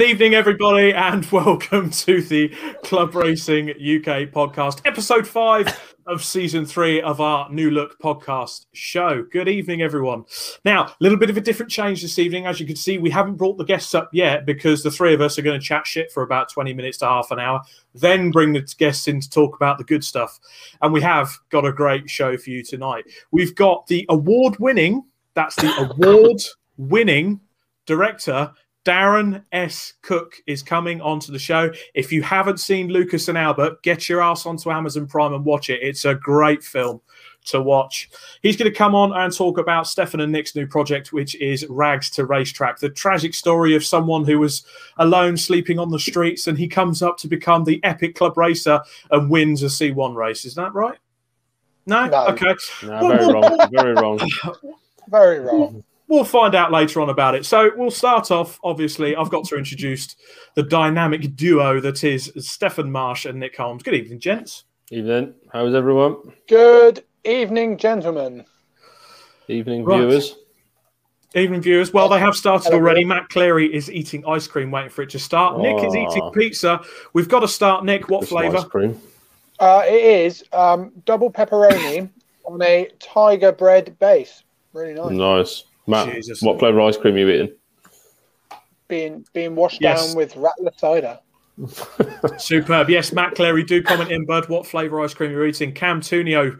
Good evening, everybody, and welcome to the Club Racing UK podcast, episode five of season three of our New Look podcast show. Good evening, everyone. Now, a little bit of a different change this evening. As you can see, we haven't brought the guests up yet because the three of us are going to chat shit for about 20 minutes to half an hour, then bring the guests in to talk about the good stuff. And we have got a great show for you tonight. We've got the award winning, that's the award winning director Darren S. Cook is coming onto the show. If you haven't seen Lucas and Albert, get your ass onto Amazon Prime and watch it. It's a great film to watch. He's going to come on and talk about Stefan and Nick's new project, which is Rags to Racetrack, the tragic story of someone who was alone sleeping on the streets and he comes up to become the epic club racer and wins a C1 race. Is that right? No? No. Okay. No, very wrong. Very wrong. Very wrong. We'll find out later on about it. So we'll start off. Obviously, I've got to introduce the dynamic duo that is Stefan Marsh and Nick Holmes. Good evening, gents. Evening. How's everyone? Good evening, gentlemen. Evening, Right. viewers. Evening, viewers. Well, they have started already. Matt Cleary is eating ice cream, waiting for it to start. Nick is eating pizza. We've got to start. Nick, what flavour? Ice cream. Uh, it is um, double pepperoni on a tiger bread base. Really nice. Nice. Matt, Jesus. what flavour ice cream are you eating? Being being washed Yes. down with rattler cider. Superb. Yes, Matt Cleary, do comment in, bud. What flavour ice cream you're eating? Cam Tunio.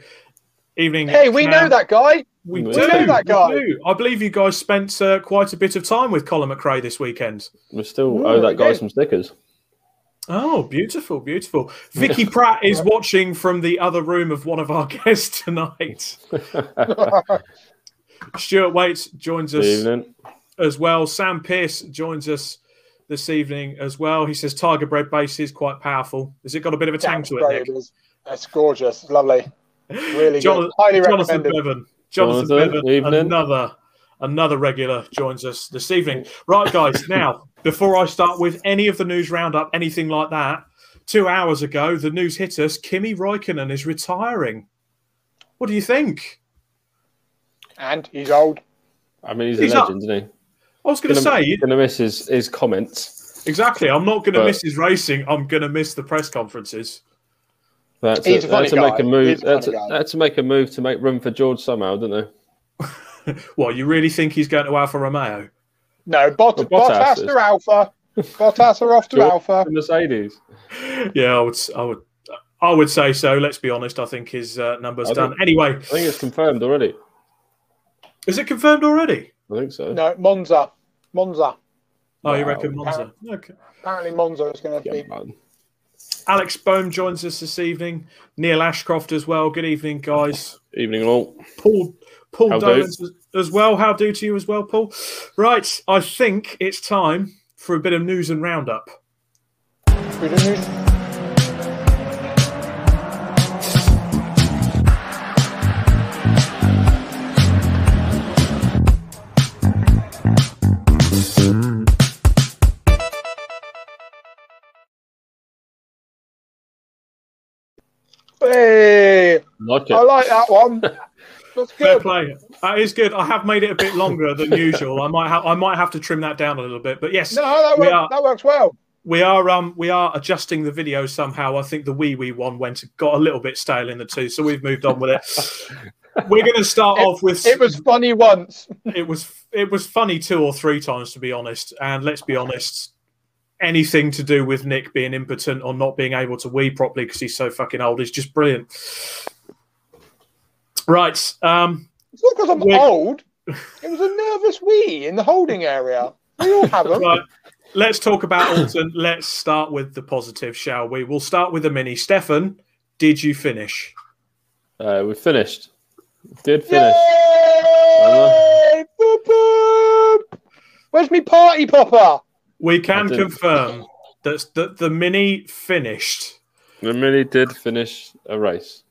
Evening. Hey, we Cam. know that guy. We We do. know that guy. I believe you guys spent uh, quite a bit of time with Colin McRae this weekend. We still Ooh, owe that guy okay. some stickers. Oh, beautiful, beautiful. Vicky Pratt is watching from the other room of one of our guests tonight. Stuart Waits joins us Evening. as well. Sam Pierce joins us this evening as well. He says Tiger Bread base is quite powerful. Has it got a bit of a tang to it, Great, Nick? it is. It's gorgeous. Lovely. Really Jon- good. Highly Jonathan recommended. Bevan. Jonathan, Jonathan, Bevan, evening. another another regular joins us this evening. Right, guys. now, before I start with any of the news roundup, anything like that, two hours ago, the news hit us: Kimi Raikkonen is retiring. What do you think? And he's old. I mean, he's, He's a not- legend, isn't he? I was going to Gonna- say Gonna miss his, his comments. exactly. I'm not going to But- miss his racing. I'm going to miss the press conferences. That's He's a, a funny that's to make guy. a move. He's a That's funny a, guy. that's to make a move to make room for George somehow, didn't they? What you really think he's going to Alfa Romeo? No, Bot- Well, Bottas Bottas is- to Alfa. Bottas are off to George- Alfa. The Mercedes. Yeah, I would. I would. I would say so. Let's be honest. I think his uh, number's I done. think- Anyway, I think it's confirmed already. Is it confirmed already? I think so. No, Monza. Monza. Oh, you reckon Monza? Okay. Apparently, Monza is going to Yeah, be. man. Alex Bohm joins us this evening. Neil Ashcroft as well. Good evening, guys. Evening all. Paul Paul How do? Dolans as, as well. How do to you as well, Paul? Right, I think it's time for a bit of news and roundup. Hey, Like I like that one. That's good. Fair good. play. That is good. I have made it a bit longer than usual. I might have I might have to trim that down a little bit. But yes, No, that We works, are- that works well. we are um we are adjusting the video somehow. I think the wee wee one went got a little bit stale in the two, so we've moved on with it. We're going to start It- off with It was funny once. it was it was funny two or three times to be honest. And let's be honest, anything to do with Nick being impotent or not being able to wee properly because he's so fucking old is just brilliant. Right, um, It's not because I'm We're- old. It was a nervous wee in the holding area. We all have them. right. Let's talk about Oulton. Let's start with the positive, shall we? We'll start with the mini. Stefan, did you finish? Uh, we finished. Did finish. Yay! Boop, boop. Where's me party popper? We can confirm that that the mini finished. The Mini did finish a race.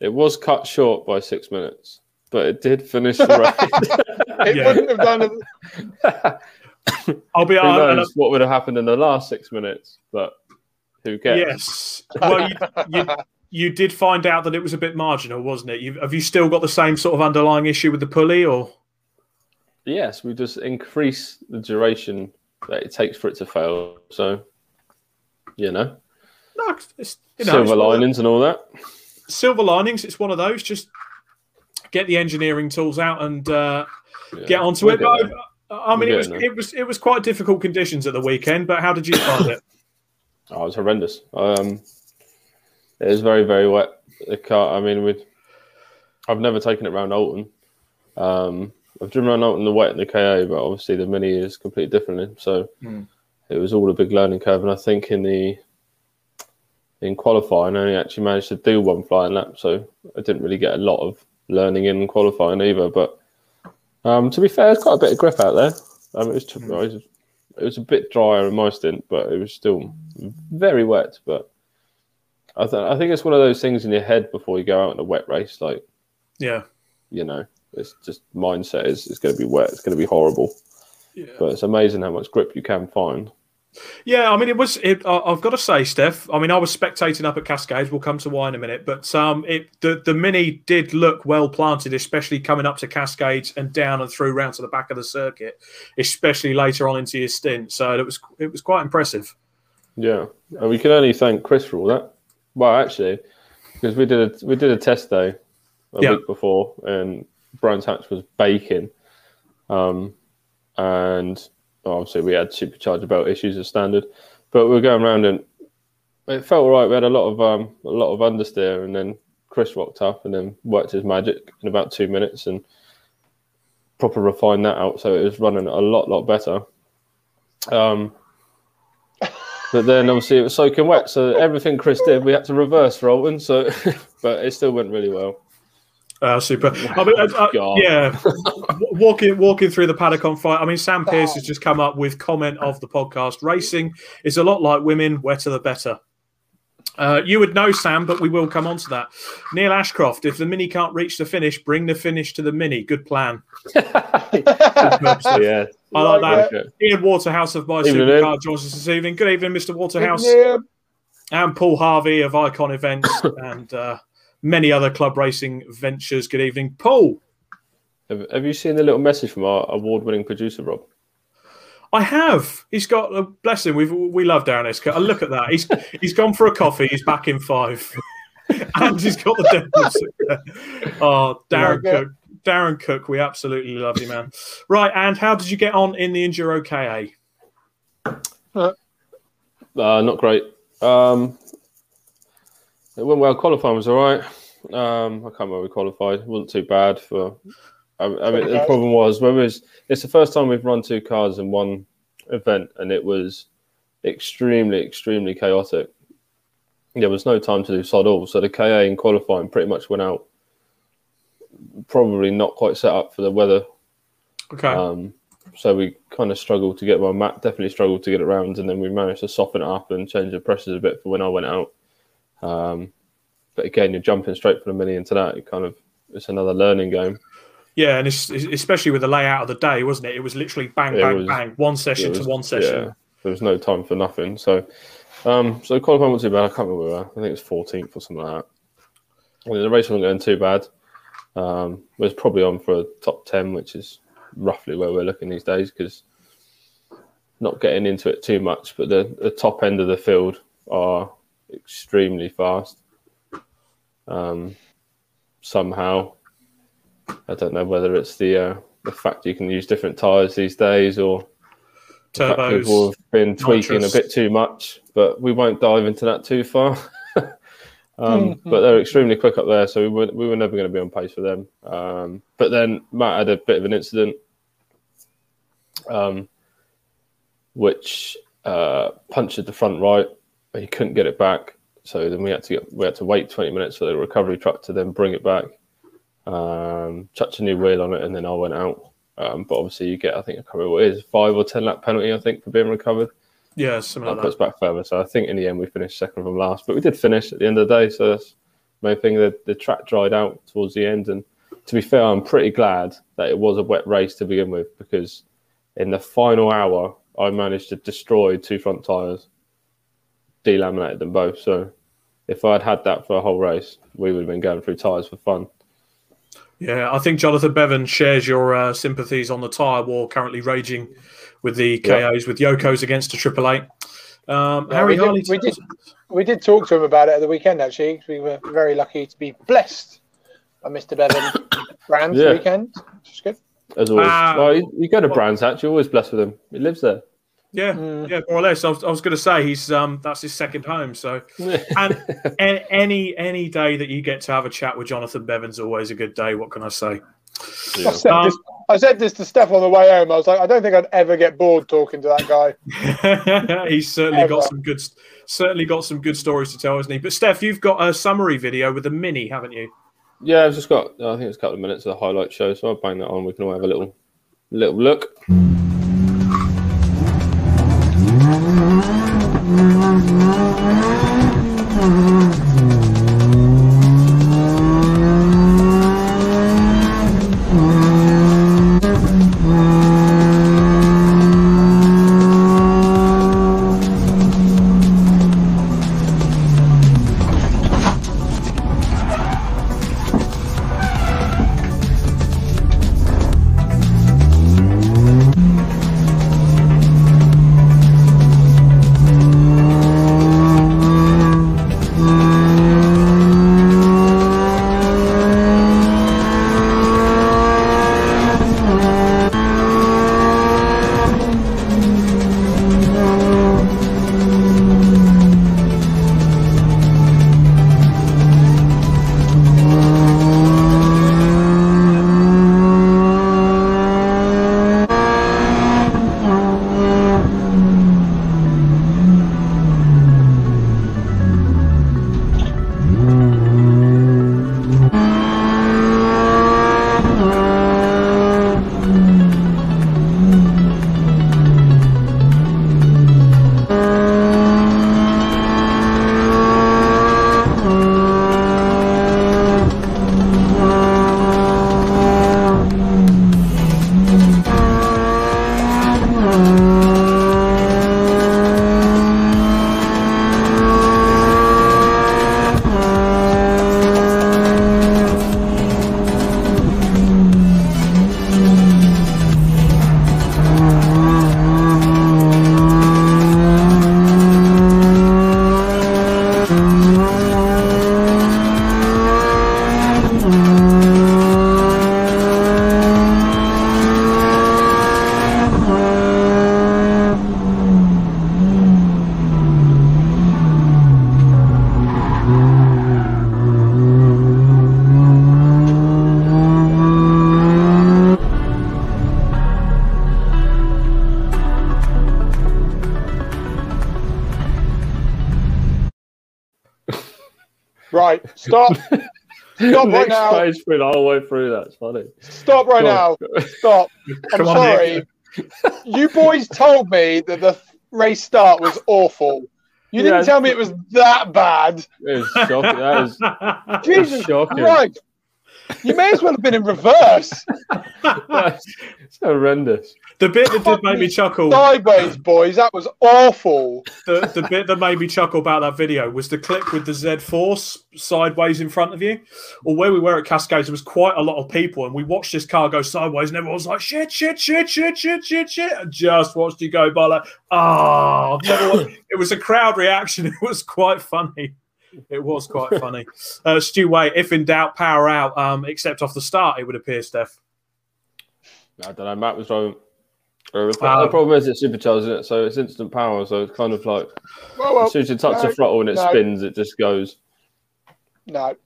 It was cut short by six minutes, but it did finish the race. It Yeah. wouldn't have done it. I'll be who honest. knows what would have happened in the last six minutes, but who cares? Yes. Well, you, you, you did find out that it was a bit marginal, wasn't it? You, have you still got the same sort of underlying issue with the pulley, or Yes, we just increase the duration that it takes for it to fail. So, you know, No, it's, you know, silver it's linings and all that. silver linings. It's one of those. Just get the engineering tools out and uh, Yeah. get onto We'll it. get But. I, mean, We'll it was it was it was quite difficult conditions at the weekend. But how did you find it? Oh, it was horrendous. Um, it was very, very wet. The car. I mean, we I've never taken it around Oulton. Um, I've driven around Oulton the wet and the KA, but obviously the Mini is completely different. So Hmm. it was all a big learning curve. And I think in the in qualifying, I only actually managed to do one flying lap, so I didn't really get a lot of learning in qualifying either. But um, to be fair, there's quite a bit of grip out there. Um, it was, it was it was a bit drier in my stint, but it was still very wet. But I, th- I think it's one of those things in your head before you go out in a wet race. Like Yeah, you know, it's just mindset is it's going to be wet. It's going to be horrible. yeah. But it's amazing how much grip you can find. Yeah, I mean, it was. It, I- I've got to say, Steph. I mean, I was spectating up at Cascades. We'll come to why in a minute, but um, it the the mini did look well planted, especially coming up to Cascades and down and through round to the back of the circuit, especially later on into your stint. So it was it was quite impressive. Yeah, and we can only thank Chris for all that. Well, actually, because we did a we did a test day a Yeah. week before, and Brands Hatch was baking, um, and obviously we had supercharger belt issues as standard, but we were going around and it felt right. We had a lot of um, a lot of understeer, and then Chris rocked up and then worked his magic in about two minutes and proper refined that out, so it was running a lot lot better. Um, but then obviously it was soaking wet, so everything Chris did, we had to reverse for Oulton. So, but it still went really well. Uh, super. I mean, uh, uh, yeah, walking walking through the paddock on fire. I mean, Sam Pierce has just come up with comment of the podcast. Racing is a lot like women. Wetter the better. Uh, you would know, Sam, but we will come on to that. Neil Ashcroft, if the mini can't reach the finish, bring the finish to the mini. Good plan. yeah, I like that. okay. Ian Waterhouse of My Evening, Supercar joins us this evening. Good evening, Mr. Waterhouse. Yeah, And Paul Harvey of Icon Events and uh, many other club racing ventures. Good evening, Paul. Have, have you seen the little message from our award-winning producer Rob? I have. He's got. a blessing. We we love Darren S. Cook. Uh, Look at that. He's he's gone for a coffee. He's back in five, and he's got the devils. oh, Darren Yeah, Cook. Darren Cook. We absolutely love you, man. Right. And how did you get on in the Enduro KA? Uh, not great. Um, it went well. Qualifying was all right. Um, I can't remember we qualified. It wasn't too bad for. I, I mean, the problem was when was. It's the first time we've run two cars in one event, and it was extremely, extremely chaotic. There was no time to do sod all, so the KA in qualifying pretty much went out. Probably not quite set up for the weather Okay. um, so we kind of struggled to get well, Matt definitely struggled to get it round, and then we managed to soften it up and change the pressures a bit for when I went out. Um, but again, you're jumping straight from the mini into that. It kind of it's another learning game. yeah, and it's, especially with the layout of the day, wasn't it? It was literally bang, It bang, was- bang, one session was- to one session. Yeah, there was no time for nothing. So, um, so qualifying wasn't too bad. I can't remember where we were. I think it was 14th or something like that. The race wasn't going too bad. Um, it was probably on for a top 10, which is roughly where we're looking these days because not getting into it too much, but the, the top end of the field are extremely fast. Um, somehow, I don't know whether it's the uh, the fact you can use different tires these days or the fact Turbos. people have been tweaking nitrous. a bit too much, but we won't dive into that too far. um, Mhm. But they're extremely quick up there, so we were, we were never going to be on pace for them. Um, but then Matt had a bit of an incident, um, which uh, punctured the front right. But he couldn't get it back, so then we had to get, we had to wait twenty minutes for the recovery truck to then bring it back, um, touch a new wheel on it, and then I went out. Um, but obviously, you get I think I can't remember what it is five or ten lap penalty I think for being recovered. Yeah, something That like puts that. back further. So I think in the end we finished second from last, but we did finish at the end of the day. So that's the main thing. The the track dried out towards the end, and to be fair, I'm pretty glad that it was a wet race to begin with because in the final hour I managed to destroy two front tires, delaminated them both. So if I'd had that for a whole race, we would have been going through tires for fun. Yeah, I think Jonathan Bevan shares your uh, sympathies on the tyre war currently raging with the KOs, with Yoko's against a Triple Eight. Um, Yeah, Harry we did- we did- We did talk to him about it at the weekend, actually. We were very lucky to be blessed by Mr. Bevan Brands Yeah. weekend, which is good. As always. Ah. well, you, you go to Brands Hatch, you're always blessed with him. He lives there. Yeah, Mm. yeah, more or less. I was, I was going to say he's um, that's his second home. So, and a- any any day that you get to have a chat with Jonathan Bevan's always a good day. What can I say? I, said Um, this, I said this to Steph on the way home. I was like, I don't think I'd ever get bored talking to that guy. he's certainly got some good, certainly got some good stories to tell, hasn't he? But Steph, you've got a summary video with a mini, haven't you? Yeah, I've just got. I think it's a couple of minutes of the highlight show, so I'll bang that on. We can all have a little, little look. Right, stop. Stop right now. page through the whole way through. That's funny. Stop right now. Go Stop. I'm Come on, sorry. you boys told me that the race start was awful. You didn't Yeah. tell me it was that bad. It was shocking. That is that's Jesus shocking. Christ. You may as well have been in reverse. That's it's horrendous. the bit that did make me chuckle, Sideways, boys. That was awful. the, the bit that made me chuckle about that video was the clip with the Z Force sideways in front of you. Or where we were at Cascades, there was quite a lot of people, and we watched this car go sideways, and everyone was like, shit, shit, shit, shit, shit, shit, shit. And just watched you go by like, ah, it was a crowd reaction. It was quite funny. It was quite funny. Uh, Stu Way, if in doubt, power out, um, except off the start, it would appear, Steph. I don't know. Matt was driving. Uh, the Um, the problem is it's supercharged, isn't it? So it's instant power. So it's kind of like Well, well, as soon as you touch no, the throttle and it no. spins, it just goes. No.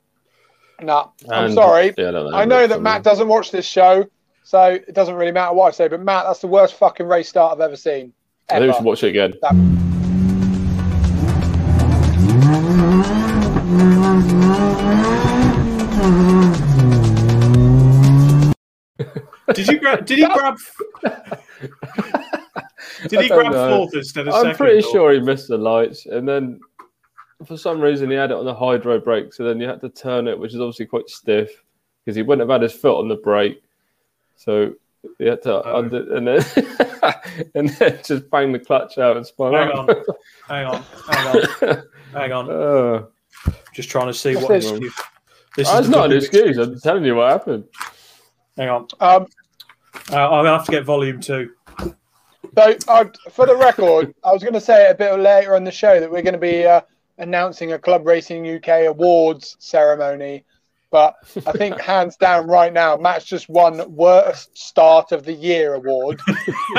No. I'm And- sorry. Yeah, I, don't know. I know that Matt doesn't watch this show, so it doesn't really matter what I say, but Matt, that's the worst fucking race start I've ever seen. I think we should watch it again. Did you grab? Did he grab? did he grab know. fourth instead of I'm second? pretty or- sure he missed the lights, and then for some reason he had it on the hydro brake, so then you had to turn it, which is obviously quite stiff because he wouldn't have had his foot on the brake, so he had to Oh. under and then and then just bang the clutch out and spun Hang out. on, hang on, hang on, hang on. Uh, Just trying to see What's what this? his, This That's the not an good excuse. I'm telling you what happened. Hang on. Um, Uh, I'm gonna have to get volume two. so, uh, for the record, I was going to say a bit later on the show that we're going to be uh, announcing a Club Racing UK awards ceremony. But I think hands down right now, Matt's just won worst start of the year award.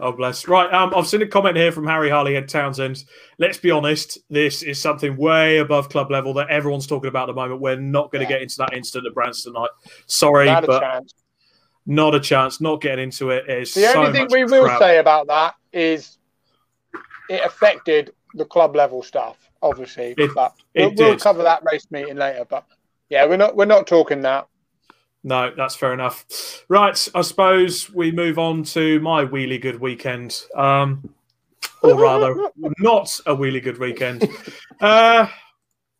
oh bless. Right. Um, I've seen a comment here from Harry Harley Harleyhead Townsend. Let's be honest, this is something way above club level that everyone's talking about at the moment. We're not going to Yeah. get into that incident at Brands tonight. Sorry, Not a but chance. not a chance. Not getting into. It's The so only thing we will crap. say about that is it affected the club level stuff, obviously. It- but we'll, we'll cover that race meeting later. But yeah, we're not we're not talking that. No, that's fair enough. Right, I suppose we move on to my wheelie good weekend. Um, or rather, not a wheelie good weekend. Uh,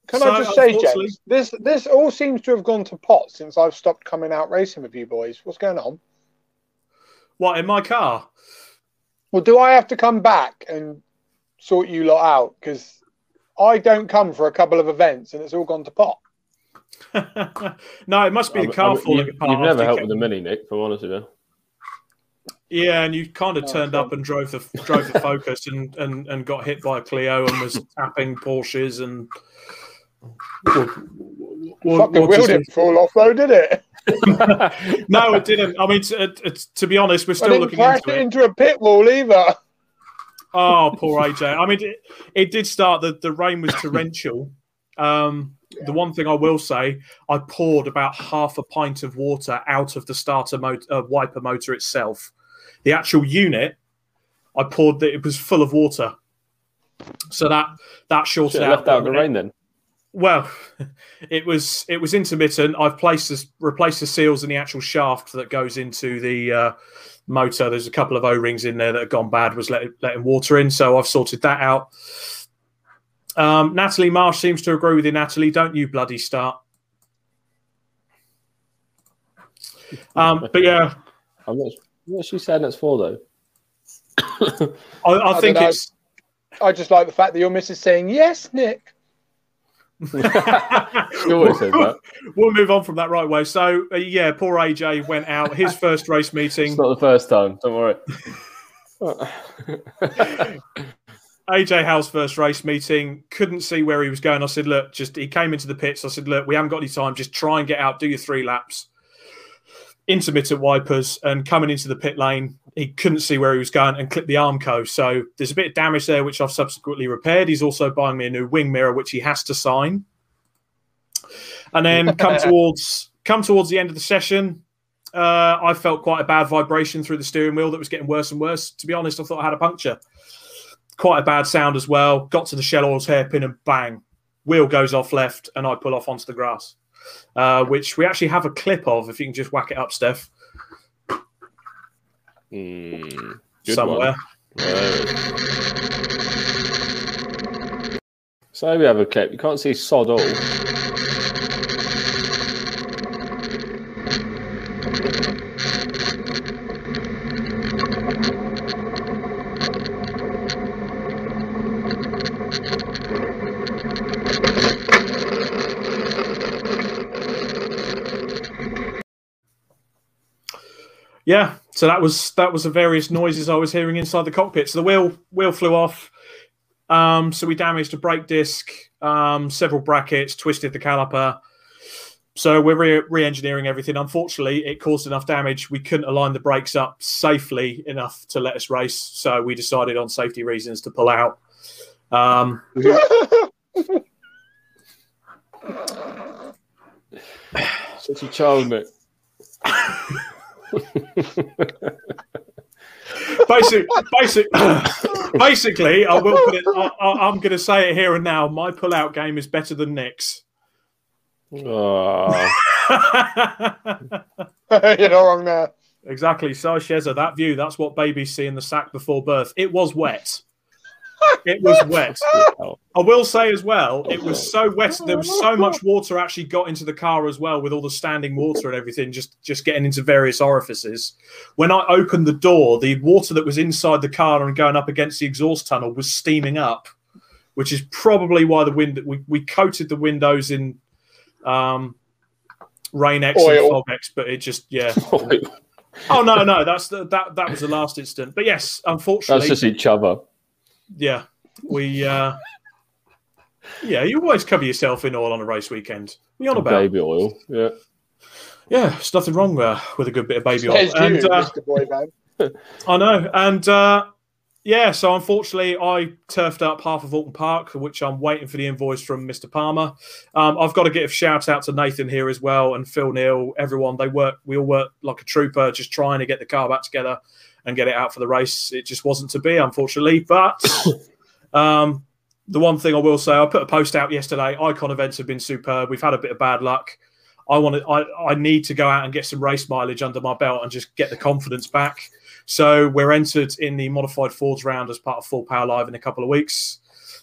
Can So, I just say, James, this this all seems to have gone to pot since I've stopped coming out racing with you boys. What's going on? what in my car? Well, do I have to come back and sort you lot out? Because I don't come for a couple of events and it's all gone to pot. no, it must be the I- car I- falling you, apart. You've never helped with the mini, Nick. If I'm honest with you. Yeah, and you kind of Oh, turned up and drove the drove the Focus and, and, and got hit by a Clio and was tapping Porsches and. Well, Fucking what wheel didn't fall off though, did it? it? No, it didn't. I mean, t- t- t- to be honest, we're I still didn't looking crash into it it. into a pit wall either. Oh, poor AJ. I mean, it, it did start. The, the rain was torrential. Um, The one thing I will say, I poured about half a pint of water out of the starter motor, uh, wiper motor itself. The actual unit, I poured that it was full of water. So that that shorted out. left out the rain then. Well, it was it was intermittent. I've placed this, replaced the seals in the actual shaft that goes into the uh, motor. There's a couple of O rings in there that have gone bad. Was letting, letting water in, so I've sorted that out. Um, Natalie Marsh seems to agree with you. Natalie, don't you bloody start. Um, but yeah, I'm not. What's she saying that's for though? I, I, I think don't it's. I just like the fact that your missus is saying yes, Nick. Always that. we'll move on from that right way. So uh, yeah, poor AJ went out his first race meeting. It's not the first time. Don't worry. AJ Howe's first race meeting couldn't see where he was going. I said, "Look, just he came into the pits. I said, look, we haven't got any time. Just try and get out. Do your three laps. Intermittent wipers and coming into the pit lane, he couldn't see where he was going and clipped the Armco. So there's a bit of damage there, which I've subsequently repaired. He's also buying me a new wing mirror, which he has to sign. And then come towards come towards the end of the session, uh, I felt quite a bad vibration through the steering wheel that was getting worse and worse. To be honest, I thought I had a puncture quite a bad sound as well. Got to the shell oils hairpin and bang, wheel goes off left, and I pull off onto the grass, uh, which we actually have a clip of. If you can just whack it up, Steph, Mm, somewhere. Right. So we have a clip. You can't see sod all. Yeah, so that was that was the various noises I was hearing inside the cockpit. So the wheel wheel flew off. Um, so we damaged a brake disc, um, several brackets, twisted the caliper. So we're re- re-engineering everything. Unfortunately, it caused enough damage we couldn't align the brakes up safely enough to let us race. So we decided, on safety reasons, to pull out. Um, Such a child, Nick. basic, basic, basically, I will put it. I, I, I'm going to say it here and now. My pull-out game is better than Nick's. Oh, You're not wrong there. exactly. So Sheza, that view. That's what babies see in the sack before birth. It was wet. It was wet. I will say as well, it was so wet. There was so much water actually got into the car as well, with all the standing water and everything, just just getting into various orifices. When I opened the door, the water that was inside the car and going up against the exhaust tunnel was steaming up, which is probably why the wind we, we coated the windows in um, Rain X and Fog X, but it just yeah. oh no, no, that's the, that that was the last incident. But yes, unfortunately, That's just each other. Yeah, we uh, yeah, you always cover yourself in oil on a race weekend. We on about Baby oil. Yeah. yeah, there's nothing wrong uh, with a good bit of baby oil. Says you, And, uh, Mr. Boyman. I know, and uh, yeah, so unfortunately, I turfed up half of Oulton Park, for which I'm waiting for the invoice from Mr. Palmer. Um, I've got to give a shout out to Nathan here as well, and Phil Neal, everyone. They work, we all work like a trooper, just trying to get the car back together and get it out for the race. It just wasn't to be, unfortunately. But um, the one thing I will say, I put a post out yesterday. Icon events have been superb. We've had a bit of bad luck. I want to. I, I need to go out and get some race mileage under my belt and just get the confidence back. So we're entered in the modified Fords round as part of Full Power Live in a couple of weeks.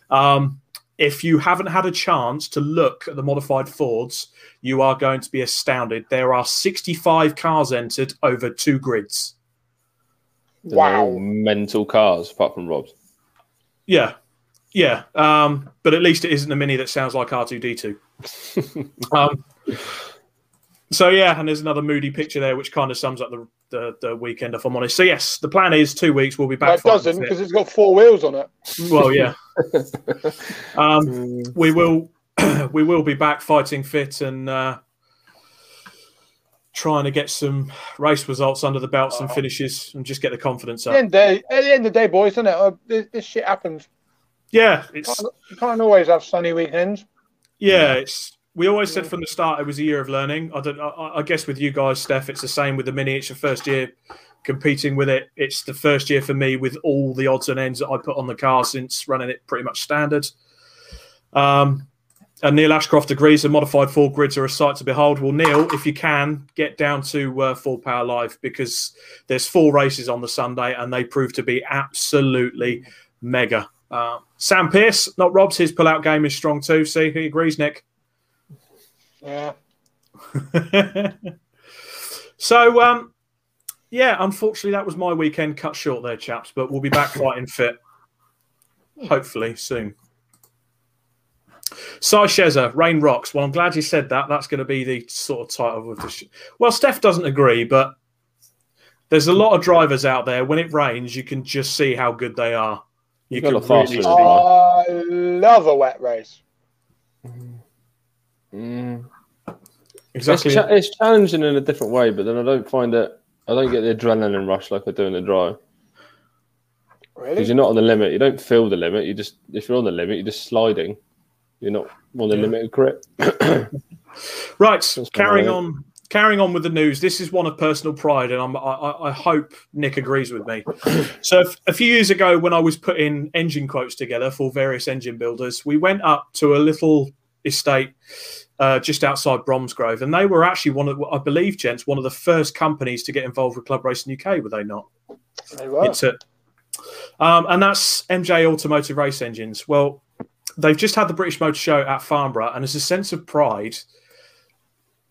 Um, if you haven't had a chance to look at the modified Fords, you are going to be astounded. There are 65 cars entered over two grids. They're all Wow. mental cars, apart from Rob's. Yeah, yeah. Um, but at least it isn't a mini that sounds like R2D2. um, so yeah, and there's another moody picture there, which kind of sums up the, the the weekend. If I'm honest, so yes, the plan is two weeks. We'll be back. it fighting doesn't fit. because it's got four wheels on it. Well, yeah. um, we will we will be back fighting fit and uh, trying to get some race results under the belts and finishes and just get the confidence At the, up. end of the, day, at the end of the day, boys, isn't it? Uh, this, this shit happens. Yeah, it's Can't, you can't always have sunny weekends. yeah, it's. We always said from the start it was a year of learning. I don't. I, I guess with you guys, Steph, it's the same with the mini. It's your first year competing with it. It's the first year for me with all the odds and ends that I put on the car since running it pretty much standard. Um, and Neil Ashcroft agrees the modified four grids are a sight to behold. Well, Neil, if you can, get down to uh, Full Power Live because there's four races on the Sunday and they prove to be absolutely mega. Uh, Sam Pierce, not Rob's, his pull-out game is strong too. See, he agrees, Nick. Yeah. so, um, yeah, unfortunately, that was my weekend cut short there, chaps. But we'll be back fighting fit, hopefully soon. Sai Sheza, Rain Rocks. Well, I'm glad you said that. That's going to be the sort of title of the show. Well, Steph doesn't agree, but there's a lot of drivers out there. When it rains, you can just see how good they are. You Got can really one. see. I love a wet race. Mm. exactly. It's, cha- it's challenging in a different way, but then I don't find it. I don't get the adrenaline rush like I do in the dry Really? because Really? you're not on the limit. You don't feel the limit. You just if you're on the limit, you're just sliding. You're not on the Yeah. limit of grip. Right, That's carrying on. Carrying on with the news, this is one of personal pride, and I'm, I, I I hope Nick agrees with me. So, a few years ago, when I was putting engine quotes together for various engine builders, we went up to a little estate uh, just outside Bromsgrove, and they were actually one of, I believe, gents, one of the first companies to get involved with Club Racing UK. Were they not? They were. It's a, um, and that's MJ Automotive Race Engines. Well, they've just had the British Motor Show at Farnborough, and there's a sense of pride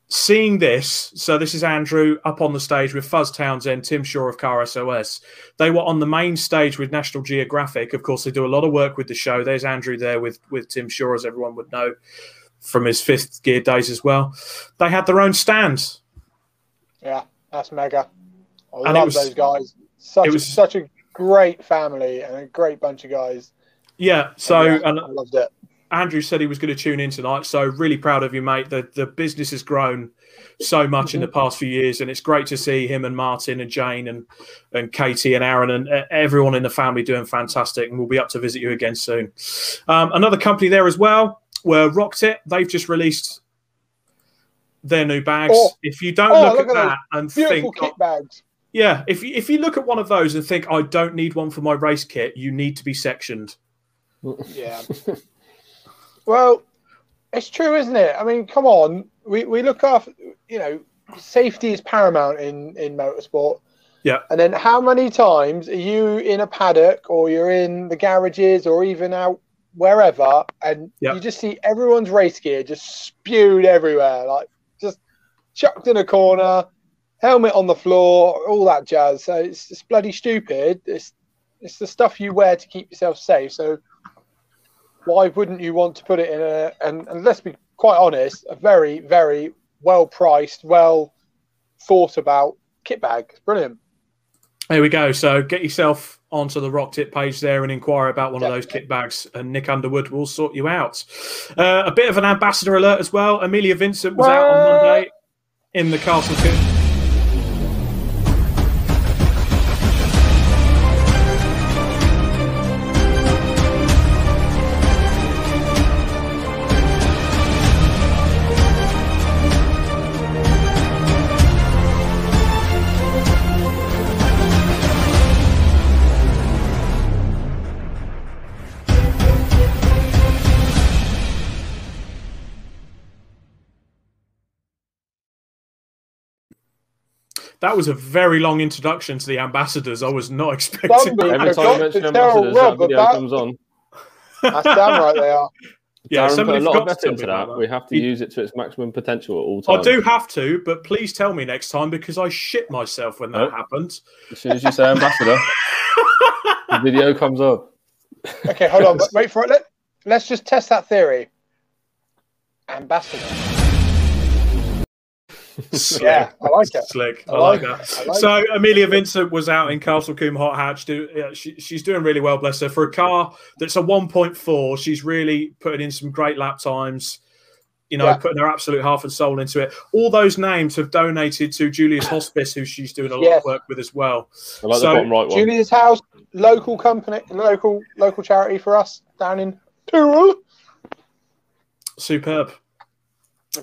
seeing this. So this is Andrew up on the stage with Fuzz Townsend, Tim Shaw of Car SOS. They were on the main stage with National Geographic. Of course, they do a lot of work with the show. There's Andrew there with with Tim Shaw, as everyone would know from his fifth gear days as well. They had their own stand. Yeah, that's mega. I And love was- those guys. Such it was- such a great family and a great bunch of guys. Yeah. So yeah, and I loved it. Andrew said he was going to tune in tonight, so really proud of you, mate. The the business has grown so much in the past few years, and it's great to see him and Martin and Jane and and Katie and Aaron and uh, everyone in the family doing fantastic. And we'll be up to visit you again soon. Um, another company there as well were Rocked It. They've just released their new bags. Oh. if you don't Oh, look, look at at that and Beautiful think, kit bags. yeah, if you, if you look at one of those and think I don't need one for my race kit, you need to be sectioned. Yeah. well, it's true, isn't it? I mean, come on. We we look after you know, safety is paramount in in motorsport. Yeah. And then how many times are you in a paddock or you're in the garages or even out wherever and Yeah. you just see everyone's race gear just spewed everywhere, like just chucked in a corner, helmet on the floor, all that jazz. So it's, it's bloody stupid. It's it's the stuff you wear to keep yourself safe. So why wouldn't you want to put it in a and, and let's be quite honest, a very very well priced, well thought about kit bag. It's brilliant. There we go. So get yourself onto the Rock Tip page there and inquire about one of those kit bags, and Nick Underwood will sort you out. Uh, a bit of an ambassador alert as well. Amelia Vincent was out on Monday in the Castle That was a very long introduction to the ambassadors. I was not expecting. Bumby, Every time you to mention ambassadors, Rob that video about- comes on. That's damn right they are. Yeah, Darren put somebody a lot forgot of to effort into me that. We have to use it to its maximum potential at all times. I do have to, but please tell me next time because I shit myself when that Nope. happened. As soon as you say ambassador, the video comes up. Okay, hold on. Wait for it. Let, let's just test that theory. Ambassador. Yeah, I like it. Slick. I, I like, like that. I like so Amelia Vincent was out in Castle Combe Hot Hatch. Do, yeah, she, she's doing really well, bless her. For a car that's a 1.4, she's really putting in some great lap times. You know, Yeah. putting her absolute heart and soul into it. All those names have donated to Julia's Hospice, who she's doing a lot Yes. of work with as well. I like So, the bottom right one. Julia's House, local company, local local charity for us down in Poole. Superb.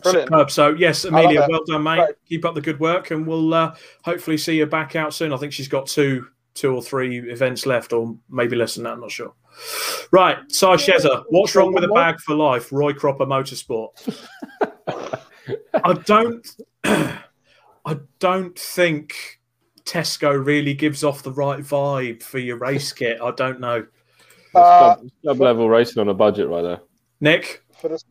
Brilliant. Superb. So yes, Amelia, well done, mate. Right. Keep up the good work, and we'll uh, hopefully see you back out soon. I think she's got two, two or three events left, or maybe less than that. I'm not sure. Right, Si Shezza, what's wrong with a bag for life? Roy Cropper Motorsport. I don't, I don't think Tesco really gives off the right vibe for your race kit. I don't know, Uh, Club level racing on a budget right there. Nick. for the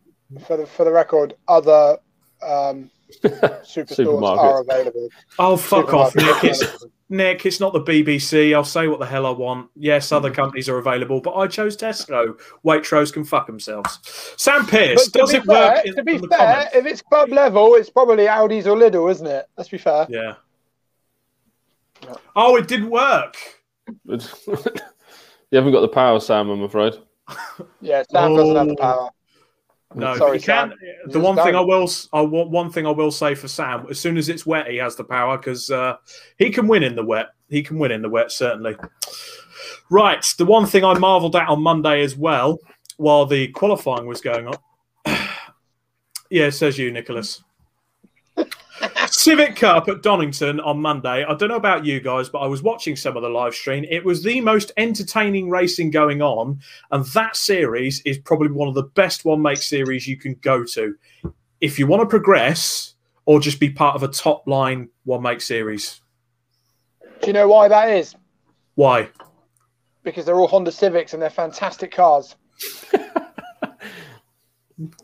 for the for the record, other um, superstores Supermarkets. are available. Oh fuck off, Nick! It's. Nick, it's not the BBC. I'll say what the hell I want. Yes, other companies are available, but I chose Tesco. Waitrose can fuck themselves. Sam Pierce, But does be it work? in, to be fair, comments? if it's club level, it's probably Aldi's or Lidl, isn't it? Let's be fair. Yeah. Oh, it didn't work. you haven't got the power, Sam, I'm afraid. Yeah, Sam doesn't have the Oh. power. No, Sorry, you can. Sam. The one thing. I will, I one thing I will say for Sam, as soon as it's wet, he has the power because uh, he can win in the wet. He can win in the wet, certainly. Right, the one thing I marvelled at on Monday as well, while the qualifying was going on. yeah, says you, Nicholas. Civic Cup at Donington on Monday. I don't know about you guys, but I was watching some of the live stream. It was the most entertaining racing going on, and that series is probably one of the best one make series you can go to if you want to progress or just be part of a top line one make series. Do you know why that is? Why? Because they're all Honda Civics and they're fantastic cars.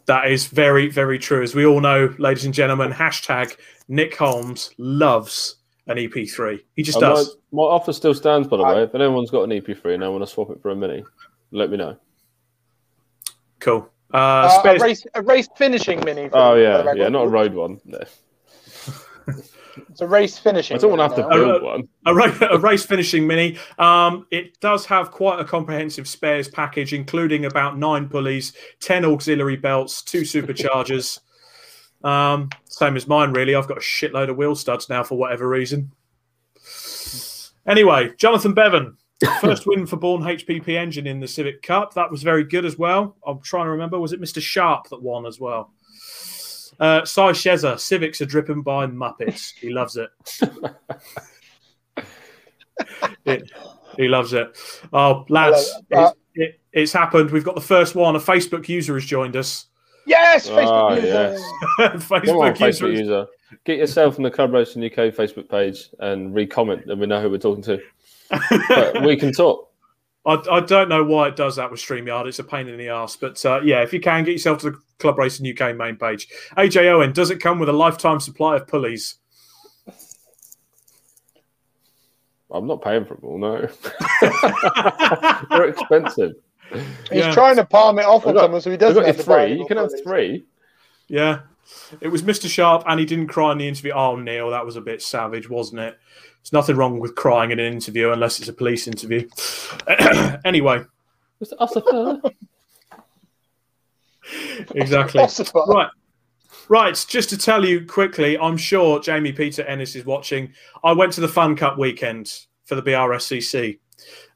That is very, very true. As we all know, ladies and gentlemen, hashtag Nick Holmes loves an EP3. He just And does. my offer still stands, by the I- way. If anyone's got an EP3 and they want to swap it for a Mini, let me know. Cool. Uh, Uh, spares- a race, a race finishing mini. Oh, yeah. Yeah, not a road one. No. It's a race finishing. I don't want to have to now. Build one. a, ra- a race finishing mini. Um, it does have quite a comprehensive spares package, including about nine pulleys, ten auxiliary belts, two superchargers. um, same as mine, really. I've got a shitload of wheel studs now for whatever reason. Anyway, Jonathan Bevan, first win for Bourne HPP engine in the Civic Cup. That was very good as well. I'm trying to remember. Was it Mr. Sharp that won as well? Uh, Cy Shezza, Civics are dripping by Muppets. He loves it. it he loves it. Oh, lads, love it's, it, it's happened. We've got the first one. A Facebook user has joined us. Yes, Facebook Ah, user. yes. Facebook, on, user. Facebook user. Get yourself on the Club Racing UK Facebook page and re-comment, and we know who we're talking to. But we can talk. I, I don't know why it does that with StreamYard. It's a pain in the ass. But uh, yeah, if you can, get yourself to the Club Racing UK main page. AJ Owen, does it come with a lifetime supply of pulleys? I'm not paying for them all, no. They're expensive. He's Yeah. trying to palm it off I've on someone so he doesn't have to buy three. any You can more have bullies. three. Yeah. It was Mr. Sharp, and he didn't cry in the interview. Oh, Neil, that was a bit savage, wasn't it? There's nothing wrong with crying in an interview unless it's a police interview. anyway, Mr. Ossifer. exactly. Philosopher. Right. Right, just to tell you quickly, I'm sure Jamie Peter Ennis is watching. I went to the Fun Cup weekend for the BRSCC.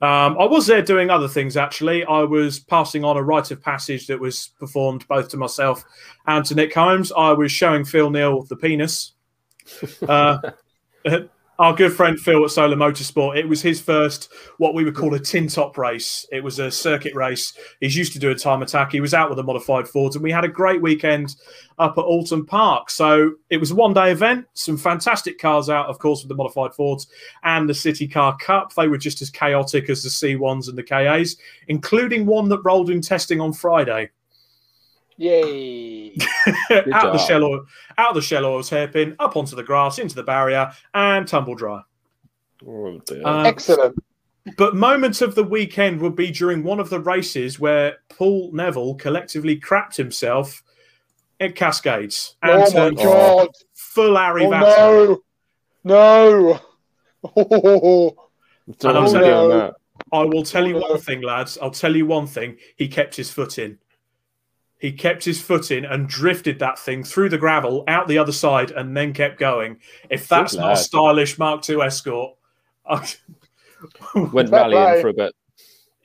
Um, I was there doing other things actually. I was passing on a rite of passage that was performed both to myself and to Nick Holmes. I was showing Phil Neal the penis. Uh, our good friend Phil at Solar Motorsport. It was his first, what we would call a tin top race. It was a circuit race. He's used to do a time attack. He was out with a modified Ford, and we had a great weekend up at Oulton Park. So it was a one day event. Some fantastic cars out, of course, with the modified Fords and the City Car Cup. They were just as chaotic as the C1s and the KAs, including one that rolled in testing on Friday. Yay. out of the shell oil, out of the shell oils hairpin, up onto the grass, into the barrier, and tumble dry. Oh, dear. Uh, Excellent. But moments of the weekend would be during one of the races where Paul Neville collectively crapped himself at Cascades and Oh my turned god. full Harry Oh Vatter. no. No. Oh, Don't and I'm be telling you- I will tell you Oh, one thing, lads. I'll tell you one thing. He kept his foot in. He kept his foot in and drifted that thing through the gravel out the other side and then kept going. If that's not a stylish Mark II escort, I- Went rallying for a bit.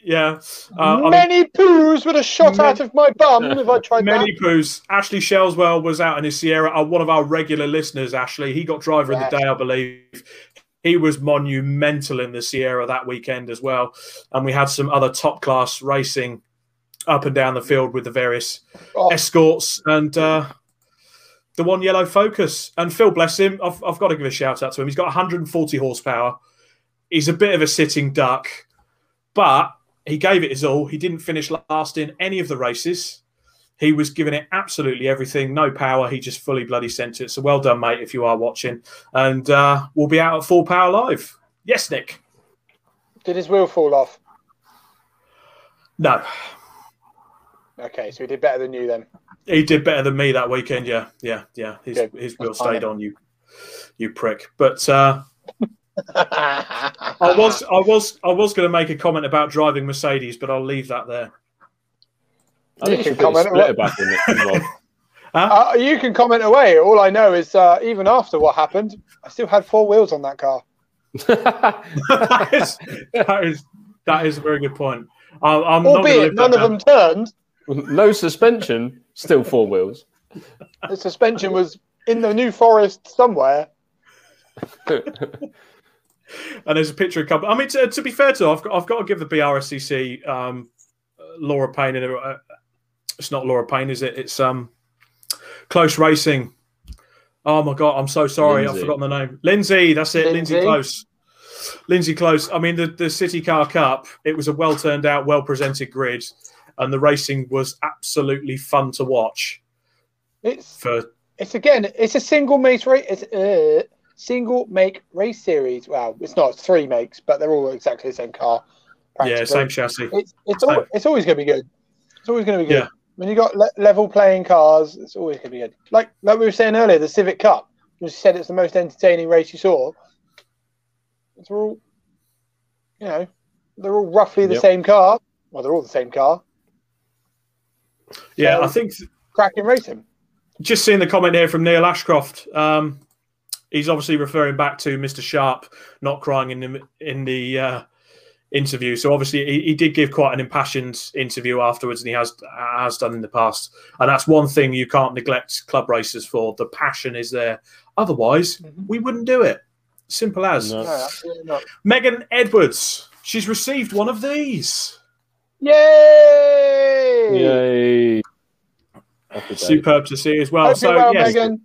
yeah. Uh, I mean, Many poos would have shot Many- out of my bum if I tried Many that. poos. Ashley Shellswell was out in his Sierra. Uh, one of our regular listeners, Ashley. He got driver of the day, I believe. He was monumental in the Sierra that weekend as well. And we had some other top class racing up and down the field with the various Oh, escorts and uh, the one yellow Focus. And Phil, bless him, I've, I've got to give a shout out to him. He's got 140 horsepower. He's a bit of a sitting duck, but he gave it his all. He didn't finish last in any of the races. He was giving it absolutely everything, no power. He just fully bloody sent it. So well done, mate, if you are watching. And uh, we'll be out at full power live. Yes, Nick. did his wheel fall off? No, Okay, so he did better than you then. he did better than me that weekend. Yeah, yeah, yeah. His Good. his wheel stayed on you, you prick. But uh, I was, I was, I was going to make a comment about driving Mercedes, but I'll leave that there. I You you can should put a comment. splitter back in it. Rob. Uh, you can comment away. All I know is, uh, even after what happened, I still had four wheels on that car. that, is, that is that is a very good point. I, I'm not going to Albeit live none of them turned. No suspension, still four wheels. The suspension was in the New Forest somewhere. And there's a picture of a couple. I mean, to, to be fair to, her, I've got, I've got to give the BRSCC um, Laura Payne. And uh, it's not Laura Payne, is it? It's um, Close Racing. Oh my god, I'm so sorry. I've forgotten the name. Lindsay, that's it. Lindsay, Lindsay. Close. Lindsay Close. I mean, the, the City Car Cup. It was a well turned out, well presented grid, and the racing was absolutely fun to watch. It's For it's again, it's a single make race. It's a single make race series. Well, it's not it's three makes, but they're all exactly the same car. yeah, same chassis. It's it's Same. al- it's always going to be good. It's always going to be good. Yeah. When you got le- level playing cars, it's always going to be good. Like like we were saying earlier, the Civic Cup. You said it's the most entertaining race you saw. It's all, you know, they're all roughly the Yep. same car. Well, they're all the same car. Yeah, So- I think Cracking racing. just seeing the comment here from Neil Ashcroft. Um, he's obviously referring back to Mr. Sharp not crying in the in the uh, interview. So obviously he, he did give quite an impassioned interview afterwards, and he has has done in the past. And that's one thing you can't neglect club racers for. The passion is there. Otherwise, Mhm. we wouldn't do it. Simple as. No. No, not. Megan Edwards. She's received one of these. Yay! Yay. Happy day. Superb to see as well. Hope so you're well, yes, Megan.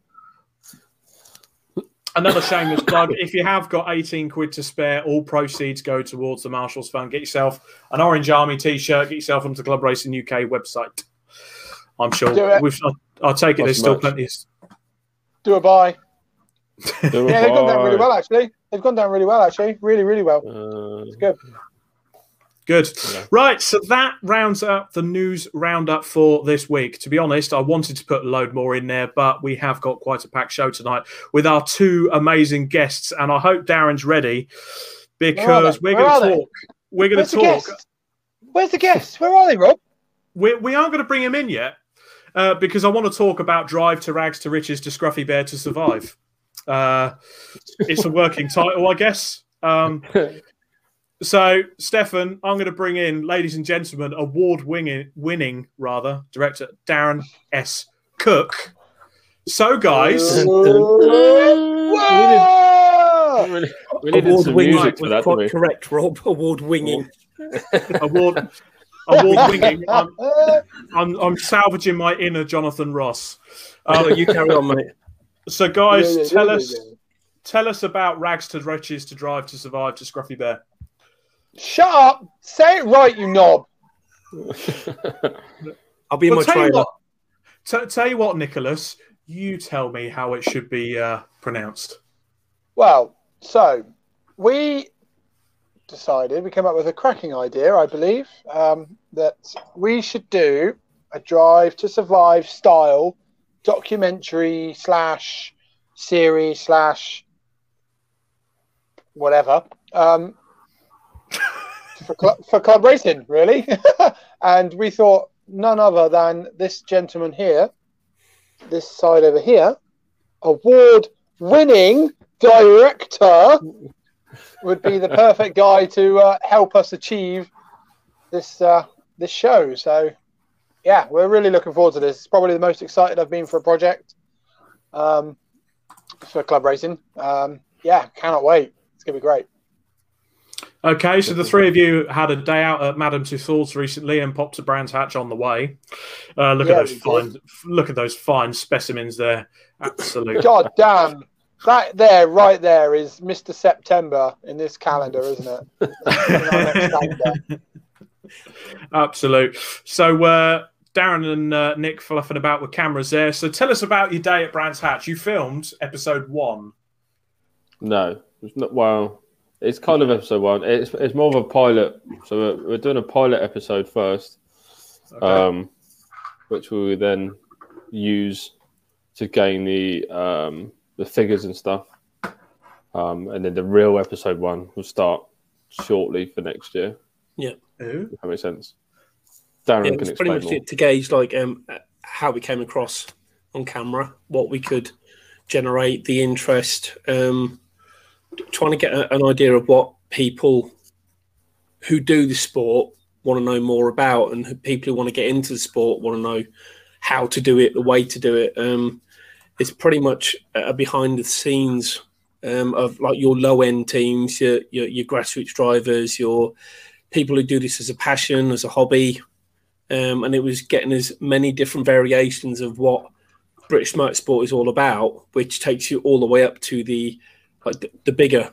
Another shameless plug. If you have got 18 quid to spare, all proceeds go towards the Marshalls Fund. Get yourself an Orange Army t shirt, get yourself onto the Club Racing UK website. I'm sure. Do it. We've, I, I take it there's still much? plenty. Of, Do a buy. Do a Yeah, they've gone down really well actually. They've gone down really well actually. Really, really well. Uh, good. Good. Yeah. Right. So that rounds up the news roundup for this week. To be honest, I wanted to put a load more in there, but we have got quite a packed show tonight with our two amazing guests. And I hope Darren's ready because we're going to talk. We're going to talk. Where's the guests? Where are they, Rob? We, we aren't going to bring him in yet uh, because I want to talk about Drive to Rags to Riches to Scruffy Bear to Survive. Uh, it's a working title, I guess. Um, so, Stefan, I'm going to bring in, ladies and gentlemen, award winning, winning rather director Darren S. Cook. So, guys, we needed, award winning for that, quite correct, Rob. Award winning. award award winning. I'm, I'm, I'm, salvaging my inner Jonathan Ross. Um, you carry on, mate. So, guys, yeah, yeah, tell yeah, us tell us about rags to riches to drive to survive to Scruffy Bear. Shut up! Say it right, you knob. I'll be in well, my trailer. T- tell you what, Nicholas, you tell me how it should be uh, pronounced. Well, so we decided, we came up with a cracking idea, I believe, um, that we should do a Drive to Survive style documentary slash series slash whatever um, for, cl- for club racing, really. and we thought none other than this gentleman here, this side over here, award winning director would be the perfect guy to uh, help us achieve this uh, this show. So, yeah, we're really looking forward to this. It's probably the most excited I've been for a project um, for club racing. Um, yeah, cannot wait. It's gonna be great. Okay, so the three of you had a day out at Madame Tussauds recently and popped a Brands Hatch on the way. Uh, look yeah, at those fine, did. look at those fine specimens there. Absolutely. God damn, that there, right there, is Mr. September in this calendar, isn't it? Absolute. So, uh, Darren and uh, Nick fluffing about with cameras there. So, tell us about your day at Brands Hatch. You filmed episode one. No, it's not. Well, it's kind of episode one. It's it's more of a pilot. So we're, we're doing a pilot episode first, okay. um, which we will then use to gain the um, the figures and stuff. Um, and then the real episode one will start shortly for next year. Yeah, if that makes sense. Darren yeah, can explain pretty much more. to gauge like um, how we came across on camera, what we could generate, the interest, um, trying to get a, an idea of what people who do the sport want to know more about, and people who want to get into the sport want to know how to do it, the way to do it. Um, it's pretty much a behind the scenes um, of like your low end teams, your, your, your grassroots drivers, your people who do this as a passion, as a hobby, um, and it was getting as many different variations of what British motorsport is all about, which takes you all the way up to the like the, the bigger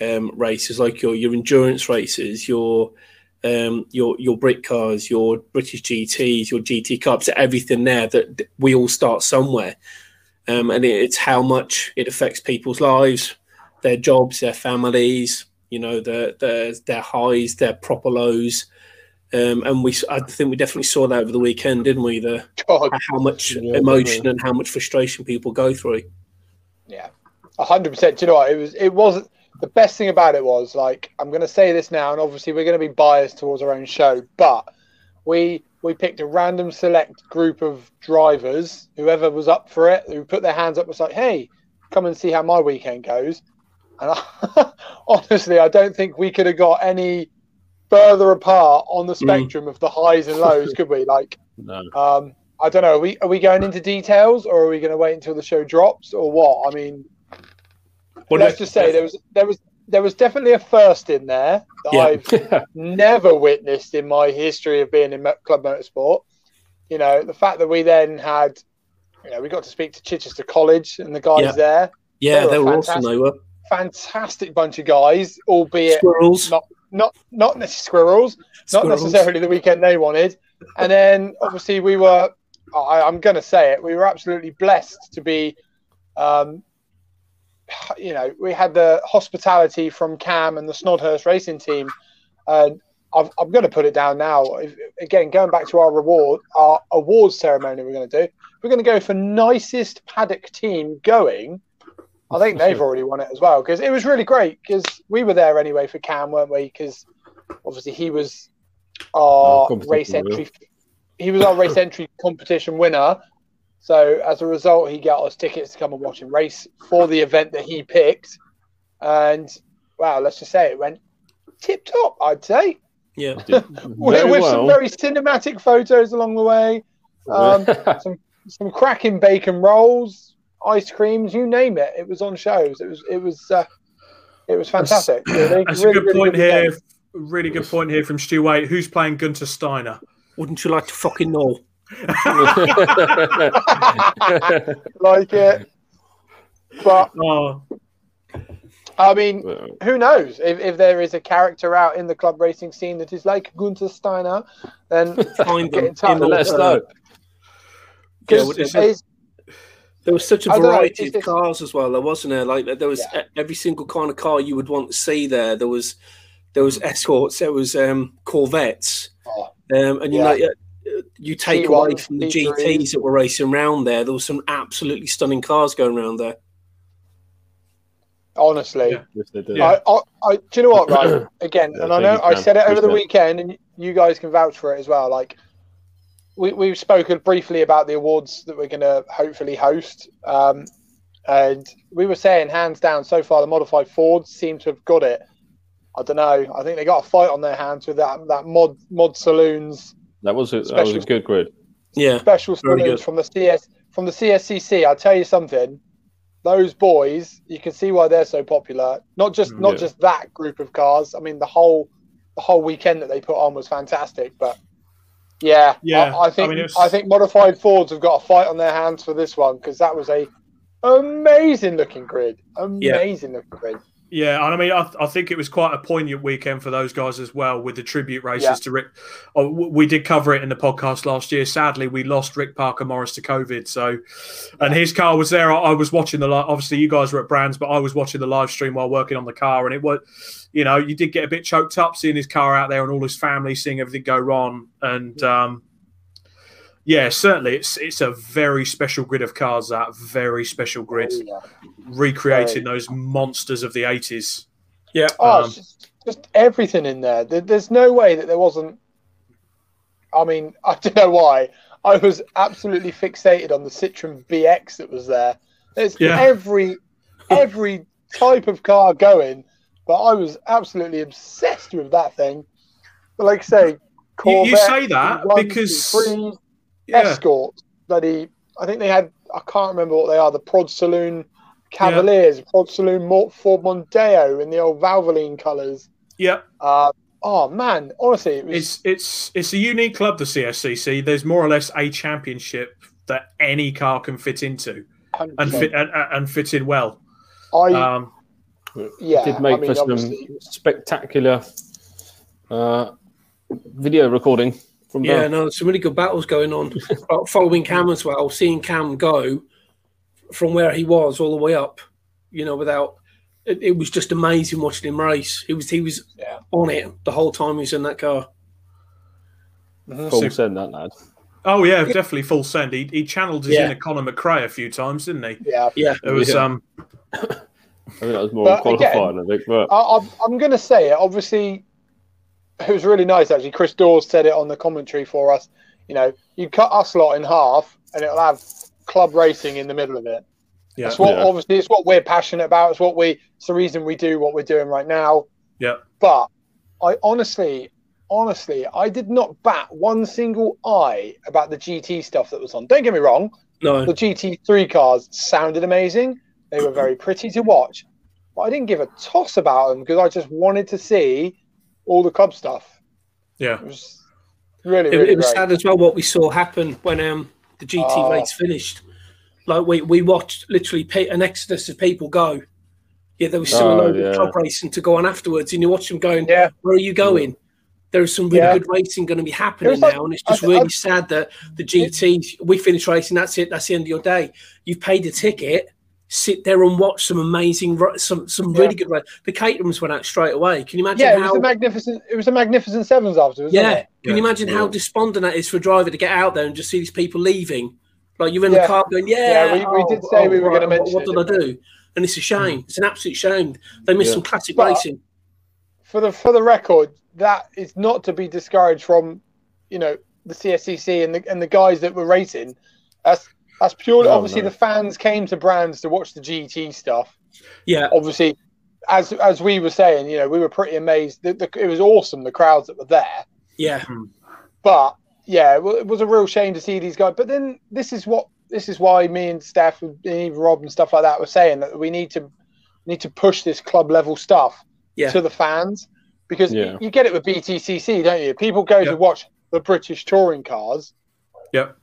um, races, like your your endurance races, your um, your your Brit cars, your British GTS, your GT Cups, everything there that we all start somewhere um, and it's how much it affects people's lives, their jobs, their families, you know, their their, their highs, their proper lows. Um, and we, I think we definitely saw that over the weekend, didn't we? The God. how much yeah, emotion and how much frustration people go through. Yeah, hundred percent. Do you know what? It was. It was the best thing about it was like I'm going to say this now, and obviously we're going to be biased towards our own show, but we we picked a random select group of drivers, whoever was up for it, who put their hands up was like, hey, come and see how my weekend goes. And I, honestly, I don't think we could have got any further apart on the mm. spectrum mm. of the highs and lows, could we? Like, no. um, I don't know. Are we are we going into details, or are we going to wait until the show drops, or what? I mean, well, let's just say there was there was there was definitely a first in there that yeah. I've never witnessed in my history of being in club motorsport. You know, the fact that we then had, you know, we got to speak to Chichester College and the guys yeah. there. Yeah, they, they were awesome. They were fantastic bunch of guys, albeit squirrels, not not not necessarily squirrels, squirrels, not necessarily the weekend they wanted. And then obviously we were, I, I'm going to say it, we were absolutely blessed to be um, you know, we had the hospitality from Cam and the Snodhurst racing team. And I've, I'm going to put it down now. If, again, going back to our reward, our awards ceremony, we're going to do. We're going to go for nicest paddock team going. I think they've already won it as well because it was really great because we were there anyway for Cam, weren't we? Because obviously he was our competition race entry. He was our race entry competition winner. So as a result, he got us tickets to come and watch him race for the event that he picked. And wow, let's just say it went tip top. I'd say Yeah. with, with well. some very cinematic photos along the way. Um, some some cracking bacon rolls, ice creams, you name it. It was on shows. It was it was uh, it was fantastic. Really, That's really, a good really point here. weekend. Really good point here from Stu Wade. Who's playing Gunter Steiner? Wouldn't you like to fucking know? like it. But Oh, I mean, who knows if, if there is a character out in the club racing scene that is like Gunter Steiner, then Find them. in the Let us know. Because well, it's- it's- There was such a don't know, variety of cars as well. There wasn't there? Like there was Yeah. every single kind of car you would want to see there. There was there was escorts. There was um, Corvettes. Oh, Um, and you Yeah. know, you take T1s, away from the T3s. GTs that were racing around there. There was some absolutely stunning cars going around there. honestly, Yeah. Yes, they did. Yeah. I, I, I, do you know what? Right, again, Yeah, and I know I said it over the weekend, and you guys can vouch for it as well. Like, we we've spoken briefly about the awards that we're going to hopefully host, um, and we were saying hands down so far the modified Fords seem to have got it. I don't know. I think they got a fight on their hands with that that mod mod saloons That was a, that was a Special- good grid. Yeah, special Very saloons good. from the CS from the CSCC. I'll tell you something. Those boys, you can see why they're so popular. Not just mm, not Yeah. just that group of cars. I mean, the whole the whole weekend that they put on was fantastic. But yeah, Yeah, I, I think I I, mean, it was- think modified Fords have got a fight on their hands for this one because that was a amazing looking grid. Amazing looking grid. Yeah, and I mean, I, I think it was quite a poignant weekend for those guys as well, with the tribute races Yeah. to Rick. Oh, we did cover it in the podcast last year. Sadly, we lost Rick Parker Morris to COVID. So, and his car was there. I, I was watching the. li- Obviously, you guys were at Brands, but I was watching the live stream while working on the car, and it was, you know, you did get a bit choked up seeing his car out there and all his family seeing everything go wrong. And um, yeah, certainly, it's it's a very special grid of cars. That very special grid, Oh, yeah. recreating those monsters of the eighties. yeah. Oh, Um, just, just everything in there. there. There's no way that there wasn't. I mean, I don't know why. I was absolutely fixated on the Citroen BX that was there. There's Yeah. every every type of car going, but I was absolutely obsessed with that thing. But like I say, You, you say that ones, because threes, yeah, Escort that he, I think they had. I can't remember what they are. The Prod Saloon Cavaliers, Prod Saloon Mort Ford Mondeo in the old Valvoline colours. yeah, Uh, oh man, honestly, it was it's it's it's a unique club, the CSCC. There's more or less a championship that any car can fit into 100%. and fit and, and fit in well. I Um, yeah, did make I mean, for some obviously- spectacular uh, video recording from Yeah, there. no, some really good battles going on. Uh, Following Cam as well, seeing Cam go from where he was all the way up, you know, without it, it was just amazing watching him race. He was he was Yeah. on it the whole time he was in that car. Full So- send that lad. oh yeah, definitely full send. He, he channeled his Yeah. inner Colin McRae a few times, didn't he? yeah, Yeah, It was Yeah. um I think that was more But qualifying, I think. But I, I'm, I'm going to say it. Obviously, it was really nice actually. Chris Dawes said it on the commentary for us. You know, you cut us lot in half, and it'll have club racing in the middle of it. yeah It's what Yeah. obviously it's what we're passionate about. It's what we. It's the reason we do what we're doing right now. yeah But I honestly, honestly, I did not bat one single eye about the GT stuff that was on. Don't get me wrong. no, The GT3 cars sounded amazing. They were very pretty to watch. But I didn't give a toss about them because I just wanted to see all the club stuff. yeah. It was really, it, really it was great. sad as well what we saw happen when um the GT Oh. race finished. Like we we watched literally pe- an exodus of people go. Yeah, there was still a Oh, load yeah. of club racing to go on afterwards, and you watch them going. Yeah. Where are you going? There's some really Yeah. good racing going to be happening like- now, and it's just I- really I- sad that the GT we finish racing. That's it. That's the end of your day. You've paid a ticket. Sit there and watch some amazing, ri- some some Yeah. really good. ra- The caterings went out straight away. Can you imagine Yeah, it was a magnificent. It was a magnificent sevens afterwards. wasn't yeah, it? can you imagine how despondent that is for a driver to get out there and just see these people leaving? Like you're in Yeah. the car going, yeah, Yeah, we- we did oh, say oh, we were gonna what- mention What, it, did I do? And it's a shame. Hmm. It's an absolute shame. They missed Yeah. some classic But- racing. For the for the record, that is not to be discouraged from, you know, the CSCC and the and the guys that were racing. That's that's purely No, obviously no. the fans came to brands to watch the GT stuff. Yeah, Obviously, as as we were saying, you know, we were pretty amazed. The, the, it was awesome the crowds that were there. yeah, But yeah, well, it was a real shame to see these guys. But then this is what this is why me and Steph and even Rob and stuff like that were saying that we need to need to push this club level stuff Yeah. to the fans because Yeah. you get it with BTCC, don't you? People go Yeah. to watch the British touring cars. Yep.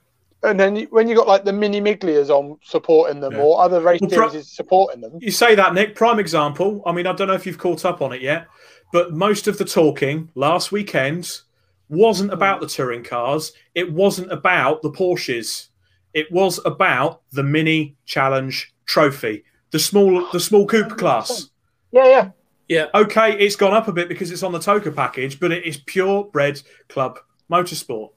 And then you, when you got like the mini Miglias on supporting them Yeah. or other race Well, pro- series supporting them, You say that, Nick. Prime example. I mean, I don't know if you've caught up on it yet, but most of the talking last weekend wasn't about the touring cars. It wasn't about the Porsches. It was about the Mini Challenge Trophy, the small, the small coupe class. yeah, yeah, yeah. Okay, it's gone up a bit because it's on the TOCA package, but it is pure bred club motorsport.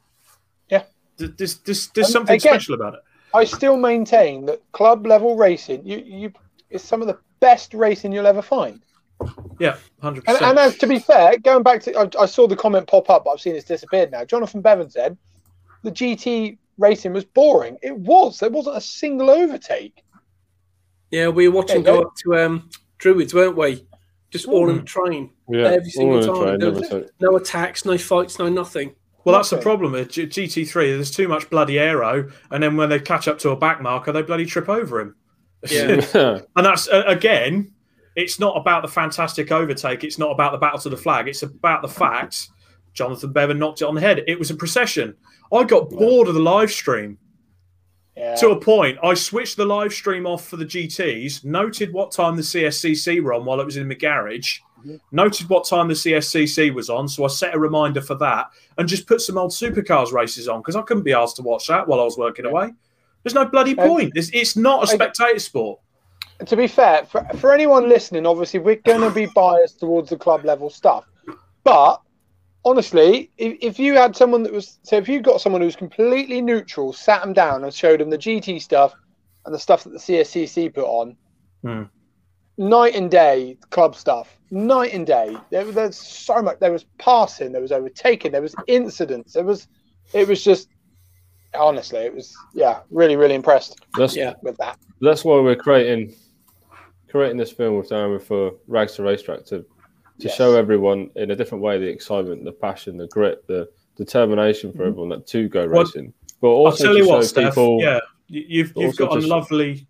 Yeah. Th- There's, there's, there's something again- special about it. I still maintain that club level racing, you you is some of the best racing you'll ever find. Yeah, hundred And, percent. and as to be fair, going back to, I, I saw the comment pop up, but I've seen it's disappeared now. Jonathan Bevan said the GT racing was boring. It was. There wasn't a single overtake. Yeah, we were watching There go go. up to um, Druids, weren't we? Just all in the train. Yeah, Every single all in a time. train, There never was- took- No attacks, no fights, no nothing. Well, that's the problem with G- GT3. There's too much bloody aero, and then when they catch up to a back marker, they bloody trip over him. Yeah. yeah, and that's uh, again, it's not about the fantastic overtake. It's not about the battle to the flag. It's about the fact Jonathan Bevan knocked it on the head. It was a procession. I got bored of the live stream Yeah. to a point. I switched the live stream off for the GTS, noted what time the CSCC were on while it was in my garage, noted what time the CSCC was on, so I set a reminder for that, and just put some old supercars races on because I couldn't be asked to watch that while I was working away. There's no bloody And- point. It's, it's not a spectator sport. to be fair, for, for anyone listening, obviously we're going to be biased towards the club level stuff. But honestly, if, if you had someone that was, so if you got someone who was completely neutral, sat them down and showed them the GT stuff and the stuff that the CSCC put on, Hmm. Night and day club stuff, night and day. There, there's so much. There was passing, there was overtaking, there was incidents. There was, it was just, honestly, it was, yeah, really, really impressed that's Yeah. with that. that's why we're creating creating this film with Darren for Rags to Racetrack to to Yes. show everyone in a different way the excitement, the passion, the grit, the determination for mm-hmm. everyone that to go Well, racing, but I'll also tell to you show what, Steph. people. Yeah, you- you've you've got a just- lovely,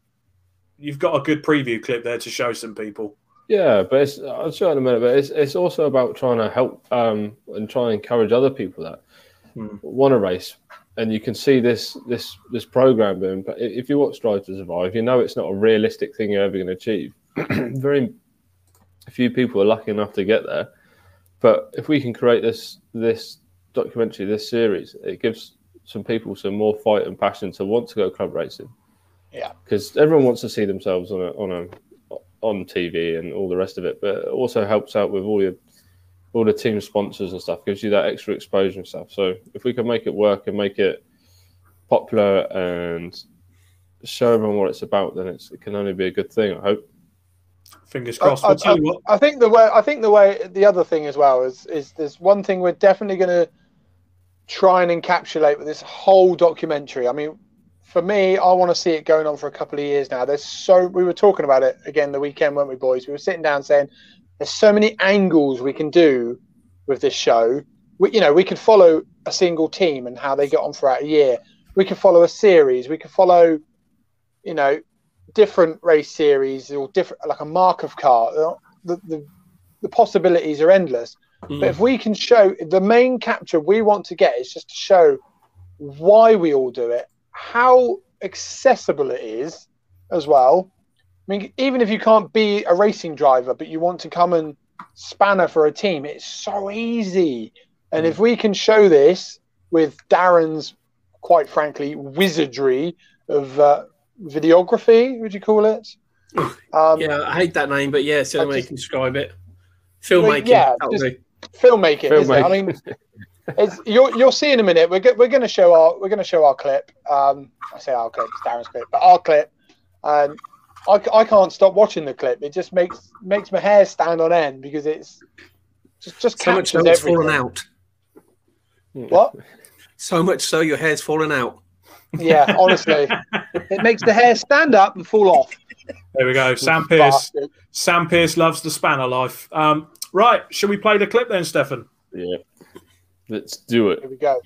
you've got a good preview clip there to show some people. Yeah, but it's, I'll show it in a minute. But it's it's also about trying to help um, and try and encourage other people that Hmm. want to race. And you can see this this this program being. But if you watch Drive to Survive, you know it's not a realistic thing you're ever going to achieve. Very few people are lucky enough to get there. But if we can create this this documentary, this series, it gives some people some more fight and passion to want to go club racing. Yeah. because everyone wants to see themselves on a on a on TV and all the rest of it, but it also helps out with all your all the team sponsors and stuff. Gives you that extra exposure and stuff. So if we can make it work and make it popular and show everyone what it's about, then it's, it can only be a good thing. I hope. Fingers crossed. I- I'll tell you what. I think the way I think the way the other thing as well is is there's one thing we're definitely going to try and encapsulate with this whole documentary. I mean, for me, I want to see it going on for a couple of years now. There's so we were talking about it again the weekend, weren't we, boys? We were sitting down saying there's so many angles we can do with this show. We, you know, we could follow a single team and how they get on throughout a year. We could follow a series. We could follow, you know, different race series or different like a Markov car. The, the the possibilities are endless. Mm. But if we can show the main capture we want to get is just to show why we all do it, how accessible it is as well. I mean, even if you can't be a racing driver, but you want to come and spanner for a team, it's so easy. And if we can show this with Darren's, quite frankly, wizardry of uh, videography, would you call it? Um, Yeah, I hate that name, but yeah, it's the only way you can describe it. Filmmaking. yeah, that'll just- do. filmmaking, isn't it? I mean, it's, you'll you'll see in a minute. We're go- we're going to show our we're going to show our clip. Um, I say our clip, it's Darren's clip, but our clip. I I, c- I can't stop watching the clip. It just makes makes my hair stand on end because it's just just So much so captures it's fallen out. What? So much so your hair's fallen out. Yeah, honestly, it makes the hair stand up and fall off. There we go. Sam Pierce. Bastard. Sam Pierce loves the spanner life. Um, right, should we play the clip then, Stefan? Yeah. Let's do it. Here we go.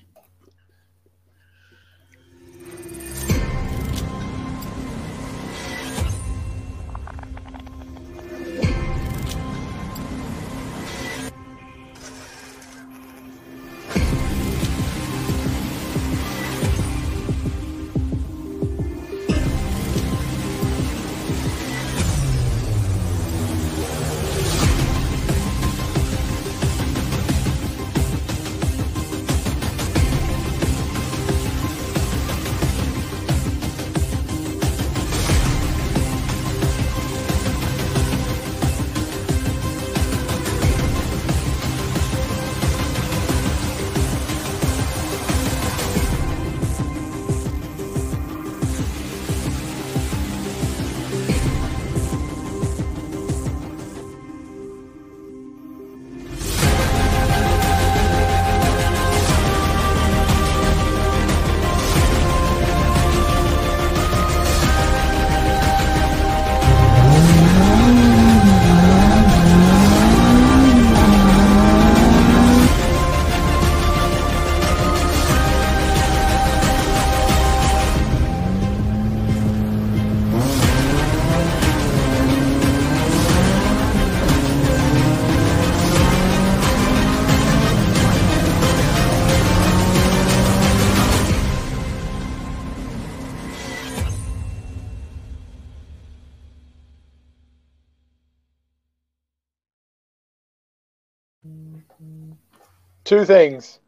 Two things.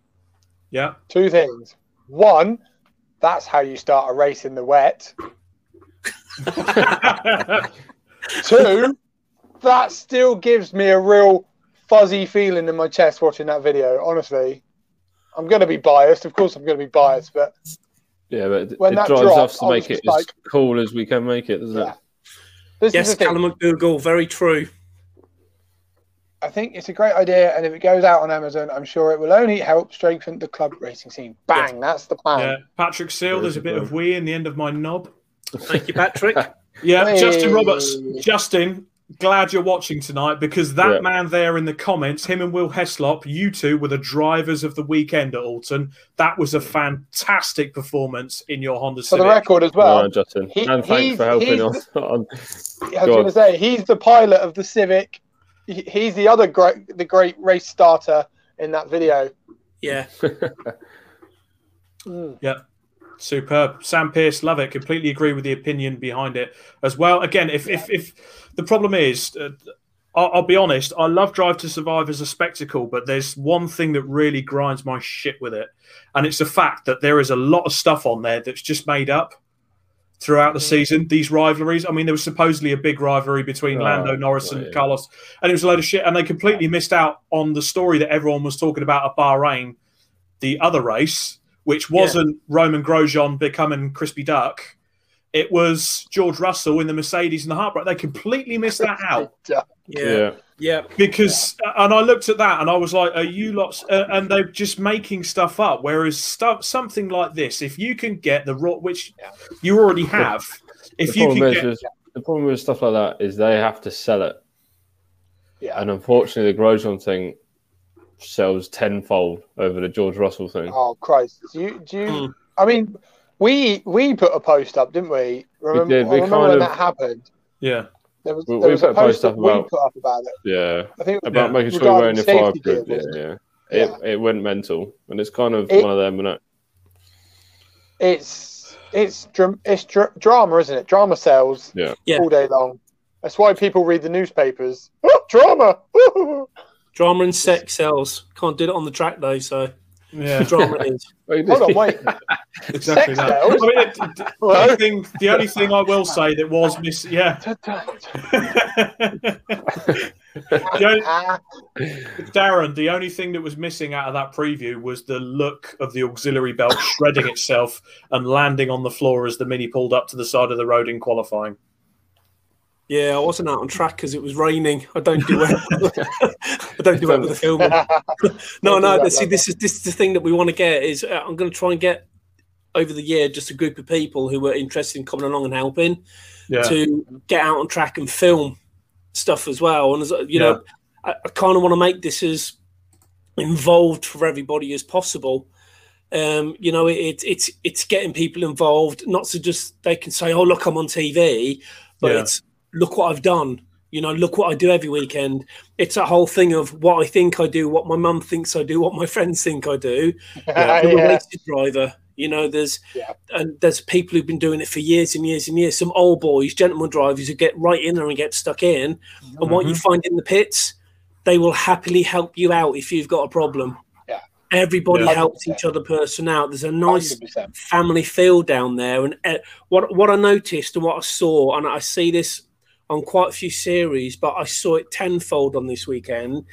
Yeah. Two things. One, that's how you start a race in the wet. Two, that still gives me a real fuzzy feeling in my chest watching that video. Honestly, I'm going to be biased. Of course, I'm going to be biased, but Yeah, but it, When it that drives dropped, us to make it just as cool as we can make it, doesn't Yeah. it? this Yes, is. Callum McDougall, very true. I think it's a great idea, and if it goes out on Amazon, I'm sure it will only help strengthen the club racing scene. Bang! That's the plan. yeah. Patrick Seal, there's a bit of wee in the end of my knob. Thank you, Patrick. Yeah, Hey. Justin Roberts. Justin, glad you're watching tonight because that Yeah. man there in the comments, him and Will Heslop, you two were the drivers of the weekend at Oulton. That was a fantastic performance in your Honda For Civic. the record as well, right, Justin. he- and thanks for helping us. on. on I was going to say he's the pilot of the Civic. He- He's the other great, the great race starter in that video. Yeah. Mm. Superb. Sam Pierce, love it. Completely agree with the opinion behind it as well. Again, if if, if the problem is, uh, I'll, I'll be honest, I love Drive to Survive as a spectacle, but there's one thing that really grinds my shit with it, and it's the fact that there is a lot of stuff on there that's just made up throughout the season. These rivalries. I mean, there was supposedly a big rivalry between Oh, Lando Norris and yeah. Carlos, and it was a load of shit. And they completely missed out on the story that everyone was talking about at Bahrain, the other race, which wasn't Romain Grosjean becoming crispy duck. It was George Russell in the Mercedes and the Heartbreak. They completely missed that out Yeah. yeah. Yeah. because, and I looked at that and I was like, "Are you lots?" Uh, and they're just making stuff up. Whereas stuff, something like this, if you can get the raw, which you already have, if the you problem can is get, with, the problem with stuff like that is they have to sell it, Yeah. and unfortunately, the Grosjean thing sells tenfold over the George Russell thing. Oh Christ! Do you? Do you? Mm. I mean, we we put a post up, didn't we? Remember, did. We I remember kind when of- that happened. yeah, There was, We- there we was put a a post post up we about- put up about it. Yeah, I think about Yeah. making sure you're wearing regarding your fire safety group. gear, Yeah, wasn't yeah. Yeah. It, it went mental, and it's kind of It- one of them, and it's it's it's dra- drama, isn't it? Drama sells Yeah. Yeah. all day long. That's why people read the newspapers. Oh, drama! Drama and sex sells. Can't do it on the track though, so yeah. drama it is. Hold on, wait. exactly Sex that. sales? I mean, it, it- the, only thing, the only thing I will say that was missing, yeah. the only, Darren, the only thing that was missing out of that preview was the look of the auxiliary belt shredding itself and landing on the floor as the Mini pulled up to the side of the road in qualifying. Yeah, I wasn't out on track because it was raining. I don't do well. I don't do well with the filming. No, no. See, this is this is the thing that we want to get. Is uh, I'm going to try and get over the year just a group of people who were interested in coming along and helping Yeah. to get out on track and film stuff as well. And as, you know, I, I kind of want to make this as involved for everybody as possible. Um, you know, it, it's it's getting people involved, not so just they can say, "Oh, look, I'm on TV," but Yeah. it's look what I've done. You know, look what I do every weekend. It's a whole thing of what I think I do, what my mum thinks I do, what my friends think I do. I'm a yeah. driver. You know, there's Yeah. and there's people who've been doing it for years and years and years. Some old boys, gentleman drivers who get right in there and get stuck in. And what you find in the pits, they will happily help you out if you've got a problem. Yeah. Everybody Yeah. helps each other person out. There's a nice 100%. family feel down there. And uh, what what I noticed and what I saw, and I see this on quite a few series, but I saw it tenfold on this weekend,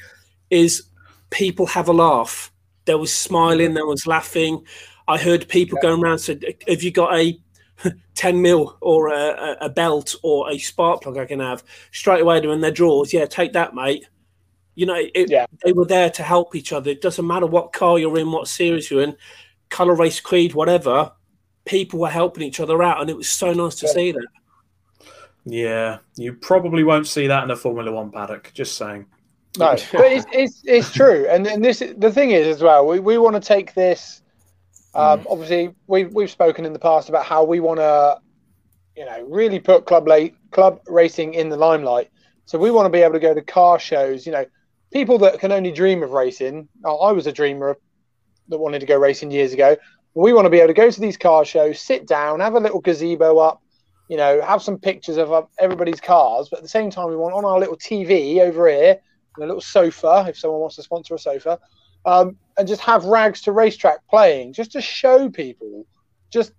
is people have a laugh. There was smiling, there was laughing. I heard people going around said, "Have you got a 10 mil or a, a- a belt or a spark plug I can have?" Straight away they're in their drawers. Yeah, take that, mate. You know, it, Yeah. they were there to help each other. It doesn't matter what car you're in, what series you're in, color race, creed, whatever. People were helping each other out, and it was so nice to Yeah. see that. Yeah, you probably won't see that in a Formula One paddock. Just saying. No, but it's, it's it's true, and and this the thing is as well. We we want to take this. Um, Obviously, we've we've spoken in the past about how we want to, you know, really put club late club racing in the limelight. So we want to be able to go to car shows. You know, people that can only dream of racing. oh, I was a dreamer of, that wanted to go racing years ago. We want to be able to go to these car shows, sit down, have a little gazebo up, you know, have some pictures of everybody's cars, but at the same time, we want on our little TV over here, and a little sofa if someone wants to sponsor a sofa, um, and just have rags to racetrack playing, just to show people, just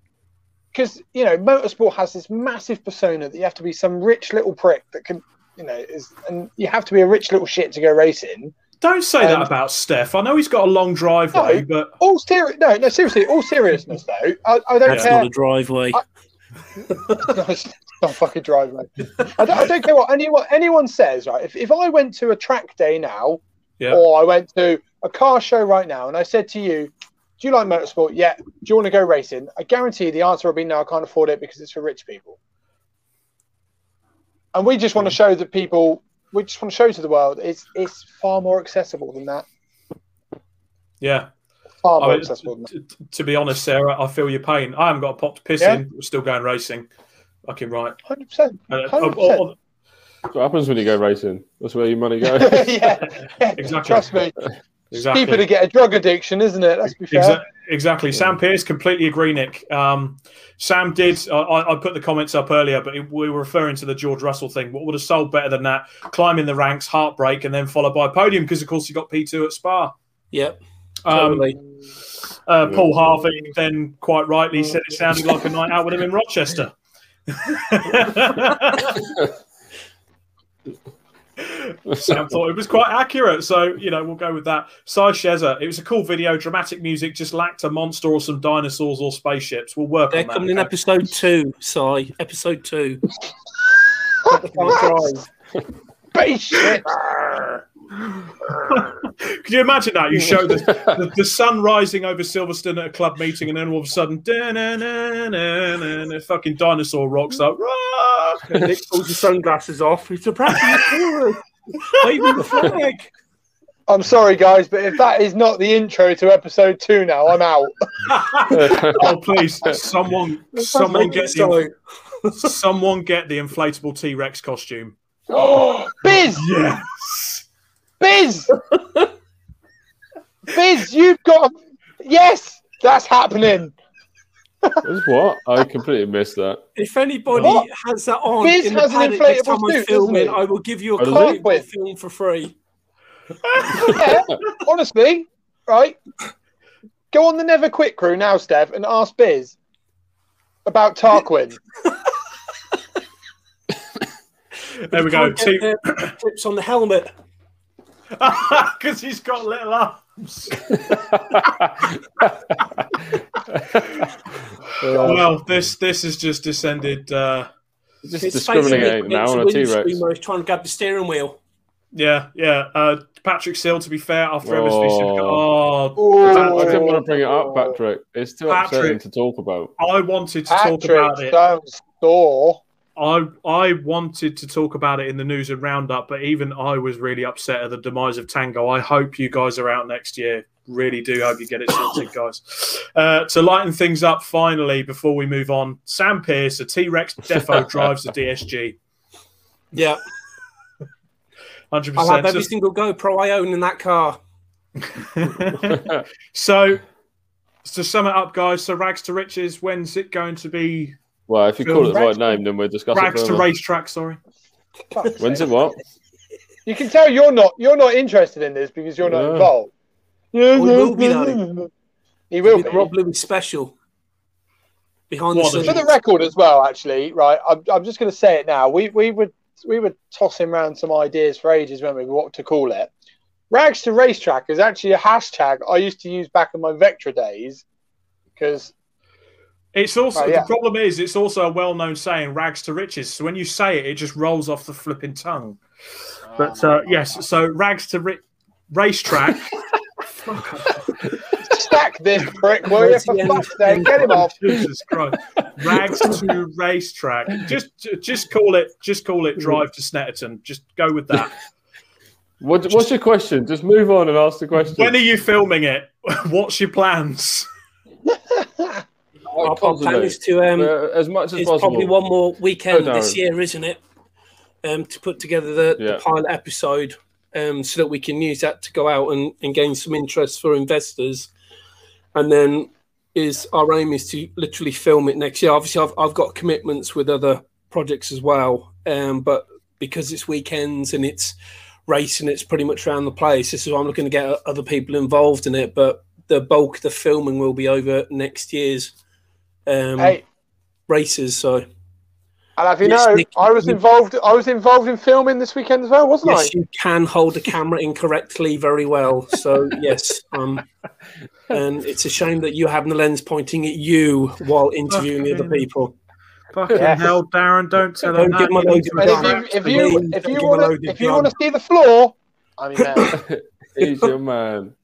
because you know, motorsport has this massive persona that you have to be some rich little prick that can, you know, is, and you have to be a rich little shit to go racing. Don't say that Um, about Steph. I know he's got a long driveway, No. but All serious, no, no, seriously, all seriousness though, I, I don't That's care. not a driveway. I- no, it's not a fucking driveway. I don't, I don't care what anyone anyone says. Right, if, if I went to a track day now, Yeah. or I went to a car show right now, and I said to you, "Do you like motorsport? Yeah. Do you want to go racing?" I guarantee you the answer will be no. I can't afford it because it's for rich people. And we just want to show that people. We just want to show to the world it's it's far more accessible than that. yeah. Far I more mean, accessible than that. t- to be honest, Sarah, I feel your pain. I haven't got a pop to piss Yeah. in. We're still going racing. Fucking right. Hundred percent. Uh, Hundred That's what happens when you go racing. That's where your money goes. yeah, Exactly. Trust me. exactly. Cheaper to get a drug addiction, isn't it? Let's be fair. Exa- exactly. Sam Pierce, completely agree, Nick. Um, Sam did. I, I I put the comments up earlier, but it, we were referring to the George Russell thing. What would have sold better than that? Climbing the ranks, heartbreak, and then followed by a podium because, of course, he got P two at Spa. Yep, Um, totally. uh, Paul Harvey then quite rightly said it sounded like a night out with him in Rochester. Sam thought it was quite accurate, so you know we'll go with that. Cy Shezza, it was a cool video, dramatic music, just lacked a monster or some dinosaurs or spaceships. We'll work They're on that. coming in episode two, Si. Episode two. But they can't. Spaceship. Could you imagine that? You show the, the, the sun rising over Silverstone at a club meeting, and then all of a sudden, fucking dinosaur rocks up. Rah! Nick pulls his sunglasses off. It's a practice. Waving the flag. I'm sorry, guys, but if that is not the intro to episode two now, I'm out. oh please, someone, someone Make get the, someone get the inflatable T Rex costume. Oh, Biz! Yes. Biz! Biz, you've got. Yes, that's happening. That's what? I completely missed that. If anybody What? has that on Biz in the an paddock next inflatable time I'm suit, filming. I will give you a Oh, does copy of the film for free. Yeah, honestly, right? Go on the Never Quit crew now, Steph, and ask Biz about Tarquin. There we go. Two, get clips on the helmet. because he's got little arms. Well, this this has just descended. Uh, just It's discriminating facing now against on a the T Rex. he's trying to grab the steering wheel. yeah, yeah. Uh, Patrick Sill, to be fair, after ever so Oh. oh, I didn't want to bring it up, Patrick. It's too Patrick. upsetting to talk about. I wanted to talk Patrick about it. Stone's store. I I wanted to talk about it in the news and roundup, but even I was really upset at the demise of Tango. I hope you guys are out next year. Really do hope you get it sorted, guys. Uh, to lighten things up, finally, before we move on, Sam Pierce, a T Rex Defo drives the DSG. Yeah, Hundred I'll have every single GoPro I own in that car. So, to sum it up, guys, so Rags to Riches, when's it going to be? Well, if you call it the right Rags- name, then we'll discuss Rags it. to further. Racetrack, sorry. Fuck's When's sake. it what? You can tell you're not you're not interested in this because you're not Yeah. involved. Oh, he will be, though. He will It'll be. be the Rob Lewis special. Behind What, the the- For scenes. the record as well, actually, right? I'm, I'm just going to say it now. We we were we were tossing around some ideas for ages, weren't we? What to call it? Rags to racetrack is actually a hashtag I used to use back in my Vectra days because It's also Oh, yeah. the problem is it's also a well-known saying, "Rags to riches." So when you say it, it just rolls off the flipping tongue. But uh, yes, so rags to ri- racetrack. stack this prick, will you? For the fuck's sake, get him off. Jesus Christ! Rags to racetrack. Just, just call it. Just call it. Drive to Snetterton. Just go with that. What, what's your question? Just move on and ask the question. When are you filming it? What's your plans? Our, our plan is to um, Uh, as much as it's possible. probably one more weekend Oh, this year, isn't it? Um, to put together the, Yeah. the pilot episode, um, so that we can use that to go out and, and gain some interest for investors, and then is our aim is to literally film it next year. Obviously, I've I've got commitments with other projects as well, um, but because it's weekends and it's racing, it's pretty much around the place. This is why I'm looking to get other people involved in it, but the bulk of the filming will be over next year's um, Hey, races. So. I'll have you Yes, know, Nick. I was involved. I was involved in filming this weekend as well, wasn't Yes, you can hold a camera incorrectly very well. So yes, um, and it's a shame that you have the lens pointing at you while interviewing the other people. Fucking Yes. hell, Darren! Don't tell Don't him give that. him a You load need of to I? Right. And if you if you if you want to if you want to see the floor, I mean. He's your man.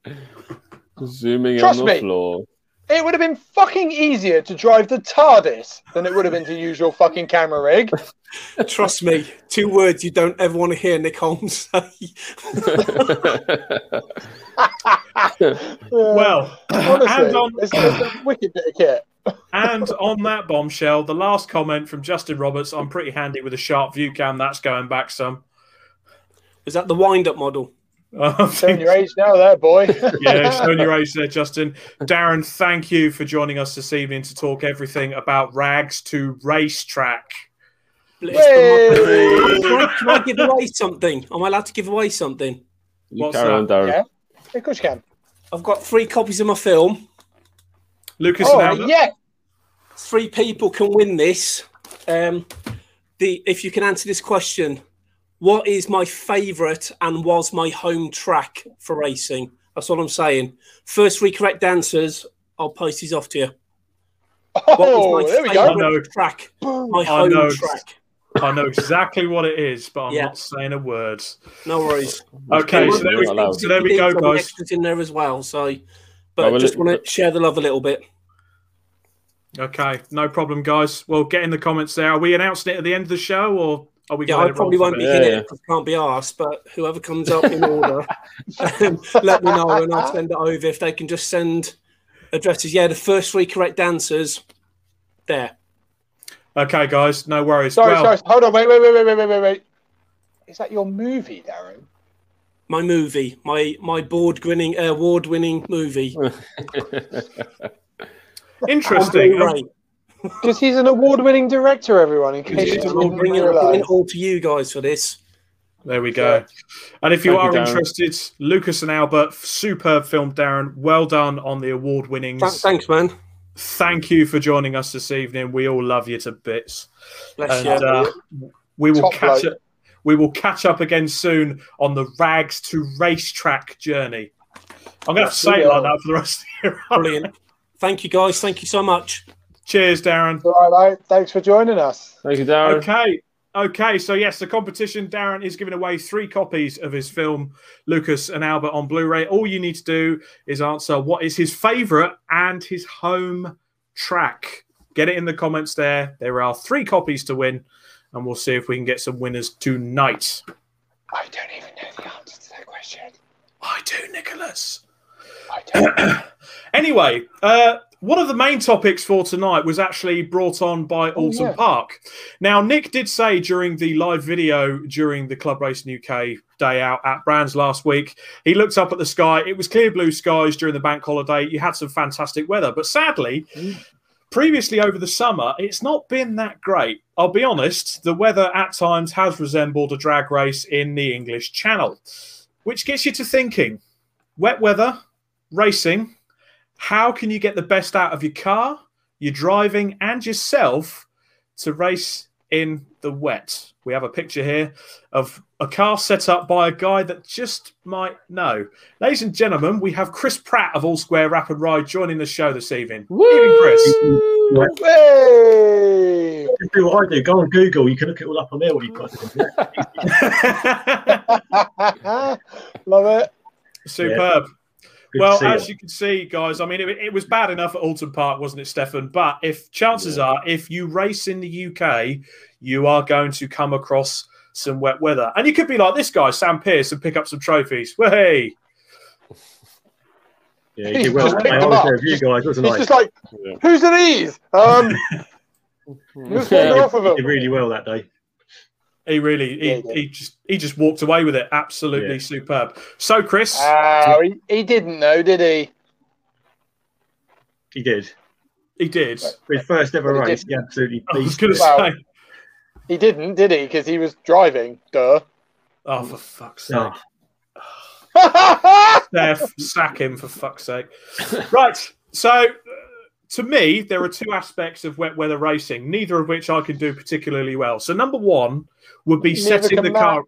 Zooming Trust on the me. floor. It would have been fucking easier to drive the TARDIS than it would have been to use your fucking camera rig. Trust me, two words you don't ever want to hear Nick Holmes say. Well, honestly, and on it's, it's a wicked bit of kit. and on that bombshell, the last comment from Justin Roberts. I'm pretty handy with a Sharp Viewcam. That's going back some. Is that the wind-up model? I Showing think your age now, there, boy. yeah, showing your age there, Justin. Darren, thank you for joining us this evening to talk everything about rags to racetrack. Can Hey! I, can I give away something? Am I allowed to give away something? You What's carry on, that? Darren. Yeah. Of course you can. I've got three copies of my film. Lucas Oh, and yeah. three people can win this. Um, the if you can answer this question, what is my favourite and was my home track for racing? That's what I'm saying. First three correct answers, I'll post these off to you. What Oh, was my there we go. I know. favourite track? My I home know. track. I know exactly what it is, but I'm Yeah. not saying a word. No worries. Okay, so there we, so there we go, guys. extras in there as well. So, but well, just it- want to share the love a little bit. Okay, no problem, guys. Well, get in the comments there. Are we announcing it at the end of the show, or are we? Yeah, I let it roll probably won't be bit? Yeah, here yeah. because I can't be asked. But whoever comes up in order, um, let me know and I'll send it over. If they can just send addresses, yeah, the first three correct answers there. Okay, guys, no worries. Sorry, well, sorry. Hold on. Wait, wait, wait, wait, wait, wait, wait, wait. Is that your movie, Darren? My movie, my my board winning award winning movie. interesting. On Blu-ray. Because he's an award-winning director, everyone. In case He's you an didn't I'm bringing, I'm realise. bringing it all to you guys for this. There we go. And if you Thank are you, interested, Lucas and Albert, superb film, Darren. Well done on the award winnings. Th- Thanks, man. Thank you for joining us this evening. We all love you to bits. Bless And you. uh, we will Top catch bloke. up. We will catch up again soon on the rags to racetrack journey. I'm going to have to say it like that for the rest of the year. Brilliant. Thank you, guys. Thank you so much. Cheers, Darren. All right, mate. Thanks for joining us. Thank you, Darren. Okay. Okay, so yes, the competition. Darren is giving away three copies of his film, Lucas and Albert, on Blu ray. All you need to do is answer what is his favorite and his home track. Get it in the comments there. There are three copies to win, and we'll see if we can get some winners tonight. I don't even know the answer to that question. I do, Nicholas. I don't. Anyway, uh, one of the main topics for tonight was actually brought on by oh, Oulton yeah. Park. Now, Nick did say during the live video during the Club Racing UK day out at Brands last week, he looked up at the sky. It was clear blue skies during the bank holiday. You had some fantastic weather, but sadly, previously over the summer, it's not been that great. I'll be honest, the weather at times has resembled a drag race in the English Channel, which gets you to thinking wet weather, racing, how can you get the best out of your car, your driving, and yourself to race in the wet? We have a picture here of a car set up by a guy that just might know. Ladies and gentlemen, we have Chris Pratt of All Square Wrap and Ride joining the show this evening. Evening, Chris. Hey! Do what I do. Go on Google. You can look it all up on there. What you've got. Love it. Superb. Good well, as you. you can see, guys, I mean, it, it was bad enough at Oulton Park, wasn't it, Stefan? But if chances are, if you race in the UK, you are going to come across some wet weather, and you could be like this guy, Sam Pierce, and pick up some trophies. Hey, Yeah, you did well. Just picked I them up. you guys, wasn't He's I? just like, Yeah. whose are these? Um, who's walking off of You them? did really well that day. He really, he, Yeah, he he just, he just walked away with it. Absolutely Yeah. superb. So, Chris, Oh, he, he didn't know, did he? He did. he did. For his first ever But he race, he absolutely I was going it. to Well, say, He didn't, did he? Because he was driving. Duh. oh, for fuck's sake. Oh, Steph, sack him for fuck's sake. Right. So, uh, to me, there are two aspects of wet weather racing, neither of which I can do particularly well. So, number one would be Neither setting the Matt. car.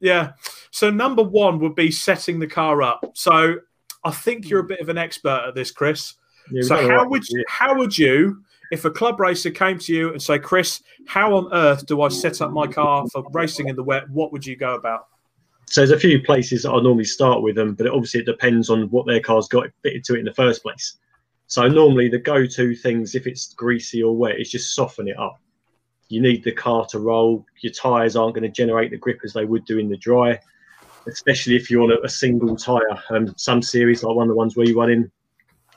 Yeah. So, number one would be setting the car up. So, I think you're a hmm. bit of an expert at this, Chris. yeah, So, how right would you, how would you, if a club racer came to you and say, Chris, how on earth do I set up my car for racing in the wet? What would you go about? So there's a few places that I normally start with them, but obviously it depends on what their car's got fitted to it in the first place. So normally the go-to things, if it's greasy or wet, is just soften it up. You need the car to roll. Your tyres aren't going to generate the grip as they would do in the dry, especially if you're on a, a single tyre. Um, some series, like one of the ones where you run in,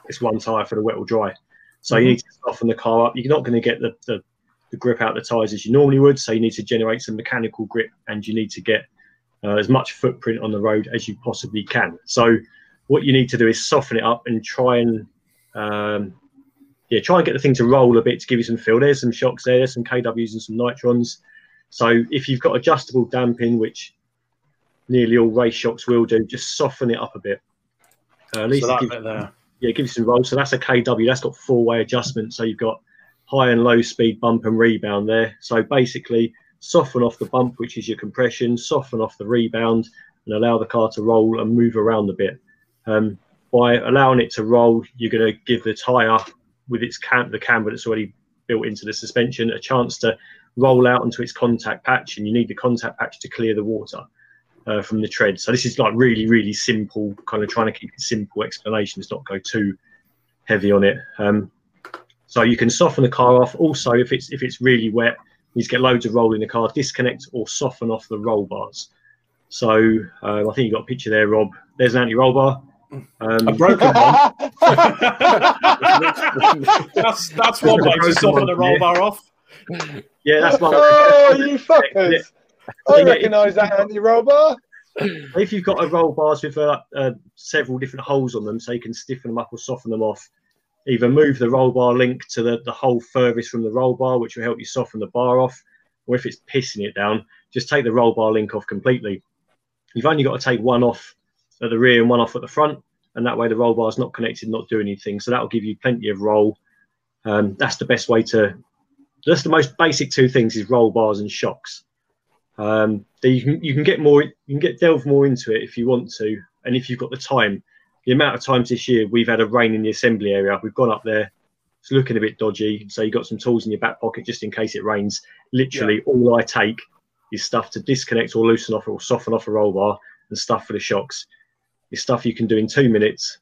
it's one tyre for the wet or dry. So you need to soften the car up. You're not going to get the, the, the grip out of the tyres as you normally would. So you need to generate some mechanical grip and you need to get uh, as much footprint on the road as you possibly can. So what you need to do is soften it up and try and um, yeah, try and get the thing to roll a bit to give you some feel. There's some shocks there, there's some KWs and some nitrons. So if you've got adjustable damping, which nearly all race shocks will do, just soften it up a bit. Uh, at least So it that gives, bit there. yeah, it gives you some roll. So that's a KW. That's got four-way adjustment. So you've got high and low speed bump and rebound there. So basically, soften off the bump, which is your compression, soften off the rebound, and allow the car to roll and move around a bit. Um, by allowing it to roll, you're going to give the tyre with its cam, the camber that's already built into the suspension, a chance to roll out onto its contact patch, and you need the contact patch to clear the water uh, from the tread. So this is like really, really simple, kind of trying to keep it simple explanations, not go too heavy on it. Um, so you can soften the car off. Also, if it's if it's really wet, you get loads of roll in the car. Disconnect or soften off the roll bars. So um, I think you got a picture there, Rob. There's an anti-roll bar. Um, A broken one. that's that's one way to soften the roll bar off. yeah, that's one. oh, you fuckers. I Yeah, recognise that anti-roll bar. if you've got a roll bars with uh, uh, several different holes on them, so you can stiffen them up or soften them off, either move the roll bar link to the, the hole furthest from the roll bar, which will help you soften the bar off, or if it's pissing it down, just take the roll bar link off completely. You've only got to take one off at the rear and one off at the front, and that way the roll bar is not connected, not doing anything. So that will give you plenty of roll. Um, that's the best way to. That's the most basic two things is roll bars and shocks. Um, you can you can get more you can get delve more into it if you want to, and if you've got the time. The amount of times this year we've had a rain in the assembly area, we've gone up there. It's looking a bit dodgy, so you've got some tools in your back pocket just in case it rains. Literally, yeah. all I take is stuff to disconnect or loosen off or soften off a roll bar, and stuff for the shocks. It's stuff you can do in two minutes,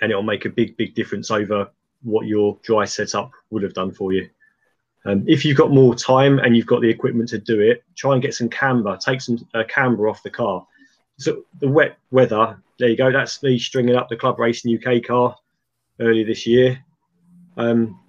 and it'll make a big, big difference over what your dry setup would have done for you. Um, if you've got more time and you've got the equipment to do it, try and get some camber. Take some uh, camber off the car. So the wet weather, there you go. That's me stringing up the Club Racing UK car earlier this year. Um,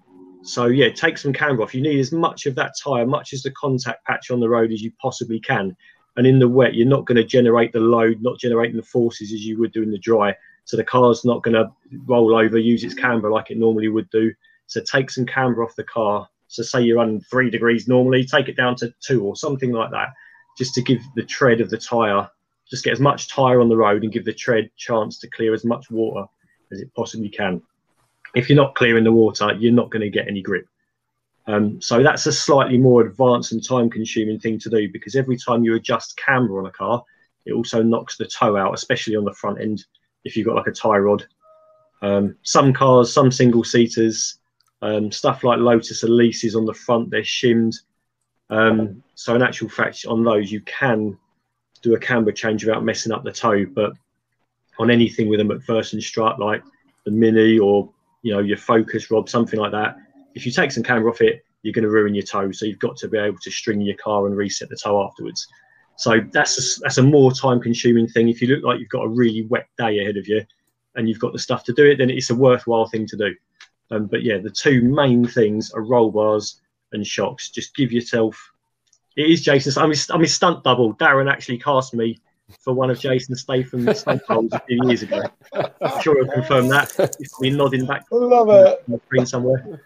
so yeah, take some camber off. You need as much of that tyre, much as the contact patch on the road as you possibly can. And in the wet, you're not going to generate the load, not generating the forces as you would do in the dry. So the car's not going to roll over, use its camber like it normally would do. So take some camber off the car, so say you're running three degrees normally, take it down to two or something like that, just to give the tread of the tyre, just get as much tyre on the road and give the tread chance to clear as much water as it possibly can. If you're not clearing the water, you're not going to get any grip. Um, so that's a slightly more advanced and time-consuming thing to do because every time you adjust camber on a car, it also knocks the toe out, especially on the front end if you've got like a tie rod. Um, some cars, some single seaters, um, stuff like Lotus Elises on the front, they're shimmed. Um, so in actual fact, on those you can do a camber change without messing up the toe. But on anything with a MacPherson strut like the Mini or you know your Focus Rob, something like that, if you take some camber off it, you're going to ruin your toe. So you've got to be able to string your car and reset the toe afterwards. So that's a, that's a more time consuming thing. If you look like you've got a really wet day ahead of you and you've got the stuff to do it, then it's a worthwhile thing to do. Um, but yeah, the two main things are roll bars and shocks. Just give yourself. It is Jason. I'm his, I'm his stunt double. Darren actually cast me for one of Jason Statham's stunt roles a few years ago. I'm sure he'll confirm that. He's nodding back. I love it. Screen somewhere.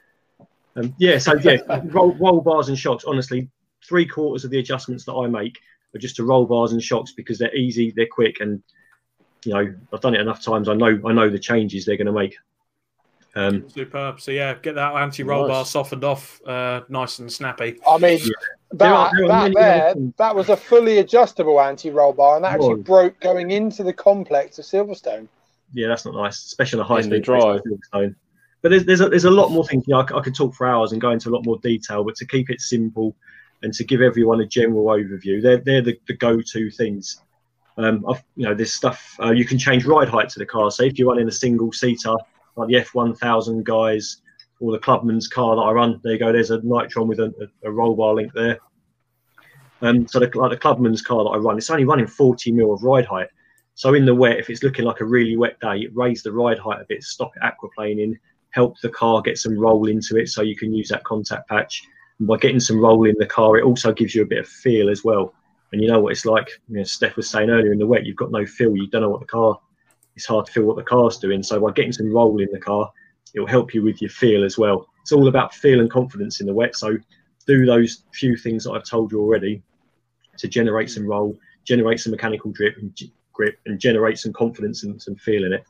Um, yeah, so yeah, roll, roll bars and shocks. Honestly, three quarters of the adjustments that I make are just to roll bars and shocks because they're easy, they're quick, and you know I've done it enough times. I know I know the changes they're going to make. Um, Superb. So yeah, get that anti-roll nice. bar softened off, uh, nice and snappy. I mean, yeah. that there are, there that there, that was a fully adjustable anti-roll bar, and that actually was. broke going into the complex of Silverstone. Yeah, that's not nice, especially on a high speed drive. Silverstone. But there's there's a, there's a lot more things. I, I could talk for hours and go into a lot more detail, but to keep it simple and to give everyone a general overview, they're they're the, the go-to things. Um, I've, you know, there's stuff uh, you can change ride height to the car. So if you're running a single seater like the F1000 guys or the Clubman's car that I run. There you go. There's a Nitron with a, a, a roll bar link there. Um, so the, like the Clubman's car that I run, it's only running 40 mil of ride height. So in the wet, if it's looking like a really wet day, raise the ride height a bit, stop aquaplaning, help the car get some roll into it so you can use that contact patch. And by getting some roll in the car, it also gives you a bit of feel as well. And you know what it's like, you know, Steph was saying earlier in the wet, you've got no feel, you don't know what the car it's hard to feel what the car's doing. So by getting some roll in the car, it will help you with your feel as well. It's all about feel and confidence in the wet. So do those few things that I've told you already to generate some roll, generate some mechanical grip and grip, and generate some confidence and some feel in it.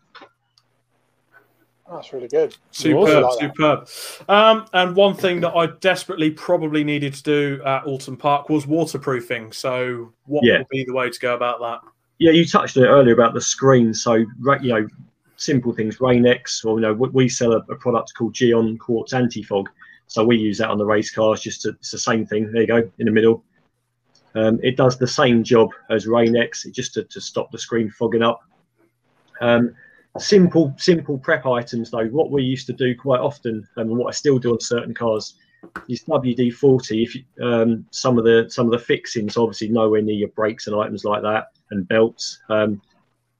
That's really good. Superb, like superb. Um, and one thing that I desperately probably needed to do at Oulton Park was waterproofing. So, what yeah. would be the way to go about that? yeah, you touched on it earlier about the screen. So, you know, simple things, Rain-X, or, you know, we sell a, a product called Gyeon Quartz Anti-Fog. So we use that on the race cars, just to, it's the same thing. There you go, in the middle. Um, it does the same job as Rain-X, just to, to stop the screen fogging up. Um, simple, simple prep items, though. What we used to do quite often, um, and what I still do on certain cars, is WD-40. If you, um, some of the some of the fixings, obviously nowhere near your brakes and items like that and belts. Um,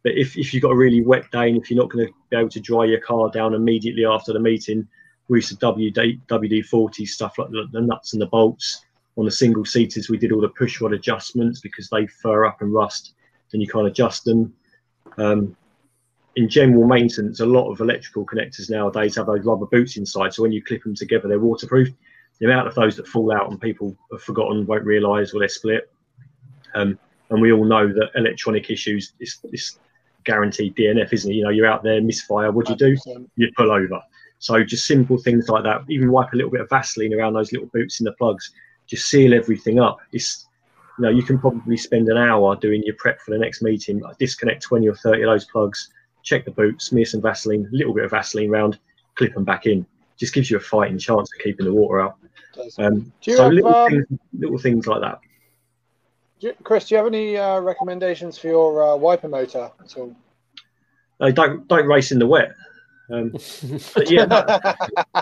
but if, if you've got a really wet day and if you're not going to be able to dry your car down immediately after the meeting, we used to WD, WD-40 stuff like the, the nuts and the bolts. On the single seaters, we did all the push rod adjustments because they fur up and rust. Then you can't adjust them. Um, in general maintenance, a lot of electrical connectors nowadays have those rubber boots inside. So when you clip them together, they're waterproof. the amount of those that fall out and people have forgotten, won't realise, or they're split. Um, and we all know that electronic issues is, is guaranteed DNF, isn't it? You know, you're out there, misfire. What do you do? You pull over. So just simple things like that. Even wipe a little bit of Vaseline around those little boots in the plugs. Just seal everything up. It's you know you can probably spend an hour doing your prep for the next meeting. Disconnect twenty or thirty of those plugs. Check the boot, Smear some Vaseline. A little bit of Vaseline round. Clip them back in. Just gives you a fighting chance of keeping the water out. Um, so have, little um, things, little things like that. Do you- Chris, do you have any uh, recommendations for your uh, wiper motor at all? Uh, don't don't race in the wet. Um, but yeah, no,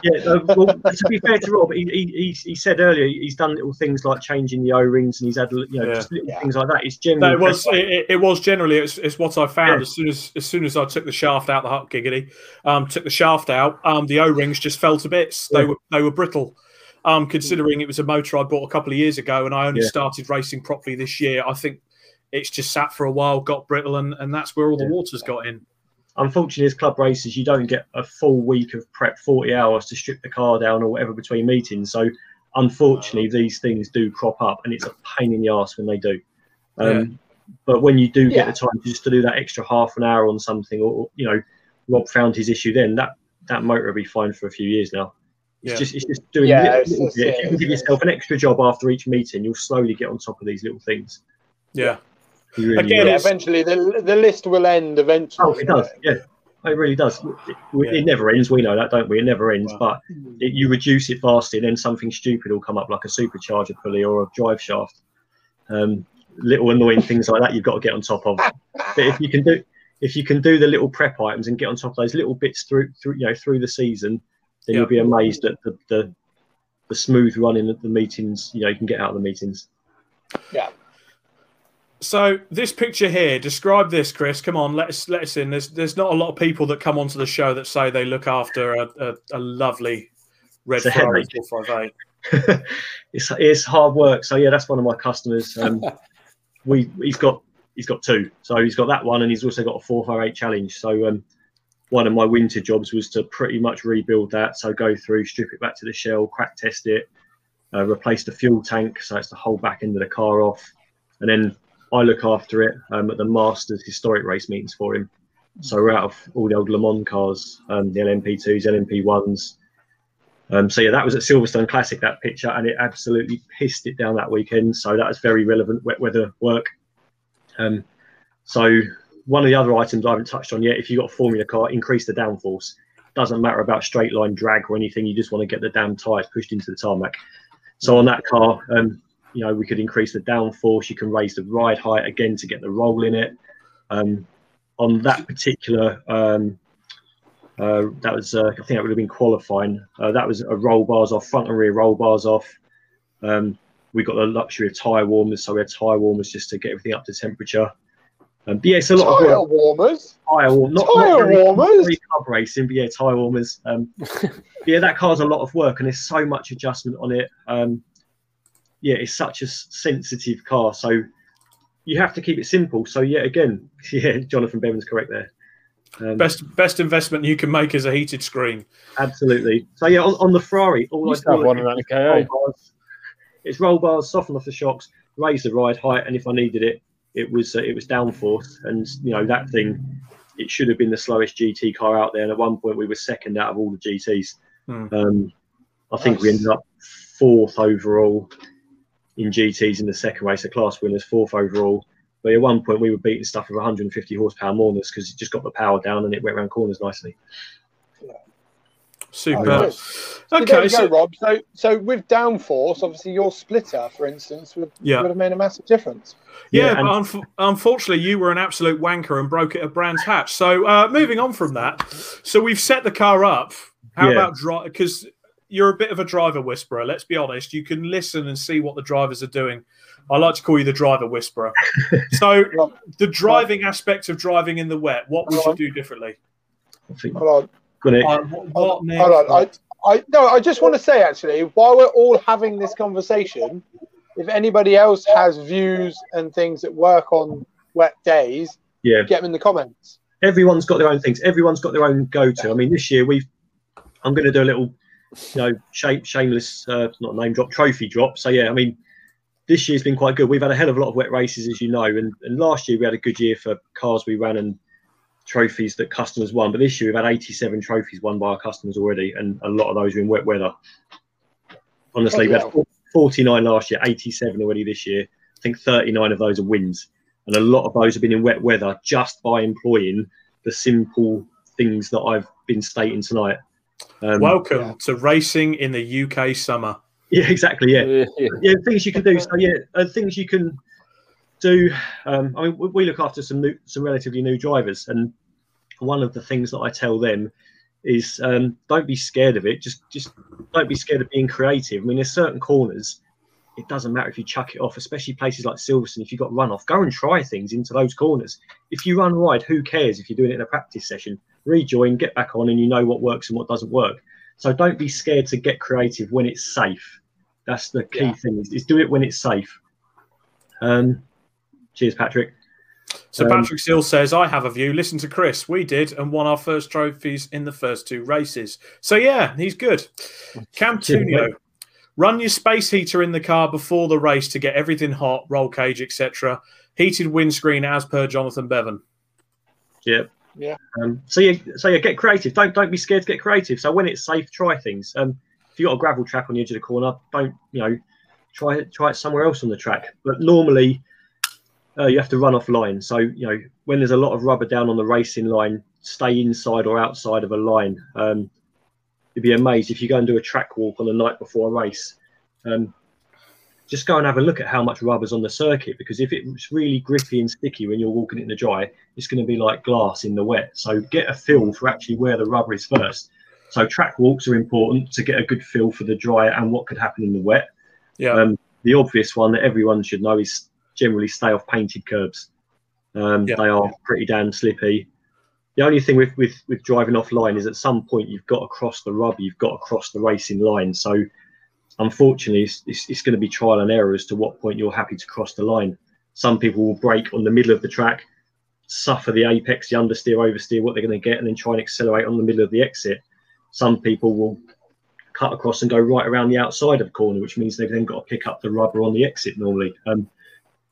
yeah. Uh, well, to be fair to Rob, he, he, he, said earlier he's done little things like changing the O rings, and he's had you know Yeah. just little Yeah. things like that. It's No, it was it, it- was generally it's, it's what I found Yeah. as soon as as soon as I took the shaft out the hut giggity, um, took the shaft out, um, the O rings just fell to bits. They were they were brittle. Um, considering it was a motor I bought a couple of years ago and I only started racing properly this year, I think it's just sat for a while, got brittle, and, and that's where all the water's got in. Unfortunately, as club races, you don't get a full week of prep, 40 hours to strip the car down or whatever between meetings. So, unfortunately, these things do crop up, and it's a pain in the ass when they do. Um, But when you do get Yeah. the time just to do that extra half an hour on something, or you know, Rob found his issue then that that motor will be fine for a few years now. It's Yeah. just it's just doing Yeah, little, it's- little it's- bit. If you can give yourself an extra job after each meeting, you'll slowly get on top of these little things. Yeah. You really Again, will. eventually the the list will end. Eventually, Oh, it does. Yeah, it really does. It, it never ends. We know that, don't we? It never ends. Wow. But it, you reduce it vastly, and then something stupid will come up, like a supercharger pulley or a drive shaft. Um, little annoying things like that you've got to get on top of. But if you can do, if you can do the little prep items and get on top of those little bits through, through you know, through the season, then Yeah. you'll be amazed at the, the the smooth running of the meetings. You know, you can get out of the meetings. Yeah. So this picture here, describe this, Chris. Come on, let us let us in. There's there's not a lot of people that come onto the show that say they look after a, a, a lovely red It's Ferrari 458. it's it's hard work. So yeah, that's one of my customers. Um, we he's got he's got two. So he's got that one, and he's also got a 458 challenge. So um, one of my winter jobs was to pretty much rebuild that. So go through, strip it back to the shell, crack test it, uh, replace the fuel tank, so it's the whole back end of the car off, and then I look after it um, at the Masters historic race meetings for him. So we're out of all the old Le Mans cars, um, the LMP2s, LMP1s. Um, so yeah, that was at Silverstone Classic that picture, and it absolutely pissed it down that weekend. So that was very relevant wet weather work. Um, so one of the other items I haven't touched on yet, if you've got a Formula car, increase the downforce. Doesn't matter about straight line drag or anything. You just want to get the damn tyres pushed into the tarmac. So on that car, um, you know, we could increase the downforce. You can raise the ride height again to get the roll in it. Um, on that particular, um, uh, that was uh, I think that would have been qualifying. Uh, that was a roll bars off, front and rear roll bars off. Um, we got the luxury of tyre warmers, so we had tyre warmers just to get everything up to temperature. Um, but yeah, it's a lot of Tire work. warmers. Tyre warm, not, Tyre not very, warmers? very club racing, but yeah, tyre warmers. Um, yeah, that car's a lot of work, and there's so much adjustment on it. Um, yeah, it's such a sensitive car, so you have to keep it simple. So yeah, again, yeah, Jonathan Bevan's correct there. Um, Best best investment you can make is a heated screen. Absolutely. So yeah, on, on the Ferrari, all I have one is around the roll bars. It's roll bars, soften off the shocks, raise the ride height, and if I needed it, it was uh, it was downforce, and you know that thing. It should have been the slowest GT car out there, and at one point we were second out of all the GTs. Hmm. Um, I think we ended up fourth overall in GTs in the second race. The class winners fourth overall. But at one point we were beating stuff with 150 horsepower more than us because it just got the power down and it went around corners nicely. Super. Oh, nice. So there okay, you go, so Rob. So, so with downforce, obviously your splitter, for instance, would, Yeah. would have made a massive difference. yeah, Yeah, but and- unf- unfortunately, you were an absolute wanker and broke it at Brands Hatch. So uh, moving on from that, so we've set the car up. How Yeah. about drive? Because you're a bit of a driver whisperer. Let's be honest. You can listen and see what the drivers are doing. I like to call you the driver whisperer. so Well, the driving aspect of driving in the wet, what would you do differently? I Hold on. gonna, Uh, what, what, Hold on. I, I no. I just want to say actually, while we're all having this conversation, if anybody else has views and things that work on wet days, yeah, get them in the comments. everyone's got their own things. Everyone's got their own go-to. I mean, this year we've. I'm going to do a little you know, shame, shameless, uh, not name drop, trophy drop. So yeah, I mean, this year's been quite good. We've had a hell of a lot of wet races, as you know, and, and last year we had a good year for cars we ran and trophies that customers won. But this year we've had 87 trophies won by our customers already, and a lot of those are in wet weather. Honestly, we had 49 last year, 87 already this year. I think 39 of those are wins, and a lot of those have been in wet weather just by employing the simple things that I've been stating tonight. Um, Welcome yeah. to racing in the UK summer. Yeah, exactly. Yeah, yeah, yeah things you can do. So yeah, uh, things you can do. Um, I mean, we look after some new, some relatively new drivers, and one of the things that I tell them is um, don't be scared of it. Just just don't be scared of being creative. I mean, there's certain corners. It doesn't matter if you chuck it off, especially places like Silverstone. If you've got run off, go and try things into those corners. If you run wide, who cares if you're doing it in a practice session? Rejoin, get back on, and you know what works and what doesn't work. So don't be scared to get creative when it's safe. That's the key yeah. thing. Is, is, do it when it's safe. Um, cheers, Patrick. So um, Patrick Seal says, "I have a view. Listen to Chris. We did and won our first trophies in the first two races. So yeah, he's good." Cam Tunio, run your space heater in the car before the race to get everything hot, roll cage, etc. Heated windscreen, as per Jonathan Bevan. Yep. Yeah. Um, so yeah, so you get creative. Don't don't be scared to get creative. So when it's safe, try things. Um, if you've got a gravel track on the edge of the corner, don't you know, try it try it somewhere else on the track. But normally, uh, you have to run off line. So you know, when there's a lot of rubber down on the racing line, stay inside or outside of a line. Um, you'd be amazed if you go and do a track walk on the night before a race. Um, just go and have a look at how much rubber's on the circuit because if it's really grippy and sticky when you're walking it in the dry, it's going to be like glass in the wet. So get a feel for actually where the rubber is first. So track walks are important to get a good feel for the dry and what could happen in the wet. Yeah. Um, the obvious one that everyone should know is generally stay off painted curbs. Um, yeah. They are pretty damn slippy. The only thing with, with with driving offline is at some point you've got to cross the rubber, you've got to cross the racing line. So unfortunately, it's, it's, it's going to be trial and error as to what point you're happy to cross the line. Some people will break on the middle of the track, suffer the apex, the understeer, oversteer, what they're going to get, and then try and accelerate on the middle of the exit. Some people will cut across and go right around the outside of the corner, which means they've then got to pick up the rubber on the exit normally. Um,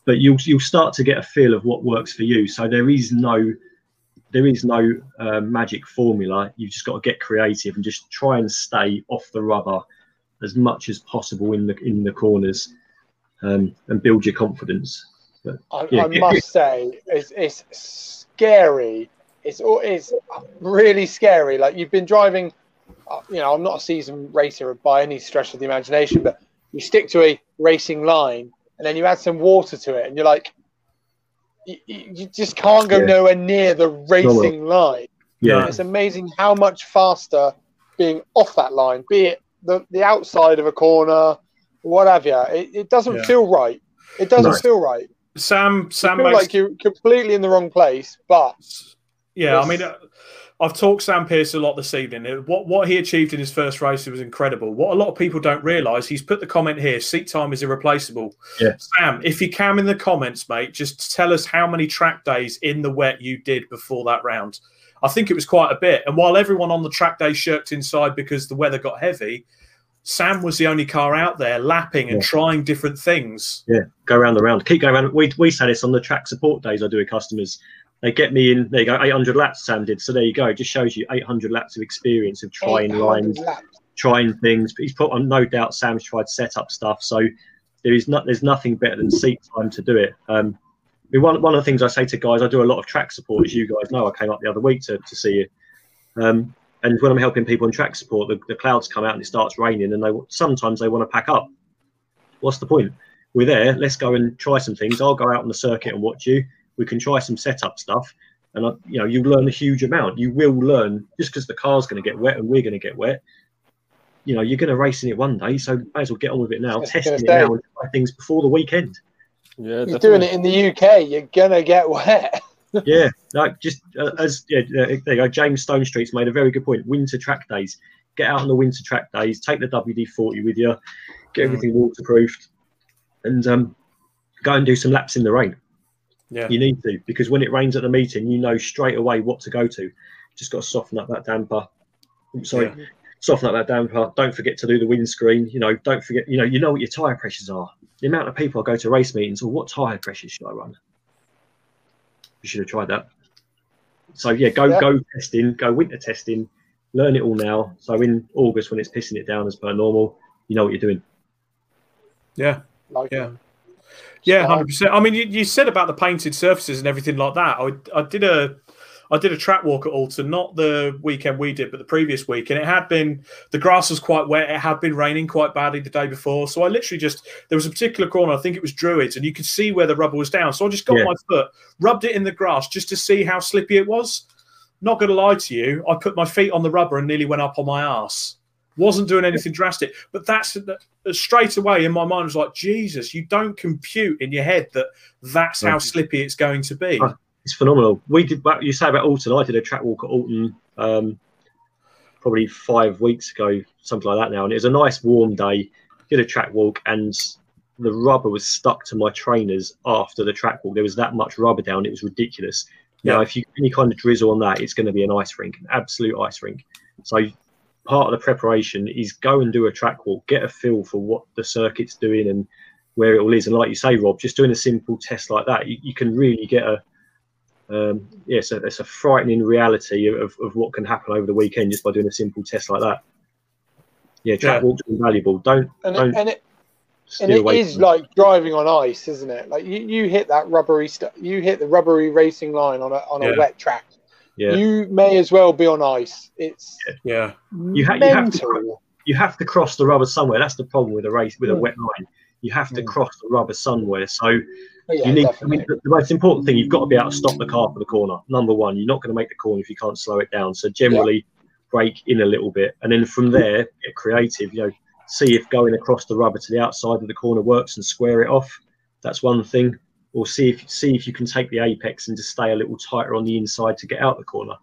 but you'll you'll start to get a feel of what works for you. So there is no there is no uh, magic formula. You've just got to get creative and just try and stay off the rubber as much as possible in the in the corners um, and build your confidence. But, I, yeah, I must say, it's, it's scary. It's it's really scary. Like you've been driving. Uh, you know, I'm not a seasoned racer by any stretch of the imagination, but you stick to a racing line and then you add some water to it, and you're like, you, you just can't go yeah. nowhere near the racing line. Yeah, it's amazing how much faster being off that line, be it the, the outside of a corner, what have you. It, it doesn't yeah. feel right. It doesn't no. feel right. Sam, Sam, you feel makes... like you're completely in the wrong place. But yeah, I mean, uh, I've talked Sam Pierce a lot this evening. Uh, what what he achieved in his first race was incredible. What a lot of people don't realise, he's put the comment here: seat time is irreplaceable. Yeah. Sam, if you can in the comments, mate, just tell us how many track days in the wet you did before that round. I think it was quite a bit. And while everyone on the track day shirked inside because the weather got heavy, Sam was the only car out there lapping and yeah. trying different things. Yeah, go around the round, keep going around. We, we say this on the track support days I do with customers. They get me in, there you go, 800 laps, Sam did. So there you go, it just shows you 800 laps of experience of trying lines, laps. trying things. But he's put on no doubt Sam's tried setup stuff. So there is not, there's nothing better than seat time to do it. Um, mean, one, one of the things I say to guys, I do a lot of track support, as you guys know. I came up the other week to, to see you. Um, and when I'm helping people in track support, the, the, clouds come out and it starts raining, and they sometimes they want to pack up. What's the point? We're there. Let's go and try some things. I'll go out on the circuit and watch you. We can try some setup stuff, and I, you know you learn a huge amount. You will learn just because the car's going to get wet and we're going to get wet. You know you're going to race in it one day, so may as well get on with it now. Testing it now and try things before the weekend. Yeah, you're doing it in the UK. You're gonna get wet. yeah, like just uh, as yeah, uh, there you go. James Stonestreet's made a very good point. Winter track days. Get out on the winter track days. Take the WD forty with you. Get mm. everything waterproofed, and um, go and do some laps in the rain. Yeah, you need to because when it rains at the meeting, you know straight away what to go to. Just got to soften up that damper. I'm sorry. Yeah. soften up that damper. Don't forget to do the windscreen. You know, don't forget. You know, you know what your tire pressures are. The amount of people I go to race meetings, or what tire pressures should I run? You should have tried that. So yeah, go Yeah. go testing, go winter testing, learn it all now. So in August when it's pissing it down as per normal, you know what you're doing. Yeah. Like, Yeah. Yeah, hundred percent. I mean, you, you said about the painted surfaces and everything like that. I, I did a, I did a track walk at Oulton, not the weekend we did, but the previous week, and it had been the grass was quite wet. It had been raining quite badly the day before, so I literally just there was a particular corner. I think it was Druids, and you could see where the rubber was down. So I just got Yeah. my foot, rubbed it in the grass just to see how slippy it was. Not going to lie to you, I put my feet on the rubber and nearly went up on my ass. Wasn't doing anything drastic, but that's straight away in my mind was like, Jesus, you don't compute in your head that that's how slippy it's going to be. It's phenomenal. We did what you say about Oulton. I did a track walk at Oulton um, probably five weeks ago, something like that now, and it was a nice warm day. Did a track walk, and the rubber was stuck to my trainers after the track walk. There was that much rubber down; it was ridiculous. Now, Yeah. if you any kind of drizzle on that, it's going to be an ice rink, an absolute ice rink. So part of the preparation is go and do a track walk, get a feel for what the circuit's doing and where it all is. And like you say, Rob, just doing a simple test like that, you, you can really get a um, yeah, so it's a frightening reality of, of what can happen over the weekend just by doing a simple test like that. Yeah, track Yeah. walks are invaluable. Don't and, don't it, and it and it away it. like driving on ice, isn't it? Like you, you hit that rubbery stuff. You hit the rubbery racing line on a on a Yeah. wet track. Yeah. You may as well be on ice. It's Yeah, You ha- you have to- you have to cross the rubber somewhere. That's the problem with a race with a Mm. wet line. You have to Mm. cross the rubber somewhere. So yeah, you need. I mean, the, the most important thing you've got to be able to stop the car for the corner. Number one, you're not going to make the corner if you can't slow it down. So generally, brake in a little bit, and then from there, get creative. You know, see if going across the rubber to the outside of the corner works and square it off. That's one thing. Or see if see if you can take the apex and just stay a little tighter on the inside to get out the corner.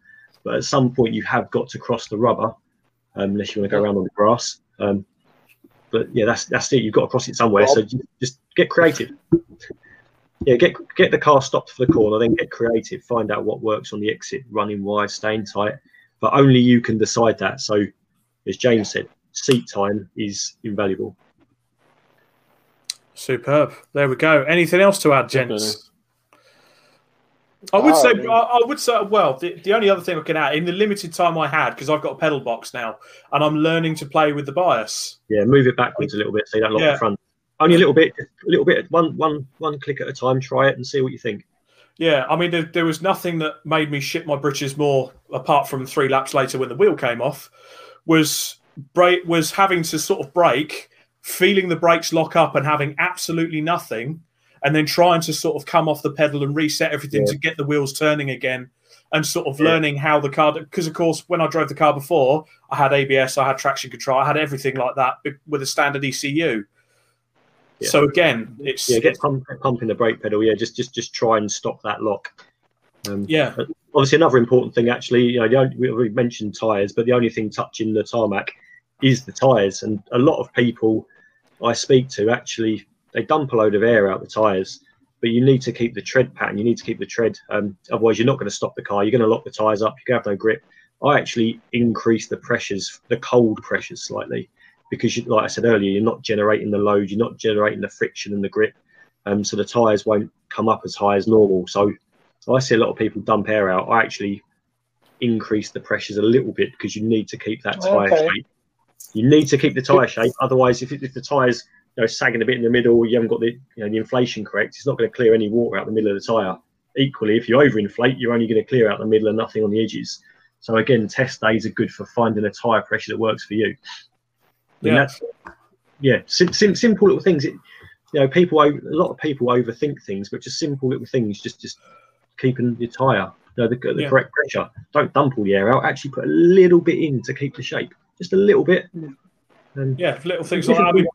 But at some point, you have got to cross the rubber, um, unless you want to go around on the grass. Um, but yeah, that's that's it. You've got to cross it somewhere. So just get creative. Yeah, get get the car stopped for the corner, then get creative. Find out what works on the exit, running wide, staying tight. But only you can decide that. So, as James said, seat time is invaluable. Superb. There we go. Anything else to add, gents? Definitely. I would Oh, say, I I, I would say, well, the, the only other thing I can add in the limited time I had, because I've got a pedal box now and I'm learning to play with the bias. Yeah, move it backwards a little bit so you don't lock Yeah. the front. Only a little bit, a little bit, one one one click at a time. Try it and see what you think. Yeah, I mean, there, there was nothing that made me shit my britches more, apart from three laps later when the wheel came off, was break was having to sort of brake, feeling the brakes lock up and having absolutely nothing, and then trying to sort of come off the pedal and reset everything Yeah. to get the wheels turning again, and sort of Yeah. learning how the car. Because of course, when I drove the car before, I had ABS, I had traction control, I had everything like that with a standard ECU. Yeah. So again, it's Yeah, get pump, pumping the brake pedal. Yeah, just just just try and stop that lock. Um, yeah, obviously another important thing actually you know only, we mentioned tires but the only thing touching the tarmac is the tires and a lot of people i speak to actually they dump a load of air out the tires but you need to keep the tread pattern you need to keep the tread um, otherwise you're not going to stop the car you're going to lock the tires up you're going to have no grip i actually increase the pressures the cold pressures slightly because you, like i said earlier you're not generating the load you're not generating the friction and the grip um, so the tires won't come up as high as normal so I see a lot of people dump air out. I actually increase the pressures a little bit because you need to keep that tire Okay. You need to keep the tire shape. Otherwise, if, it- if the tires you know sagging a bit in the middle, you haven't got the you know the inflation correct. It's not going to clear any water out the middle of the tire. Equally, if you overinflate, you're only going to clear out the middle and nothing on the edges. So again, test days are good for finding a tire pressure that works for you. Yeah. that's yeah, sim- sim- simple little things. It, you know, people a lot of people overthink things, but just simple little things, just just keeping your tire, you know, the, the Yeah. correct pressure. Don't dump all the air out. Actually, put a little bit in to keep the shape, just a little bit. And Yeah, little things like that. I mean,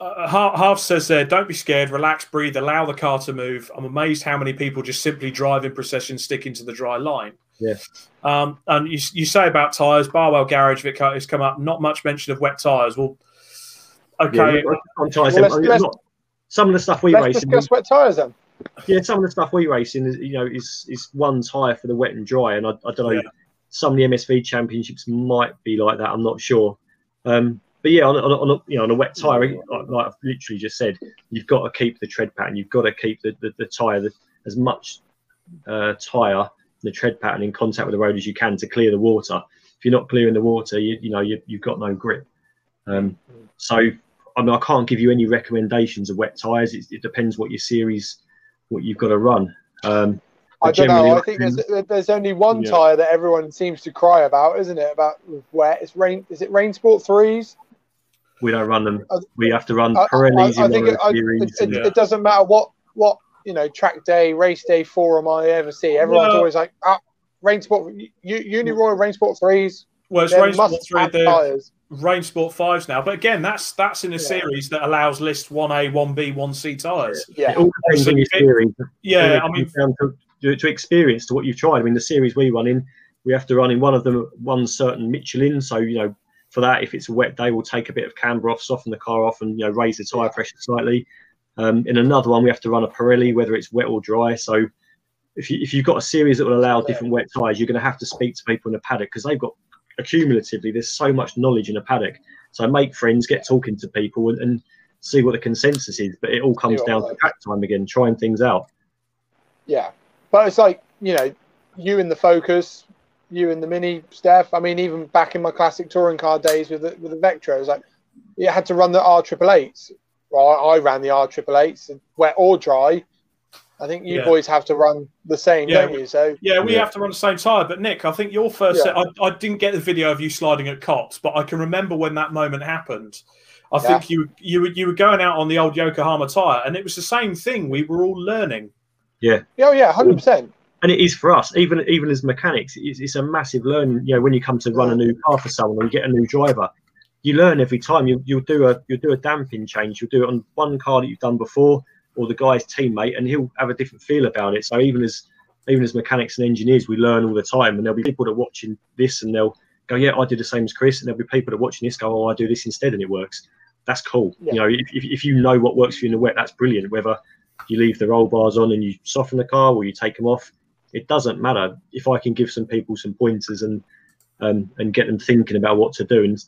uh, Half, Half says there, don't be scared, relax, breathe, allow the car to move. I'm amazed how many people just simply drive in procession, stick into the dry line. Yeah. Um, and you, you say about tyres, Barwell Garage, Vic has come up, not much mention of wet tyres. Well, okay. yeah, on tires, Well, let's- I mean, let's- not- some of the stuff we Let's race, in, discuss wet tyres then. yeah, some of the stuff we racing is you know is is one tire for the wet and dry, and I, I don't know. Yeah. Some of the MSV championships might be like that. I'm not sure. Um, but yeah, on, on, on a, you know on a wet tire, like, like I've literally just said, you've got to keep the tread pattern. You've got to keep the the, the tire the, as much uh, tire the tread pattern in contact with the road as you can to clear the water. If you're not clearing the water, you, you know you, you've got no grip. Um, so I mean, I can't give you any recommendations of wet tires. It, it depends what your series, what you've got to run. Um, I don't know. I think there's, there's only one Yeah. tire that everyone seems to cry about, isn't it? About wet. It's rain. Is it Rain Sport threes? we don't run them. I- We have to run I, I, Pirellis I in think it, I, it, it, Yeah. it doesn't matter what what you know track day, race day forum I ever see. Everyone's Well- always like, ah, Rain Sport, U- Uniroyal Rain Sport threes. Well, it's Rain Sport must three, the tires. Rain Sport fives now, but again, that's that's in a Yeah. series that allows list one A, one B, one C tires. Yeah, It all depends on your Obviously, series. Yeah, It I mean, down to, to, to experience to what you've tried. I mean, the series we run in, we have to run in one of them one certain Michelin. So you know, for that, if it's a wet day, we'll take a bit of camber off, soften the car off, and you know, raise the tire pressure slightly. Um, in another one, we have to run a Pirelli, whether it's wet or dry. So if you if you've got a series that will allow different wet tires, you're going to have to speak to people in the paddock because they've got accumulatively there's so much knowledge in a paddock. So make friends, get talking to people, and, and see what the consensus is. But it all comes down to track time again, trying things out. yeah. But it's like you know, you in the Focus, you in the Mini, Steph. I mean, even back in my classic touring car days with the, with the Vectra, it was like you had to run the R triple eights. Well, I, I ran the R triple eights, wet or dry. I think you Yeah. boys have to run the same, Yeah. don't you? So Yeah, we Yeah. have to run the same tire. But Nick, I think your first Yeah. set, I, I didn't get the video of you sliding at Copse, but I can remember when that moment happened. I Yeah. think you you were you were going out on the old Yokohama tire, and it was the same thing. We were all learning. Yeah, oh, yeah, hundred percent. and it is for us even even as mechanics it's, it's a massive learning you know when you come to run a new car for someone or you get a new driver. You learn every time. You, you'll do a you'll do a damping change. You'll do it on one car that you've done before or the guy's teammate and he'll have a different feel about it. So even as even as mechanics and engineers we learn all the time and there'll be people that are watching this and they'll go yeah i do the same as chris and there'll be people that are watching this go oh i do this instead and it works. That's cool. Yeah. you know if, if, if you know what works for you in the wet that's brilliant. Whether you leave the roll bars on and you soften the car or you take them off it doesn't matter if I can give some people some pointers and um, and get them thinking about what to do and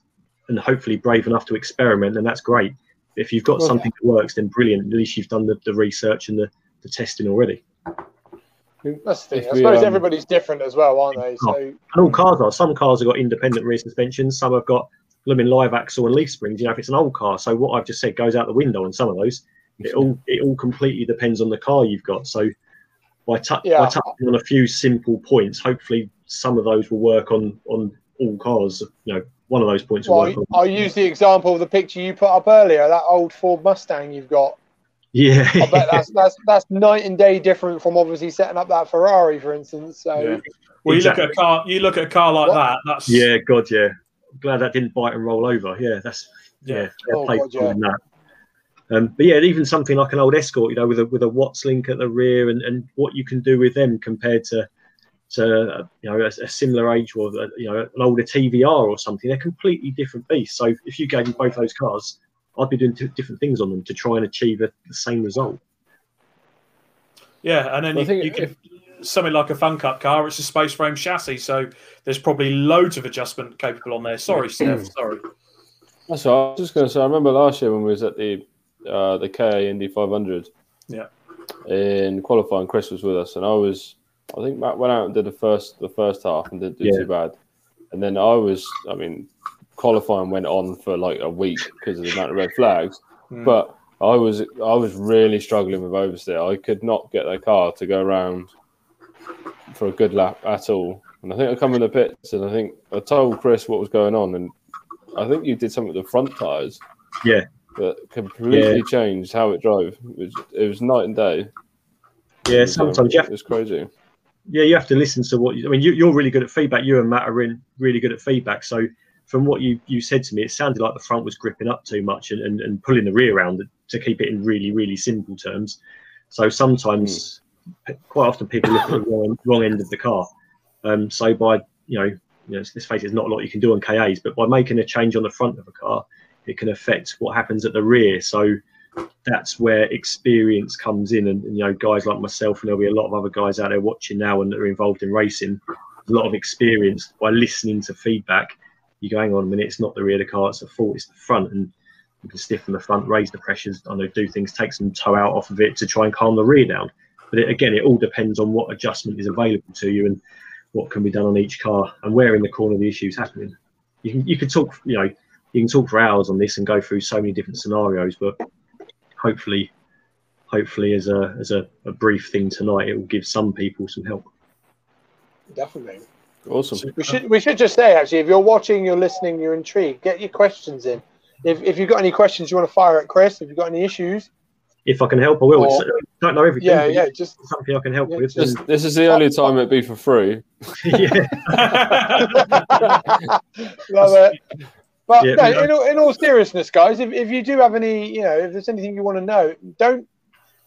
and hopefully brave enough to experiment, then that's great. If you've got Well, something that works, then brilliant. At least you've done the, the research and the, the testing already. That's the thing. If I we, suppose um, everybody's different as well, aren't they? So And all cars are. Some cars have got independent rear suspensions. Some have got blooming live axle and leaf springs. You know, if it's an old car, so what I've just said goes out the window on some of those. It all it all completely depends on the car you've got. So by, tou- Yeah. by touching on a few simple points, hopefully some of those will work on on all cars. You know, one of those points will well, work on. I'll use the example of the picture you put up earlier, that old Ford Mustang you've got. Yeah, I bet that's that's that's night and day different from obviously setting up that Ferrari, for instance. So Yeah. Well, you look at a car, you look at a car like What? that. That's yeah, God, yeah. I'm glad that didn't bite and roll over. Yeah, that's yeah, Yeah. fair Oh, God, for them, that. Um, but yeah, even something like an old Escort, you know, with a with a Watts link at the rear, and, and what you can do with them compared to to uh, you know a, a similar age or uh, you know an older TVR or something, they're completely different beasts. So if you gave me both those cars, I'd be doing t- different things on them to try and achieve a, the same result. Yeah, and then Well, you, I think you can something like a Fun Cup car. It's a space frame chassis, so there's probably loads of adjustment capable on there. Sorry, Steph. Sorry. That's what I was just going to say. I remember last year when we was at the uh, the KA Indy 500. Yeah. In qualifying, Chris was with us, and I was. I think Matt went out and did the first the first half and didn't do Yeah. too bad, and then I was. I mean, qualifying went on for like a week because of the amount of red flags, Hmm. but. I was I was really struggling with oversteer. I could not get the car to go around for a good lap at all. And I think I come in the pits and I think I told Chris what was going on, and I think you did something with the front tires. Yeah. That completely changed how it drove. It was it was night and day. Yeah, was, um, sometimes you have it was crazy. yeah, you have to listen to what you, I mean. You, you're really good at feedback. You and Matt are in really good at feedback. So from what you you said to me, it sounded like the front was gripping up too much and, and, and pulling the rear around to keep it in really really simple terms. So sometimes, quite often, people look at the wrong, wrong end of the car. Um, so by you know, you know, let's face it, there's not a lot you can do on KAs, but by making a change on the front of a car, it can affect what happens at the rear. So that's where experience comes in, and, and you know, guys like myself, and there'll be a lot of other guys out there watching now and that are involved in racing. a lot of experience by listening to feedback. You go, hang on a minute, it's not the rear of the car, it's the fault, it's the front, and you can stiffen the front, raise the pressures. I know do things, take some toe out off of it to try and calm the rear down. But it, again, it all depends on what adjustment is available to you and what can be done on each car and where in the corner the issue is happening. You can you can talk, you know, you can talk for hours on this and go through so many different scenarios, but hopefully, hopefully, as a as a, a brief thing tonight, it will give some people some help. Definitely. Awesome. We should we should just say actually, if you're watching, you're listening, you're intrigued, get your questions in. If if you've got any questions you want to fire at Chris, if you've got any issues, If I can help, I will. Or- It's- uh, I don't know everything. yeah, yeah, just something I can help Yeah, with. This, this is the only time it'd be for free. yeah, love it. But Yeah, no, in, all, in all seriousness, guys, if, if you do have any, you know, if there's anything you want to know, don't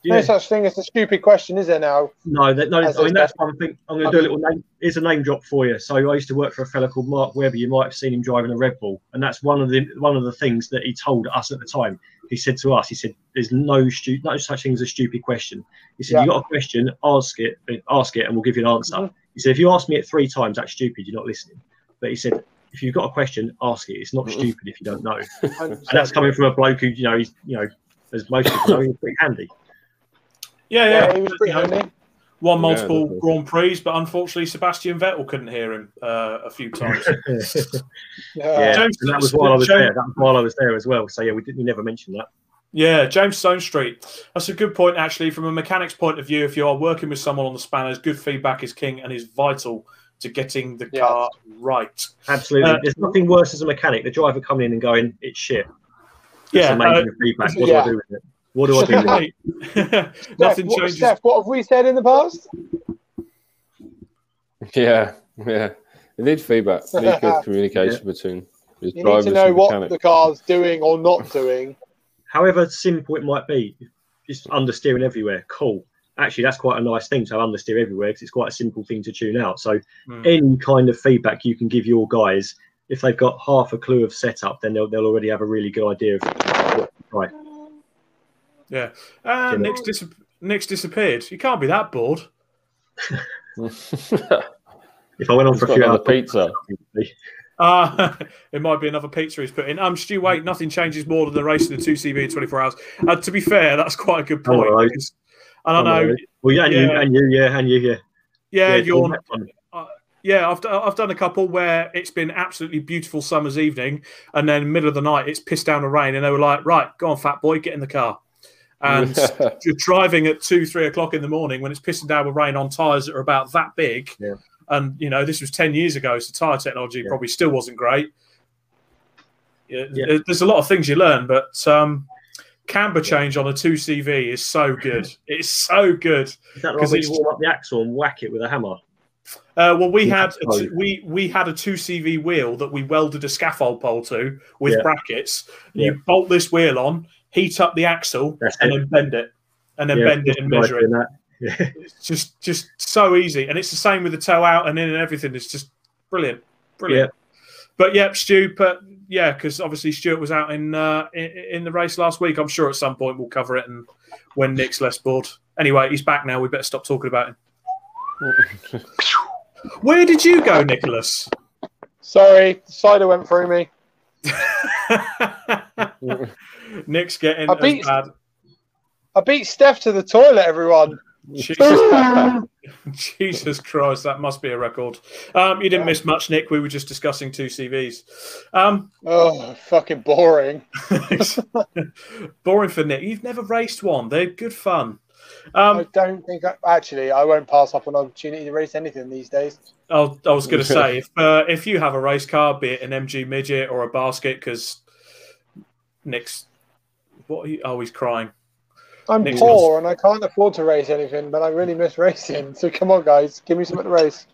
no yeah. such thing as a stupid question, is there now? No, that, no. I mean, that's one thing. I'm going to do a little name. Here's a name drop for you. So I used to work for a fella called Mark Webber. You might have seen him driving a Red Bull, and that's one of the one of the things that he told us at the time. He said to us, he said, "There's no stu- no such thing as a stupid question." He said, Yeah. "You got a question, ask it, ask it, and we'll give you an answer." Mhm. He said, "If you ask me it three times, that's stupid. You're not listening." But he said, "If you've got a question, ask it. It's not Mhm. stupid if you don't know." And that's coming from a bloke who, you know, he's, you know, as most people know, he's pretty handy. yeah, yeah, yeah. he was pretty You know, handy. Won multiple definitely. Grand Prix, but unfortunately, Sebastian Vettel couldn't hear him uh, a few times. Yeah. James- and that was while I was James- there. That was while I was there as well. So yeah, we didn't. We never mentioned that. Yeah, James Stone Street. That's a good point, actually. From a mechanic's point of view, if you are working with someone on the spanners, good feedback is king and is vital to getting the Yeah. car right. Absolutely. Uh, There's nothing worse as a mechanic. The driver coming in and going, "It's shit." That's Yeah, amazing uh, feedback. What yeah. do I do with it? What do I do with it? Right. Steph, Nothing what, changes. Steph, what have we said in the past? Yeah, yeah. You need feedback. You need good communication between the You need to know and what the car's doing or not doing. However simple it might be, just understeering everywhere. Cool. Actually, that's quite a nice thing to have understeer everywhere because it's quite a simple thing to tune out. So Hmm. any kind of feedback you can give your guys, if they've got half a clue of setup, then they'll, they'll already have a really good idea of what to try. Yeah. Uh, Nick's, dis- Nick's disappeared. You can't be that bored. If I went on He's for a few another hours, pizza. Uh, it might be another pizza he's put in. Um, Stu, wait, nothing changes more than the race in the 2CV in 24 hours. Uh, to be fair, that's quite a good Oh, point. right. because- And I know, Well, yeah, and you, Yeah. and you, yeah, and you, yeah. yeah, yeah, you're that. Yeah, I've, I've done a couple where it's been absolutely beautiful summer's evening, and then middle of the night it's pissed down the rain, and they were like, "Right, go on, fat boy, get in the car." And you're driving at two, three o'clock in the morning when it's pissing down with rain on tires that are about that big. Yeah. And you know, this was ten years ago, so tire technology Yeah. probably still wasn't great. Yeah, Yeah. There's a lot of things you learn, but um, camber change on a two CV is so good. it's so good. Is that 'Cause like you warm up the axle and whack it with a hammer? Uh, well, we Yeah, had a we we had a two CV wheel that we welded a scaffold pole to with Yeah. brackets. Yeah. You bolt this wheel on, heat up the axle, That's and it. then bend it, and then bend it and measure it. It's just just so easy, and it's the same with the toe out and in and everything. It's just brilliant, brilliant. But yeah, Stu, but yeah, because obviously Stuart was out in, uh, in in the race last week. I'm sure at some point we'll cover it, and when Nick's less bored. Anyway, he's back now. We better stop talking about him. Where did you go, Nicholas? Sorry, the cider went through me. Nick's getting I as beat- bad. I beat Steph to the toilet, everyone. Jesus, Jesus Christ, that must be a record. Um, you didn't miss much, Nick. We were just discussing two CVs. Um, Oh, fucking boring. boring for Nick. You've never raced one. They're good fun. I Um, don't think I, actually I won't pass up an opportunity to race anything these days. I was, I was going to say if uh, if you have a race car, be it an MG midget or a basket, because Nick's what? Are you, oh, he's crying. I'm Next poor and I can't afford to race anything, but I really miss racing. So come on, guys, give me something to race.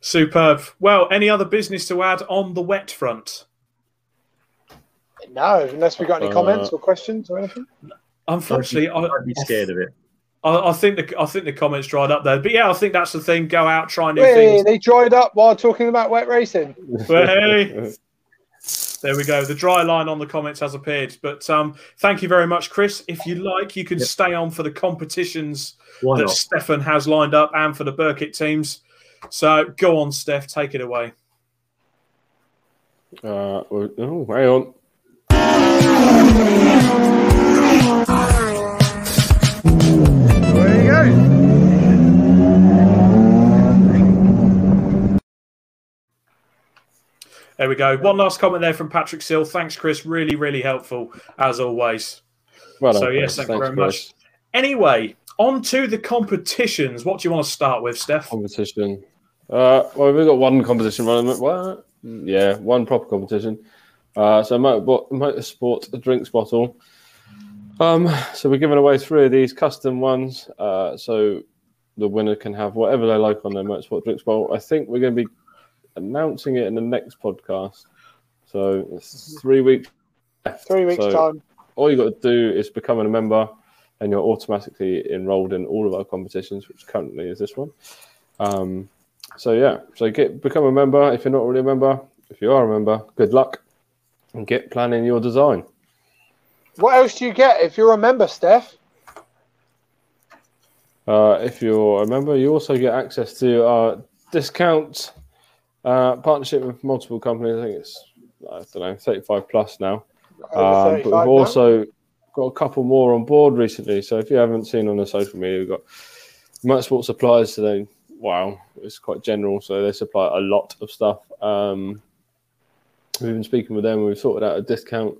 Superb. Well, any other business to add on the wet front? No, unless we got any Uh, comments or questions or anything. Unfortunately, I, I'd be scared of it. I, I think the I think the comments dried up there. But yeah, I think that's the thing. Go out, try new Hey, things. they dried up while talking about wet racing. Hey, there we go. The dry line on the comments has appeared. But um, thank you very much, Chris. If you like, you can Yep. stay on for the competitions Why that not? Stefan has lined up and for the Birkett teams. So go on, Steph, take it away. Uh, oh, hang on. There we go. One last comment there from Patrick Sill. Thanks, Chris. Really, really helpful as always. Well done, So, yes, thank you very much. Chris. Anyway, on to the competitions. What do you want to start with, Steph? Competition. Uh, well, we've got one competition running. What? Yeah, one proper competition. Uh, so motorsport, drinks bottle. Um, so we're giving away three of these custom ones. Uh, so the winner can have whatever they like on their motorsport drinks bottle. I think we're going to be announcing it in the next podcast. So it's three weeks. left. Three weeks So time. all you got to do is become a member, and you're automatically enrolled in all of our competitions, which currently is this one. Um, so yeah, so get become a member if you're not already a member. If you are a member, good luck, and get planning your design. What else do you get if you're a member, Steph? Uh, if you're a member, you also get access to our discount uh, partnership with multiple companies. I think it's I don't know, 35 plus now. Um, but we've now? also got a couple more on board recently. So if you haven't seen on the social media, we've got motorsport suppliers. So they, wow, it's quite general. So they supply a lot of stuff. Um, we've been speaking with them. We've sorted out a discount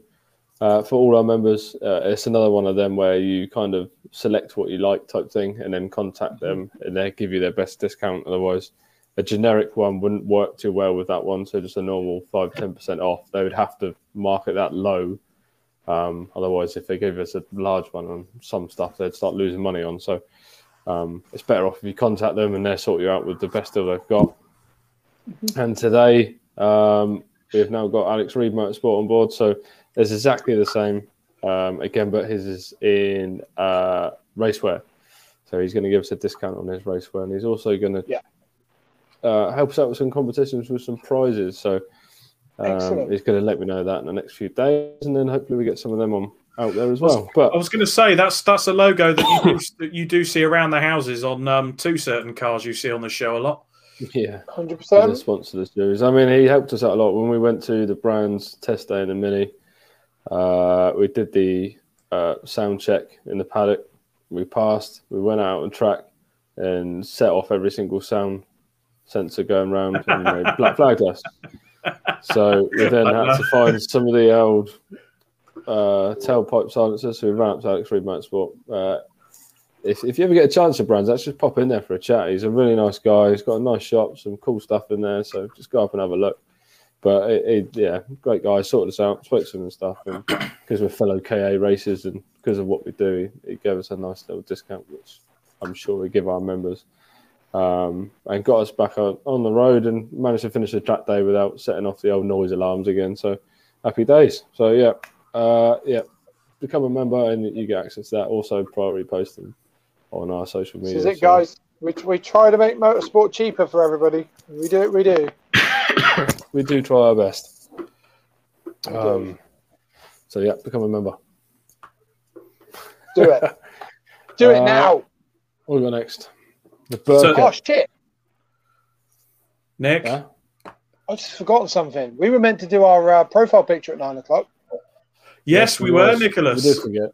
uh, for all our members. Uh, it's another one of them where you kind of select what you like type thing and then contact them and they give you their best discount. Otherwise, a generic one wouldn't work too well with that one. So just a normal 5 10% off. They would have to market that low. Um, otherwise, if they gave us a large one on some stuff, they'd start losing money on. So um, it's better off if you contact them and they sort you out with the best deal they've got. And today, um, we've now got Alex Reed Motorsport on board. So it's exactly the same um, again, but his is in uh, racewear. So he's going to give us a discount on his racewear, and he's also going to Yeah. Uh, help us out with some competitions with some prizes. So um, he's going to let me know that in the next few days, and then hopefully we get some of them on out there as well. But I was going to say that's that's a logo that you do, that you do see around the houses on um, two certain cars you see on the show a lot. yeah, Hundred He's a percent. sponsor of the series. I mean, he helped us out a lot when we went to the Brands test day in the Mini. Uh, we did the uh, sound check in the paddock. We passed. We went out on track and set off every single sound sensor going round, and they black flagged us. So we then had to find some of the old uh, tailpipe silencers. So we ran up to Alex Reed Motorsport. Uh, if, if you ever get a chance to Brands, let's just pop in there for a chat. He's a really nice guy. He's got a nice shop, some cool stuff in there. So just go up and have a look. But it, it, yeah, great guy. Sorted us out, spoke to him and stuff. And because we're fellow KA racers and because of what we do, he, he gave us a nice little discount, which I'm sure we give our members. Um, and got us back on, on the road and managed to finish the track day without setting off the old noise alarms again. So happy days. So yeah, uh, yeah, become a member and you get access to that. Also, priority posting on our social media. This is it, so- guys. We, we try to make motorsport cheaper for everybody. We do it. We do. we do try our best. Um, so yeah, become a member. Do it. Do it Uh, now. What we got next? The So- burger. Oh shit! Nick, Yeah? I've just forgotten something. We were meant to do our uh, profile picture at nine o'clock. yes, we were, was. Nicholas. We did forget,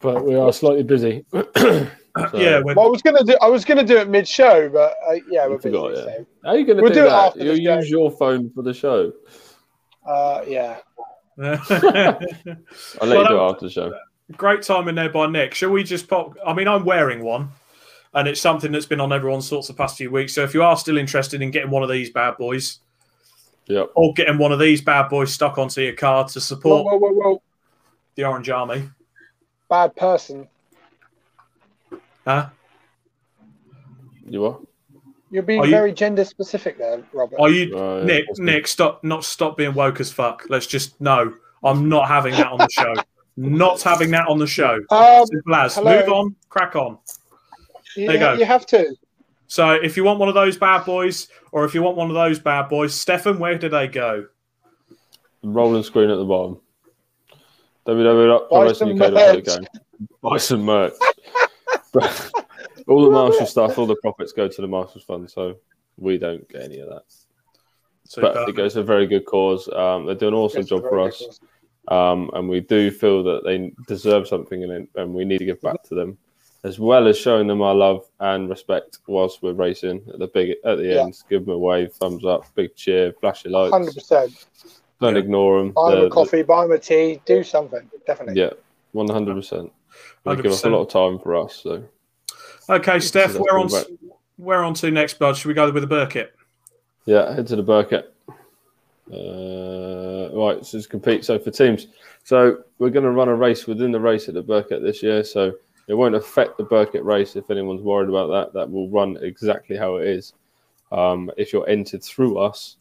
but we are slightly busy. So- yeah, we're, Well, I was gonna do. I was gonna do it mid-show, but uh, yeah, we're busy. forgot, yeah. so, How are you going to We'll do, do it that? after You'll the show. use your phone for the show. uh, yeah. I'll let Well, you do it after the show. Great time in there by Nick. Shall we just pop? I mean, I'm wearing one, and it's something that's been on everyone's thoughts the past few weeks. So if you are still interested in getting one of these bad boys, Yep. or getting one of these bad boys stuck onto your car to support whoa, whoa, whoa! the Orange Army, Bad person. huh? You are? You're being Are you- very gender specific there, Robert. Are you, yeah, Nick? that's good. Nick, stop! Not stop being woke as fuck. Let's just no. I'm not having that on the show. not having that on the show. um, Simple as. hello. Move on. Crack on. You, there you go. you have to. So if you want one of those bad boys, or if you want one of those bad boys, Stefan, where do they go? Rolling screen at the bottom. Buy www.prowrestlinguk.co.uk. Buy some merch. All the Love Marshall stuff, all the profits go to the Marshall Fund, so we don't get any of that. Super. But it goes to a very good cause. Um, they do an awesome job for us, um, and we do feel that they deserve something, and, and we need to give back to them, as well as showing them our love and respect whilst we're racing at the big at the Yeah. end. Give them a wave, thumbs up, big cheer, flash your lights. Hundred percent. Don't ignore them. Buy them a coffee, buy them a tea, do something. Definitely. yeah, one hundred percent. They give us a lot of time for us. So Okay, Steph, That's we're on. all right. We're on to next, bud. Should we go with the Birkett? Yeah, head to the Birkett. Uh, right, so it's compete. So for teams, so we're going to run a race within the race at the Birkett this year. So it won't affect the Birkett race if anyone's worried about that. That will run exactly how it is. Um, if you're entered through us,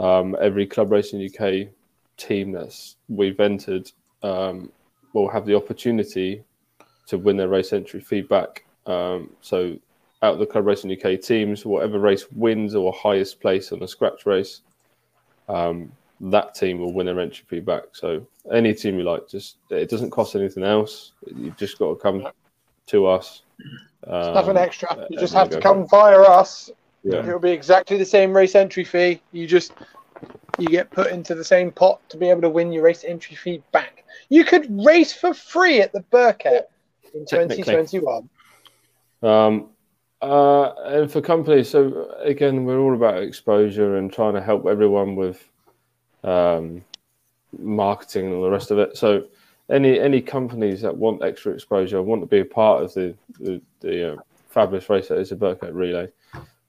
um, every Club Racing UK team that's we've entered um, will have the opportunity to win their race entry feedback. Um, so out of the Club Racing UK teams, whatever race wins or highest place on a scratch race, um, that team will win their entry fee back. So any team you like, just it doesn't cost anything else. You've just got to come to us. Um, Nothing extra. You just have to come via us. Yeah. It'll be exactly the same race entry fee. You just you get put into the same pot to be able to win your race entry fee back. You could race for free at the Birkett in 2021. Um, uh, and for companies, so again, we're all about exposure and trying to help everyone with um, marketing and all the rest of it. So, any any companies that want extra exposure, want to be a part of the the, the uh, fabulous race that is a Birkett Relay,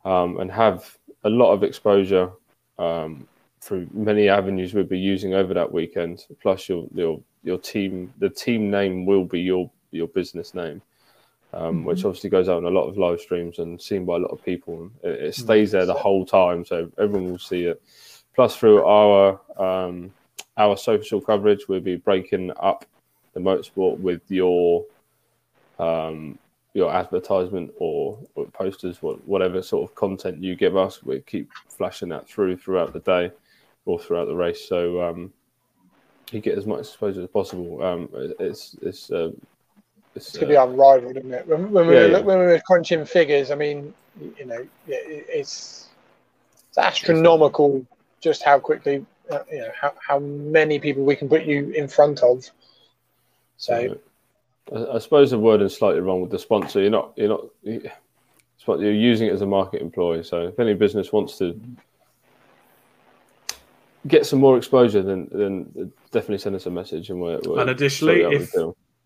um, and have a lot of exposure um, through many avenues we'll be using over that weekend. Plus, your your your team, the team name will be your your business name um, which obviously goes out on a lot of live streams and seen by a lot of people. It, it stays there the whole time, so everyone will see it. Plus, through our um, our social coverage, we'll be breaking up the motorsport with your um, your advertisement or, or posters, what, whatever sort of content you give us. We keep flashing that through throughout the day or throughout the race, so um, you get as much exposure as possible. Um, it's it's uh, it's, It's to uh, be unrivaled, isn't it? When, when, we Yeah, were, yeah. when we were crunching figures, I mean, you know, it- it's, it's astronomical just how quickly, uh, you know, how, how many people we can put you in front of. So, I, I suppose the word is slightly wrong with the sponsor. You're not. You're not. you- It's what you're using it as a market employee. So if any business wants to get some more exposure, then then definitely send us a message and we're. we're And additionally, if-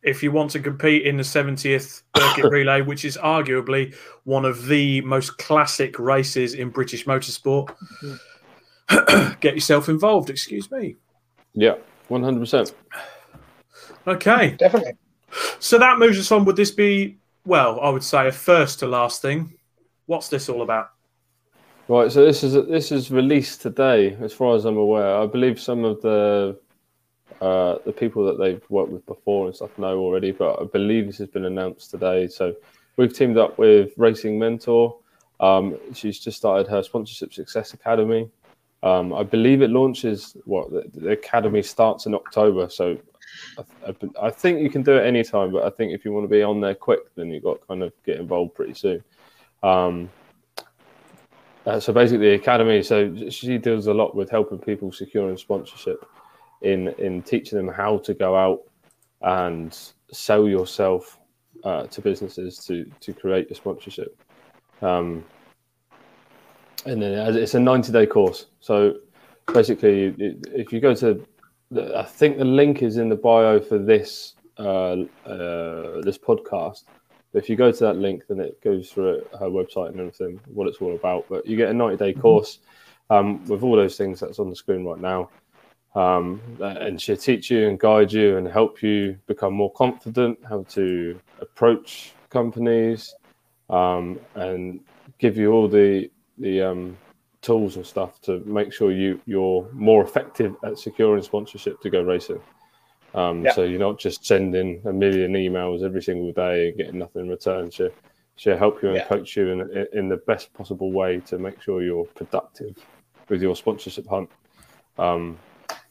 if you want to compete in the 70th Circuit Relay, which is arguably one of the most classic races in British motorsport, get yourself involved. Excuse me. yeah, one hundred percent. Okay, definitely. so that moves us on. Would this be, well, I would say a first to last thing? What's this all about? Right, so this is this is released today, as far as I'm aware. I believe some of the uh, the people that they've worked with before and stuff know already, but I believe this has been announced today. So we've teamed up with Racing Mentor. Um, she's just started her sponsorship success academy. Um, I believe it launches what the, the academy starts in October. So I, I, think you can do it anytime, but I think if you want to be on there quick, then you've got to kind of get involved pretty soon. Um, uh, so basically, the academy. So she deals a lot with helping people securing sponsorship, in in teaching them how to go out and sell yourself uh, to businesses to to create your sponsorship. Um, and then it's a ninety day course. So basically, if you go to, I think the link is in the bio for this uh, uh, this podcast. If you go to that link, then it goes through her website and everything, what it's all about. But you get a 90 day course um, with all those things that's on the screen right now. Um, and she'll teach you and guide you and help you become more confident, how to approach companies, um, and give you all the the um, tools and stuff to make sure you you're more effective at securing sponsorship to go racing. Um, Yeah. So you're not just sending a million emails every single day and getting nothing in return. She'll, she'll help you and Yeah. coach you in, in, in the best possible way to make sure you're productive with your sponsorship hunt. Um,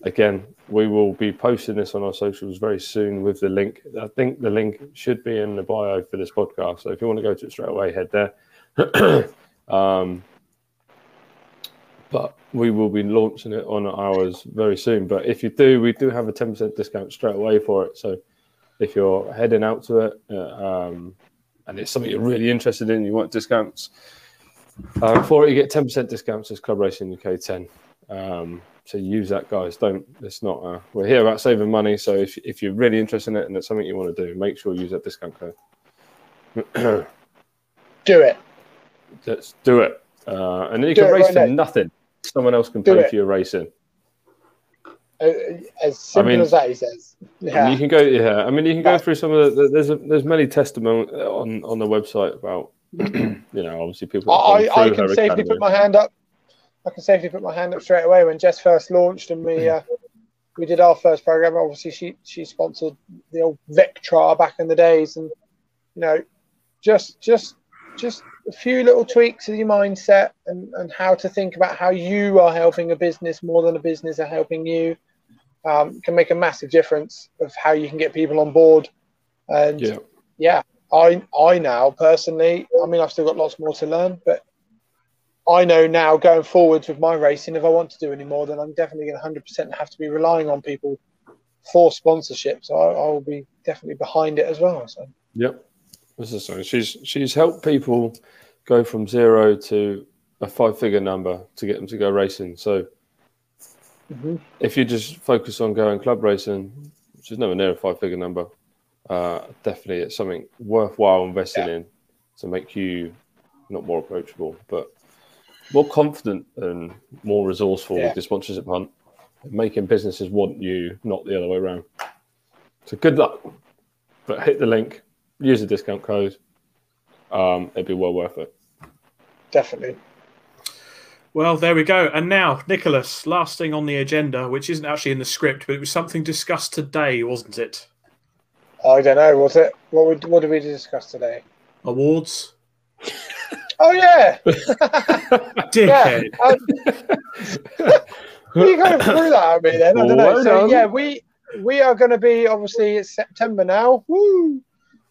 again, we will be posting this on our socials very soon with the link. I think the link should be in the bio for this podcast. So if you want to go to it straight away, head there. um, but we will be launching it on ours very soon. But if you do, we do have a 10% discount straight away for it. So if you're heading out to it uh, um, and it's something you're really interested in, you want discounts uh, for it, you get 10% discounts as Club Racing UK 10. Um, so use that, guys. Don't. It's not. Uh, we're here about saving money. So if if you're really interested in it and it's something you want to do, make sure you use that discount code. Do it. Let's do it. Uh, and then you Do can race right for now. nothing. Someone else can Do pay it. for your racing. As simple mean- as that, he says. Yeah. you can go. Yeah, I mean, you can go through some of the. There's a, there's many testimony on on the website about. you know, obviously people. I, I can safely academy. put my hand up. I can safely put my hand up straight away when Jess first launched and we uh, we did our first program. Obviously, she she sponsored the old Vectra back in the days, and you know, just just just a few little tweaks of your mindset and and how to think about how you are helping a business more than a business are helping you um, can make a massive difference of how you can get people on board. And Yeah. yeah, I I now personally, I mean, I've still got lots more to learn, but I know now going forwards with my racing, if I want to do any more, then I'm definitely going to 100% have to be relying on people for sponsorship. So I, I will be definitely behind it as well. So Yep. This is so she's she's helped people go from zero to a five figure number to get them to go racing. So if you just focus on going club racing, which is nowhere near a five figure number, uh, definitely it's something worthwhile investing in to make you not more approachable, but more confident and more resourceful Yeah. with your sponsorship hunt, making businesses want you, not the other way around. So good luck, but hit the link, use the discount code. Um, it'd be well worth it. definitely. Well, there we go. And now, Nicholas, last thing on the agenda, which isn't actually in the script, but it was something discussed today, wasn't it? I don't know. Was it? What, would, what did we discuss today? Awards? Oh, yeah. Dickhead. Yeah. Um, you kind of threw that at me then. I don't know. Well So yeah, we we are going to be obviously it's September now. Woo!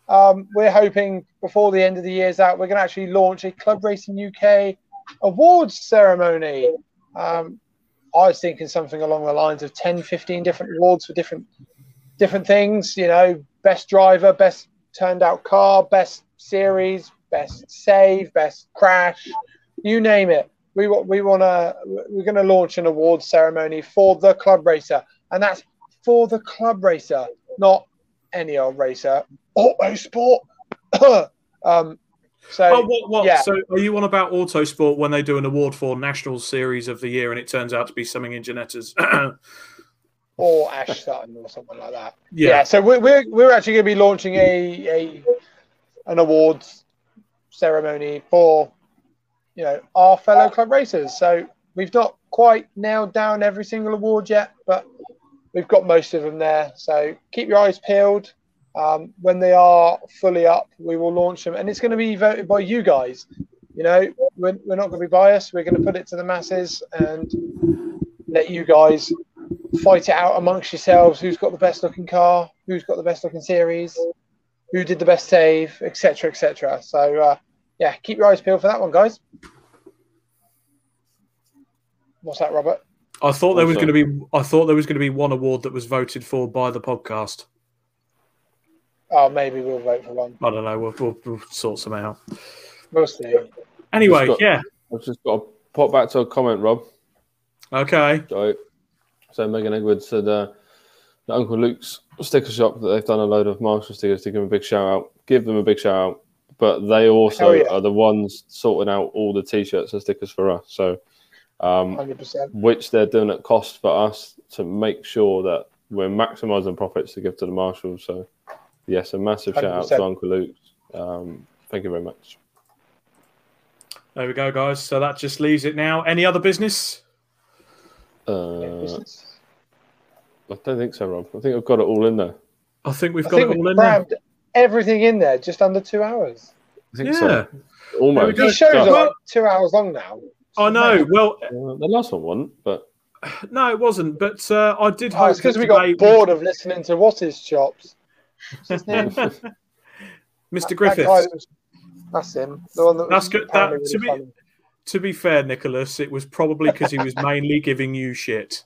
Um, we're hoping before the end of the year's out, we're going to actually launch a Club Racing UK awards ceremony. Um, I was thinking something along the lines of 10, 15 different awards for different different things. You know, best driver, best turned out car, best series, best save, best crash, you name it. We we want to we're going to launch an awards ceremony for the club racer, and that's for the club racer, not any old racer. Autosport. um, so Oh, what, what? yeah. So, are you on about Autosport when they do an award for National Series of the Year and it turns out to be something in Janetta's? or Ash Sutton or something like that. yeah. Yeah, so we're, we're, we're actually going to be launching a, a an awards ceremony for you know our fellow club racers. So we've not quite nailed down every single award yet, but we've got most of them there. So keep your eyes peeled. Um, when they are fully up, we will launch them, and it's going to be voted by you guys. You know, we're, we're not going to be biased. We're going to put it to the masses and let you guys fight it out amongst yourselves. Who's got the best looking car? Who's got the best looking series? Who did the best save, etc., etc. So, uh, yeah, keep your eyes peeled for that one, guys. What's that, Robert? I thought there was going to be. I thought there was going to be one award that was voted for by the podcast. Oh, maybe we'll vote for one. I don't know. We'll, we'll, we'll sort some out. We'll see. Anyway, got- yeah. I've just got to pop back to a comment, Rob. Okay. So, so Megan Edwards said uh, the Uncle Luke's sticker shop that they've done a load of Marshall stickers to give them a big shout out. Give them a big shout out. But they also Hell yeah. are the ones sorting out all the t-shirts and stickers for us. So, um, 100%. which they're doing at cost for us to make sure that we're maximising profits to give to the marshals. So, yes, a massive shout out to Uncle Luke. Um, thank you very much. There we go, guys. So that just leaves it now. Any other business? Uh, Business. I don't think so, Rob. I think I've got it all in there. I think we've I got think it all we in there. everything in there just under two hours. I think Yeah. so. Almost. There These shows are Just. like two hours long now. I know. Well, Uh, the last one wasn't, but No, it wasn't. But uh, I did Oh, hope it's because we got today- bored of listening to what's his chops. What's his name? Mr. That Griffiths. that was- That's him. The one that That's good. apparently That- to be- To be fair, Nicholas, it was probably because he was mainly giving you shit.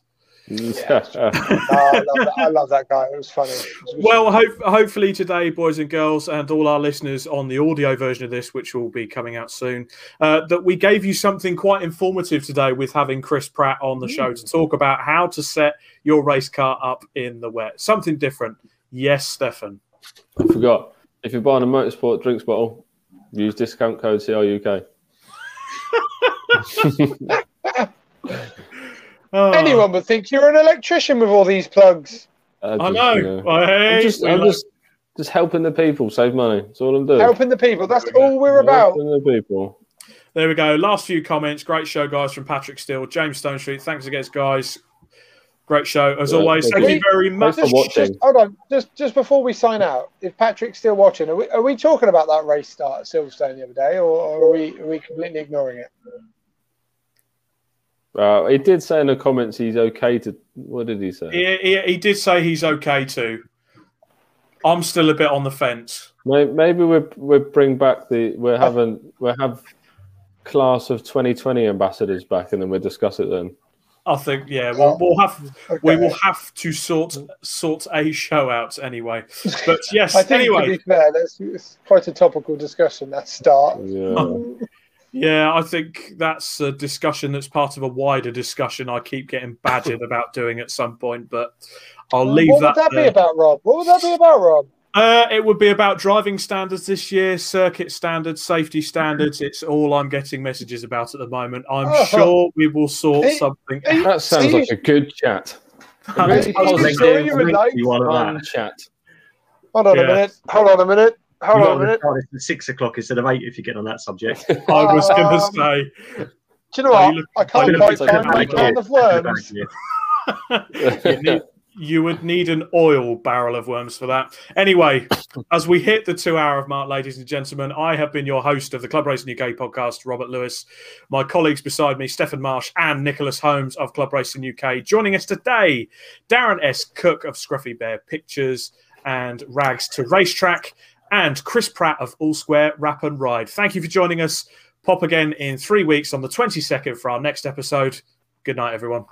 Yeah. Oh, I, love that. I love that guy. It was funny. It was Well, hope, hopefully today, boys and girls, and all our listeners on the audio version of this, which will be coming out soon, uh, that we gave you something quite informative today with having Chris Pratt on the show to talk about how to set your race car up in the wet. Something different. Yes, Stefan. I forgot. If you're buying a motorsport drinks bottle, use discount code CRUK. Oh, Anyone would think you're an electrician with all these plugs. I just, know. you know. Hey, I'm just, I'm like- just, just helping the people save money. That's all I'm doing. Helping the people. That's all we're about. Helping the people. There we go. Last few comments. Great show, guys, from Patrick Steele, James Stone Street. Thanks again, guys. Great show as Yeah, always. thank Thank you very much. Thanks for watching. Just, hold on. Just just before we sign out, if Patrick's still watching, are we, are we talking about that race start at Silverstone the other day, or, or are we are we completely ignoring it? Uh, he did say in the comments he's okay to. What did he say? He, he, he did say he's okay too. I'm still a bit on the fence. May- Maybe we we bring back the we're having we'll have class of 2020 ambassadors back, and then we'll discuss it then. I think, yeah, we'll, we'll have Okay. we will have to sort sort a show out anyway. But yes, I think to anyway, be fair, that's it's quite a topical discussion. That start. Yeah. yeah, I think that's a discussion that's part of a wider discussion. I keep getting badgered about doing at some point, but I'll leave what that. What would that there. be about, Rob? What would that be about, Rob? Uh, it would be about driving standards this year, circuit standards, safety standards. It's all I'm getting messages about at the moment. I'm Oh. sure we will sort Hey, something. Are That sounds are you- like a good chat. are Really you sure positive, you would like? You that? chat. Hold on Yeah. a minute. Hold on a minute. Hold You on a minute. to at six o'clock instead of eight if you get on that subject. I was going Um, to say. Do you know what? you look- I can't you quite looking find my can of worms. you, need- you would need an oil barrel of worms for that. Anyway, as we hit the two hour mark, ladies and gentlemen, I have been your host of the Club Racing UK podcast, Robert Lewis. My colleagues beside me, Stefan Marsh and Nicholas Holmes of Club Racing UK. Joining us today, Darren S. Cook of Scruffy Bear Pictures and Rags to Racetrack, and Chris Pratt of All Square Wrap and Ride. Thank you for joining us. Pop again in three weeks on the 22nd for our next episode. Good night, everyone.